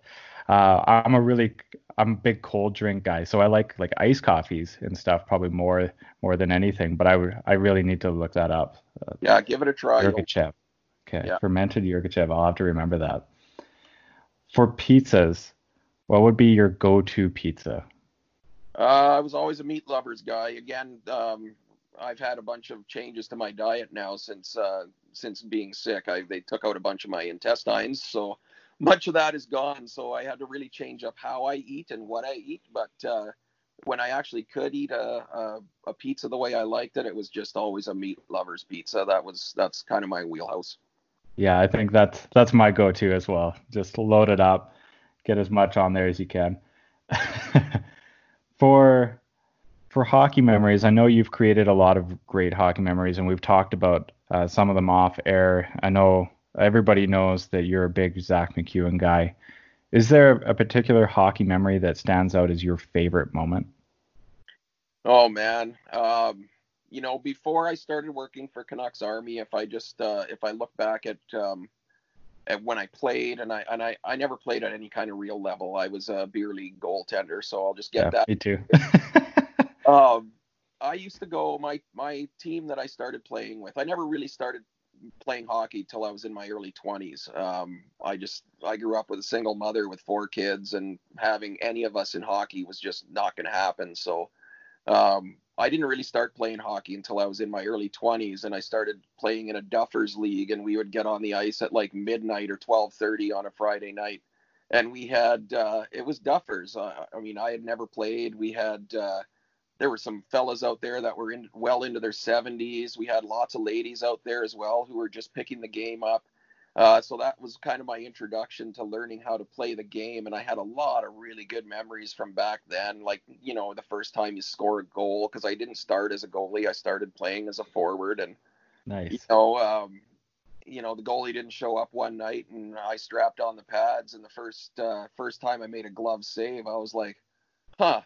Uh, I'm a really I'm a big cold drink guy, so I like like iced coffees and stuff probably more more than anything. But I I really need to look that up. Uh, Yeah, give it a try. You'll- Yirgacheffe. Okay, Yeah. fermented Yirgacheffe. I'll have to remember that. For pizzas, what would be your go-to pizza? Uh, I was always a meat lovers guy. Again, um, I've had a bunch of changes to my diet now since uh, since being sick. I, they took out a bunch of my intestines, so much of that is gone. So I had to really change up how I eat and what I eat. But uh, when I actually could eat a, a a pizza the way I liked it, it was just always a meat lovers pizza. That was that's kind of my wheelhouse. Yeah, I think that's that's my go-to as well. Just load it up, get as much on there as you can. for for hockey memories, I know you've created a lot of great hockey memories, and we've talked about uh, some of them off air. I know everybody knows that you're a big Zack MacEwen guy. Is there a particular hockey memory that stands out as your favorite moment? Oh man, um, you know, before I started working for Canucks Army, if I just uh, if I look back at um, at when I played, and I and I, I never played at any kind of real level. I was a beer league goaltender, so I'll just get yeah, that. me too. Um, I used to go my my team that I started playing with. I never really started playing hockey till I was in my early 20s. Um, I just I grew up with a single mother with four kids, and having any of us in hockey was just not going to happen. So um, I didn't really start playing hockey until I was in my early 20s, and I started playing in a Duffers league, and we would get on the ice at like midnight or 12:30 on a Friday night. And we had uh, it was Duffers. Uh, I mean, I had never played. We had uh, there were some fellas out there that were in well into their 70s. We had lots of ladies out there as well who were just picking the game up. Uh, so that was kind of my introduction to learning how to play the game, and I had a lot of really good memories from back then. Like you know, the first time you score a goal, because I didn't start as a goalie, I started playing as a forward, and you know, um, you know, the goalie didn't show up one night, and I strapped on the pads, and the first uh, first time I made a glove save, I was like, huh.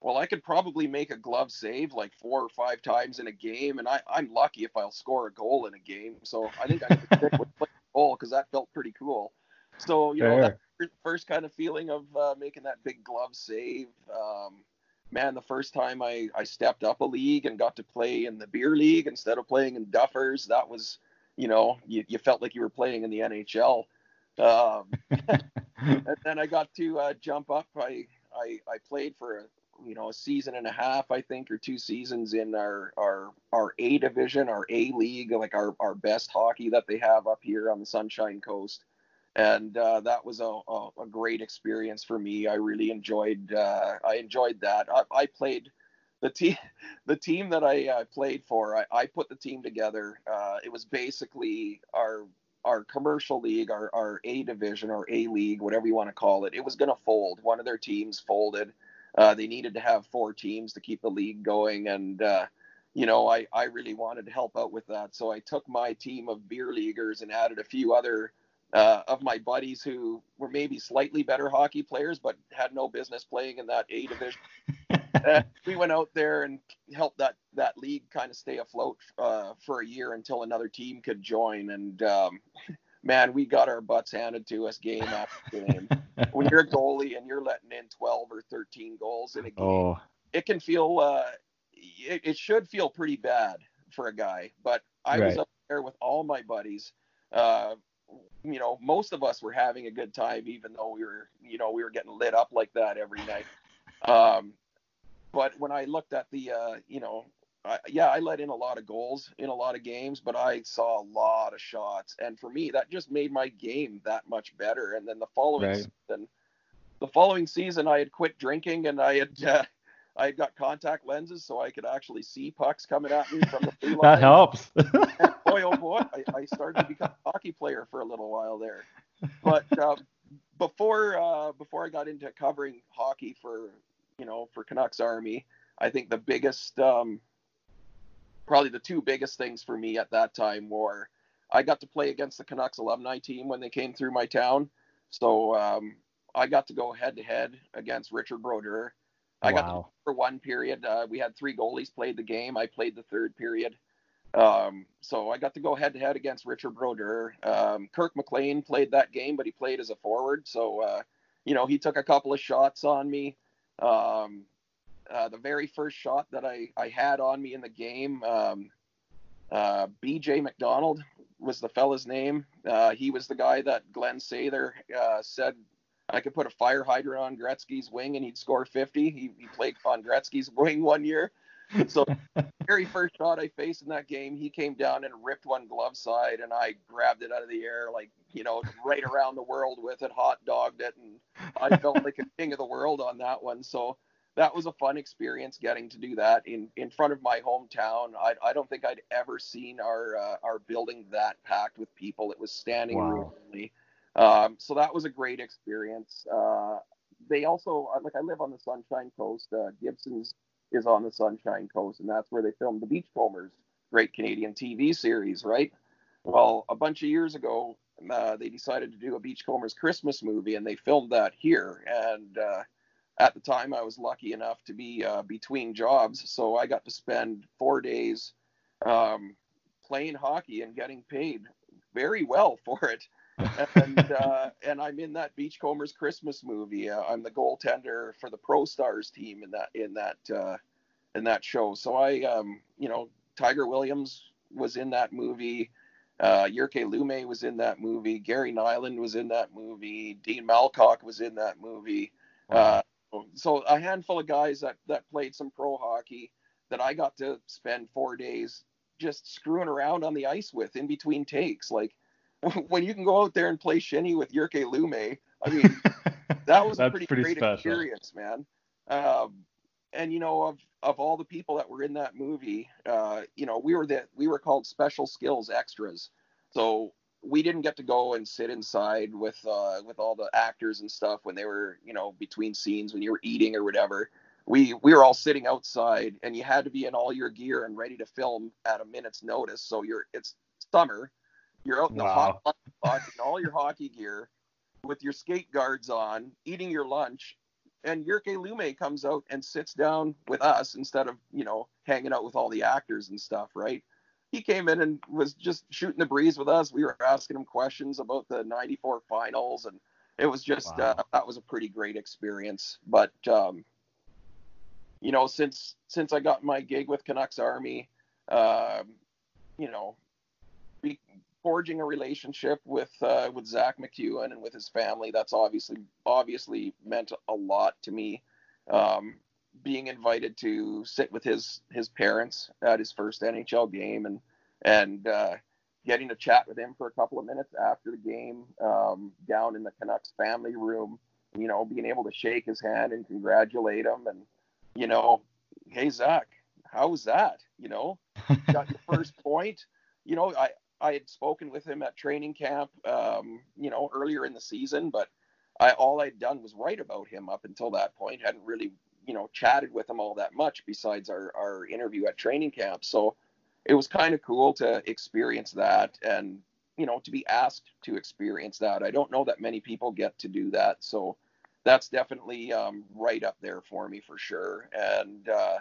Well, I could probably make a glove save like four or five times in a game, and I, I'm lucky if I'll score a goal in a game. So I think I could stick with playing because that felt pretty cool. So you know, that first kind of feeling of uh, making that big glove save. Um, man, the first time I, I stepped up a league and got to play in the beer league instead of playing in Duffers, that was, you know, you, you felt like you were playing in the NHL. Um, and then I got to uh, jump up. I, I I played for a you know a season and a half, I think, or two seasons in our our our A division, our A league, like our our best hockey that they have up here on the Sunshine Coast. And uh, that was a, a, a great experience for me. I really enjoyed uh, I enjoyed that. I, I played the team the team that I uh, played for. I, I put the team together. Uh, it was basically our our commercial league, our, our A division or A league, whatever you want to call it, it was going to fold. One of their teams folded. Uh, they needed to have four teams to keep the league going. And, uh, you know, I, I really wanted to help out with that. So I took my team of beer leaguers and added a few other uh, of my buddies who were maybe slightly better hockey players, but had no business playing in that A division. and we went out there and helped that that league kind of stay afloat uh, for a year until another team could join. And um, man, we got our butts handed to us game after game. when you're a goalie and you're letting in 12 or 13 goals in a game, Oh, it can feel uh, it, it should feel pretty bad for a guy. But I was up there with all my buddies. Uh, you know, most of us were having a good time, even though we were, you know, we were getting lit up like that every night. Um, but when I looked at the, uh, you know, I, yeah, I let in a lot of goals in a lot of games, but I saw a lot of shots, and for me, that just made my game that much better. And then the following Right. season, the following season, I had quit drinking, and I had, uh, I had got contact lenses, so I could actually see pucks coming at me from the blue line. that helps. Boy, oh boy, I, I started to become a hockey player for a little while there. But uh, before uh, before I got into covering hockey for you know for Canucks Army, I think the biggest, um, probably the two biggest things for me at that time were I got to play against the Canucks alumni team when they came through my town. So um, I got to go head to head against Richard Brodeur. I got to wow. for one period. Uh, we had three goalies played the game. I played the third period. Um, so I got to go head to head against Richard Brodeur. Um, Kirk McLean played that game, but he played as a forward. So, uh, you know, he took a couple of shots on me. Um, uh, the very first shot that I, I had on me in the game, um, uh, BJ McDonald was the fella's name. Uh, he was the guy that Glenn Sather uh, said I could put a fire hydrant on Gretzky's wing and he'd score 50. He, he played on Gretzky's wing one year. So very first shot I faced in that game, he came down and ripped one glove side, and I grabbed it out of the air, like you know, right around the world with it, hot dogged it, and I felt like a king of the world on that one. So that was a fun experience getting to do that in in front of my hometown. I I don't think I'd ever seen our uh, our building that packed with people. It was standing Wow. room only. Um, so that was a great experience. Uh, they also like I live on the Sunshine Coast. Uh, Gibsons is on the Sunshine Coast, and that's where they filmed the Beachcombers, great Canadian TV series, right? Well, a bunch of years ago, uh, they decided to do a Beachcombers Christmas movie, and they filmed that here. And uh, at the time, I was lucky enough to be uh, between jobs, so I got to spend four days um, playing hockey and getting paid very well for it. and uh, and I'm in that Beachcombers Christmas movie. Uh, I'm the goaltender for the Pro Stars team in that in that uh, in that show. So I um, you know Tiger Williams was in that movie. Uh, Jyrki Lumme was in that movie. Gary Nylund was in that movie. Dean Malkoc was in that movie. Uh, so a handful of guys that that played some pro hockey that I got to spend four days just screwing around on the ice with in between takes. Like when you can go out there and play shinny with Jyrki Lumme, I mean that was a pretty, pretty great special. experience, man. Um, and you know, of of all the people that were in that movie, uh, you know, we were the we were called special skills extras. So we didn't get to go and sit inside with uh, with all the actors and stuff when they were, you know, between scenes when you were eating or whatever. We we were all sitting outside, and you had to be in all your gear and ready to film at a minute's notice. So you're it's summer, you're out in the hot spot in all your hockey gear with your skate guards on, eating your lunch, and Jyrki Lumme comes out and sits down with us instead of, you know, hanging out with all the actors and stuff, right? He came in and was just shooting the breeze with us. We were asking him questions about the 94 finals and it was just Wow. uh, that was a pretty great experience. But um you know, since since I got my gig with Canucks Army, um, you know, be, forging a relationship with uh, with Zack MacEwen and with his family. That's obviously obviously meant a lot to me. Um, being invited to sit with his his parents at his first NHL game and and uh, getting to chat with him for a couple of minutes after the game um, down in the Canucks family room. You know, being able to shake his hand and congratulate him, and you know, hey Zack, how was that? You know, got your first point. You know, I I had spoken with him at training camp, um, you know, earlier in the season, but I all I'd done was write about him up until that point. Hadn't really, you know, chatted with him all that much besides our our interview at training camp. So it was kind of cool to experience that and you know to be asked to experience that. I don't know that many people get to do that, so that's definitely um, right up there for me for sure. And uh,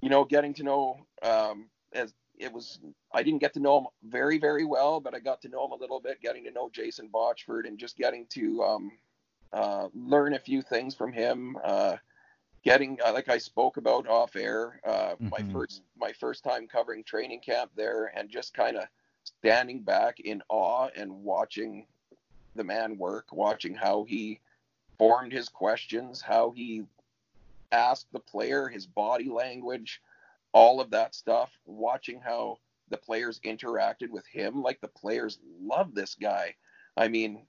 you know, getting to know um, as it was I didn't get to know him very very well, but I got to know him a little bit, getting to know Jason Botchford and just getting to um, uh, learn a few things from him. Uh, getting uh, like I spoke about off air, uh, my Mhm. first my first time covering training camp there, and just kind of standing back in awe and watching the man work, watching how he formed his questions, how he asked the player, his body language, all of that stuff, watching how the players interacted with him. Like the players love this guy. I mean,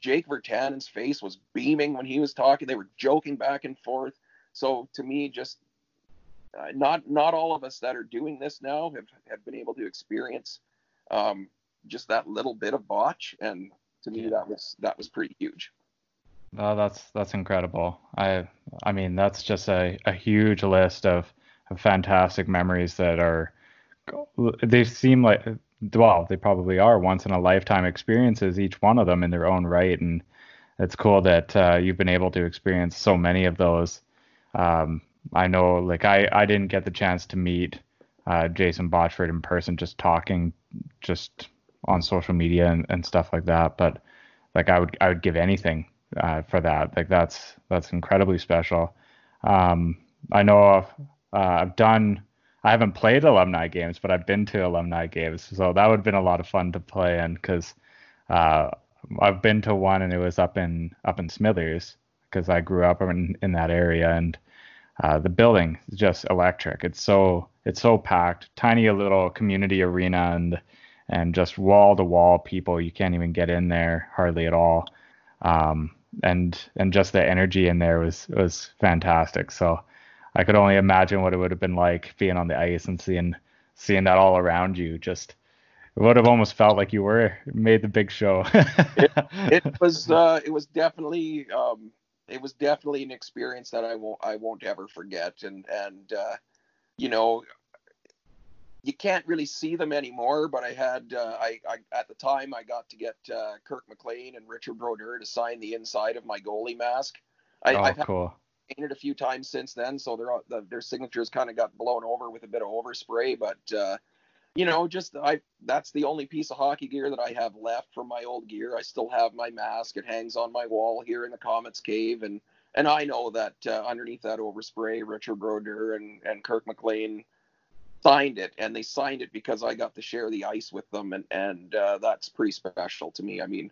Jake Virtanen's face was beaming when he was talking. They were joking back and forth. So to me, just uh, not not all of us that are doing this now have, have been able to experience um, just that little bit of botch, and to me that was that was pretty huge. Oh, that's that's incredible. I I mean that's just a, a huge list of, of fantastic memories that are they seem like well they probably are once in a lifetime experiences each one of them in their own right and it's cool that uh, you've been able to experience so many of those. Um, I know like I I didn't get the chance to meet uh, Jason Botchford in person just talking just on social media and, and stuff like that but like I would I would give anything uh, for that. Like that's that's incredibly special. Um, I know I've, uh, I've done. I haven't played alumni games, but I've been to alumni games, so that would have been a lot of fun to play in because uh, I've been to one and it was up in up in Smithers because I grew up in in that area and uh, the building is just electric. It's so it's so packed, tiny little community arena and and just wall to wall people. You can't even get in there hardly at all. Um, and and just the energy in there was was fantastic. So I could only imagine what it would have been like being on the ice and seeing seeing that all around you. Just it would have almost felt like you were made the big show. It was uh, it was definitely um, it was definitely an experience that I won't I won't ever forget. And and uh, you know you can't really see them anymore, but I had uh, I, I at the time I got to get uh, Kirk McLean and Richard Brodeur to sign the inside of my goalie mask. I, oh, I've cool. it painted a few times since then, so their the, their signatures kind of got blown over with a bit of overspray. But uh, you know, just I that's the only piece of hockey gear that I have left from my old gear. I still have my mask; it hangs on my wall here in the Comets Cave, and and I know that uh, underneath that overspray, Richard Brodeur and and Kirk McLean signed it, and they signed it because I got to share the ice with them, and and uh, that's pretty special to me. I mean,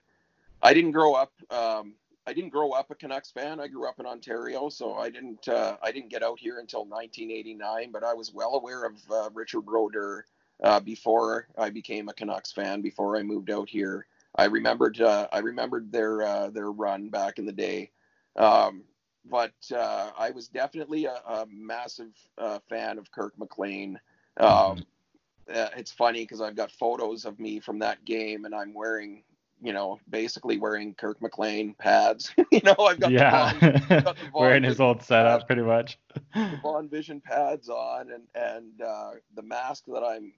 I didn't grow up. Um, I didn't grow up a Canucks fan. I grew up in Ontario, so I didn't. Uh, I didn't get out here until 1989. But I was well aware of uh, Richard Brodeur uh, before I became a Canucks fan. Before I moved out here, I remembered. Uh, I remembered their uh, their run back in the day. Um, but uh, I was definitely a, a massive uh, fan of Kirk McLean. Um, uh, it's funny because I've got photos of me from that game, and I'm wearing, you know, basically wearing Kirk McLean pads. you know, I've got yeah, the Vaughn, got the wearing his old setup pads- pretty much. the Vaughn Vision pads on, and and uh, the mask that I'm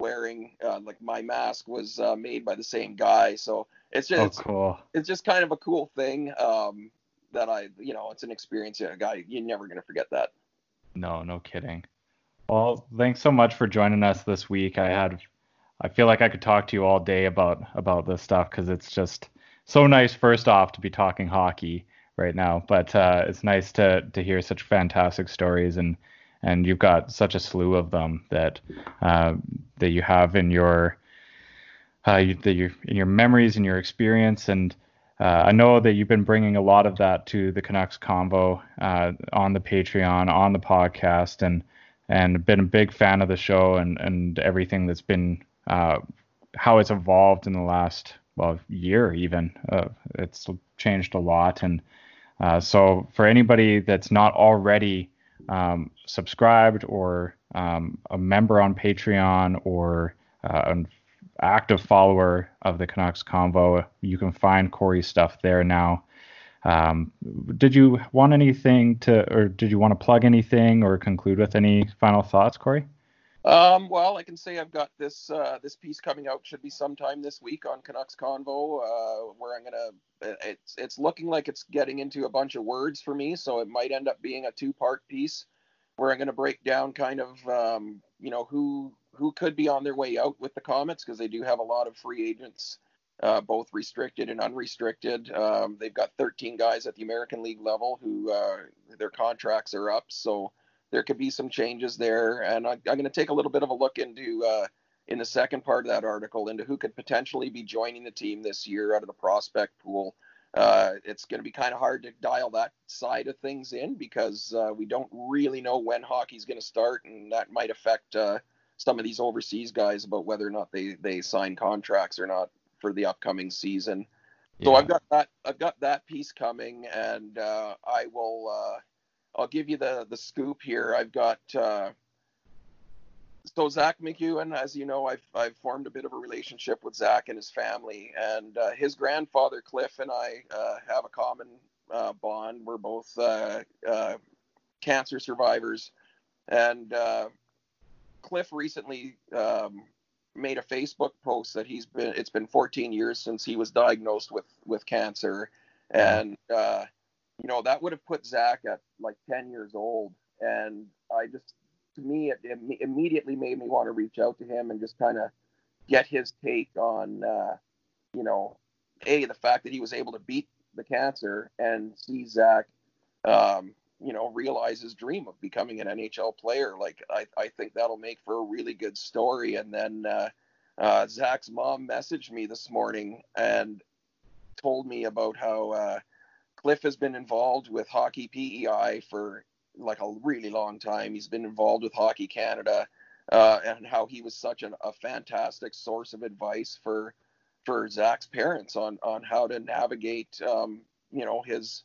wearing, uh, like my mask was uh, made by the same guy. So it's just Oh, it's, cool. it's just kind of a cool thing um, that I, you know, it's an experience. Yeah, guy, you're never gonna forget that. No, no kidding. Well, thanks so much for joining us this week. I had, I feel like I could talk to you all day about about this stuff because it's just so nice. First off, to be talking hockey right now, but uh, it's nice to to hear such fantastic stories and and you've got such a slew of them that uh, that you have in your uh, you, that you in your memories and your experience and. Uh, I know that you've been bringing a lot of that to the Canucks Convo uh, on the Patreon, on the podcast, and and been a big fan of the show and and everything that's been uh, how it's evolved in the last well year even. Uh, it's changed a lot, and uh, so for anybody that's not already um, subscribed or um, a member on Patreon or uh, an active follower of the Canucks Convo, you can find Corey's stuff there now. Um, did you want anything to, or did you want to plug anything or conclude with any final thoughts, Corey? Um, well, I can say I've got this uh, this piece coming out should be sometime this week on Canucks Convo, uh, where I'm gonna. It's it's looking like it's getting into a bunch of words for me, so it might end up being a two part piece, where I'm gonna break down kind of um, you know who who could be on their way out with the Comets because they do have a lot of free agents, uh, both restricted and unrestricted. Um, they've got 13 guys at the American League level who uh, their contracts are up, so there could be some changes there. And I, am going to take a little bit of a look into uh, in the second part of that article into who could potentially be joining the team this year out of the prospect pool. Uh, it's going to be kind of hard to dial that side of things in because uh, we don't really know when hockey's going to start, and that might affect uh, some of these overseas guys about whether or not they they sign contracts or not for the upcoming season. Yeah. So I've got that I've got that piece coming, and uh, I will uh, I'll give you the the scoop here. I've got uh, so Zack MacEwen, as you know, I've I've formed a bit of a relationship with Zack and his family, and uh, his grandfather Cliff and I uh, have a common uh, bond. We're both uh, uh, cancer survivors, and Cliff recently um, made a Facebook post that he's been it's been 14 years since he was diagnosed with with cancer, and you know that would have put Zack at like 10 years old, and I just to me, it, it immediately made me want to reach out to him and just kind of get his take on, uh, you know, a the fact that he was able to beat the cancer and see Zack, um, you know, realize his dream of becoming an NHL player. Like I, I think that'll make for a really good story. And then uh, uh, Zack's mom messaged me this morning and told me about how uh, Cliff has been involved with Hockey PEI for like a really long time. He's been involved with Hockey Canada, uh, and how he was such an, a fantastic source of advice for for Zack's parents on on how to navigate, um, you know, his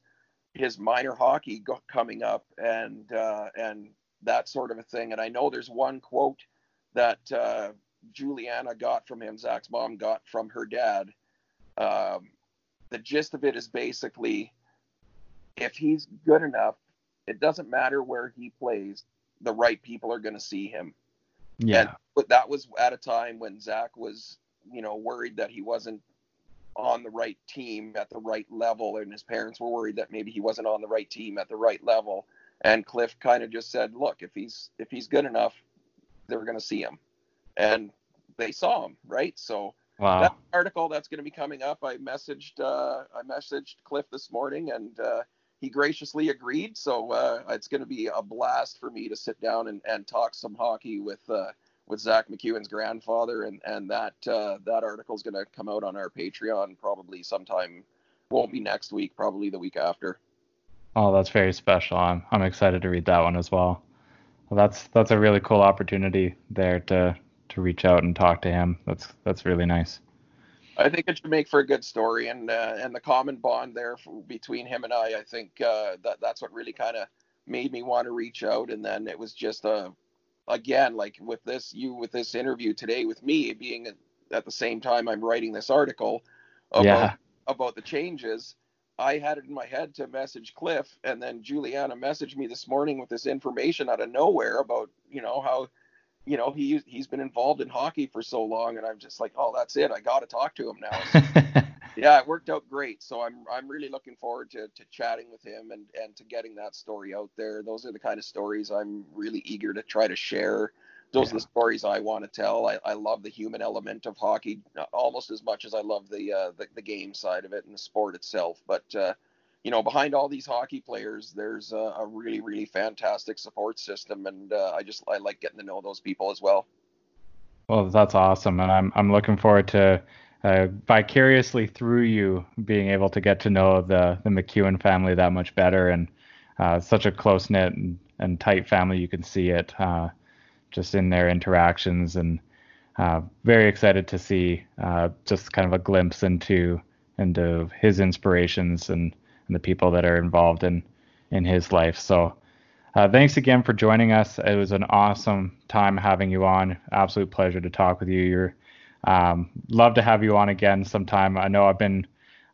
his minor hockey go- coming up and uh, and that sort of a thing. And I know there's one quote that uh, Juliana got from him, Zack's mom got from her dad. Um, the gist of it is basically, if he's good enough it doesn't matter where he plays, the right people are going to see him. Yeah. And, but that was at a time when Zack was, you know, worried that he wasn't on the right team at the right level, and his parents were worried that maybe he wasn't on the right team at the right level. And Cliff kind of just said, "Look, if he's if he's good enough, they're going to see him," and they saw him, right? So wow. that article that's going to be coming up, I messaged uh, I messaged Cliff this morning, and uh, he graciously agreed. So uh, it's going to be a blast for me to sit down and, and talk some hockey with uh, with Zack MacEwen's grandfather, and and that uh, that article is going to come out on our Patreon probably sometime. Won't be next week, probably the week after. Oh, that's very special. I'm I'm excited to read that one as well. Well, that's that's a really cool opportunity there to to reach out and talk to him. That's that's really nice. I think it should make for a good story, and uh, and the common bond there for, between him and I, I think uh, that that's what really kind of made me want to reach out. And then it was just a, uh, again, like with this, you with this interview today with me being at the same time I'm writing this article about yeah. about the changes. I had it in my head to message Cliff, and then Juliana messaged me this morning with this information out of nowhere about you know how you know, he he's been involved in hockey for so long, and I'm just like, oh, that's it. I got to talk to him now. yeah, it worked out great. So I'm I'm really looking forward to, to chatting with him and and to getting that story out there. Those are the kind of stories I'm really eager to try to share. Those yeah. are the stories I want to tell. I, I love the human element of hockey almost as much as I love the uh, the, the game side of it and the sport itself. But uh, you know, behind all these hockey players, there's a, a really, really fantastic support system, and uh, I just I like getting to know those people as well. Well, that's awesome, and I'm I'm looking forward to uh, vicariously through you being able to get to know the the MacEwen family that much better, and uh, such a close knit and, and, tight family. You can see it uh, just in their interactions, and uh, very excited to see uh, just kind of a glimpse into into his inspirations and and the people that are involved in in his life. So uh, thanks again for joining us. It was an awesome time having you on. Absolute pleasure to talk with you. You're um, love to have you on again sometime. I know I've been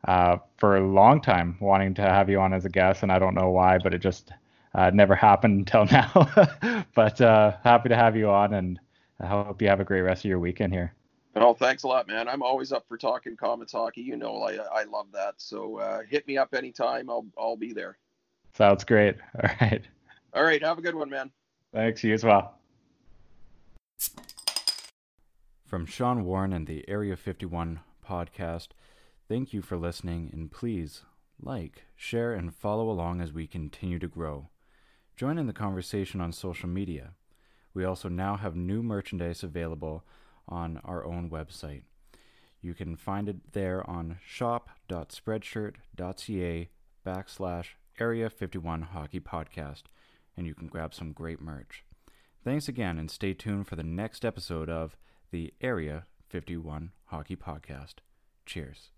uh, for a long time wanting to have you on as a guest, and I don't know why, but it just uh, never happened until now. but uh, happy to have you on, and I hope you have a great rest of your weekend here. Oh, thanks a lot, man. I'm always up for talking Comets hockey. You know, I I love that. So uh, hit me up anytime. I'll I'll be there. Sounds great. All right. All right. Have a good one, man. Thanks. You as well. From Sean Warren and the Area 51 podcast, thank you for listening and please like, share, and follow along as we continue to grow. Join in the conversation on social media. We also now have new merchandise available on our own website. You can find it there on shop.spreadshirt.ca backslash Area 51 Hockey Podcast, and you can grab some great merch. Thanks again, and stay tuned for the next episode of the Area 51 Hockey Podcast. Cheers.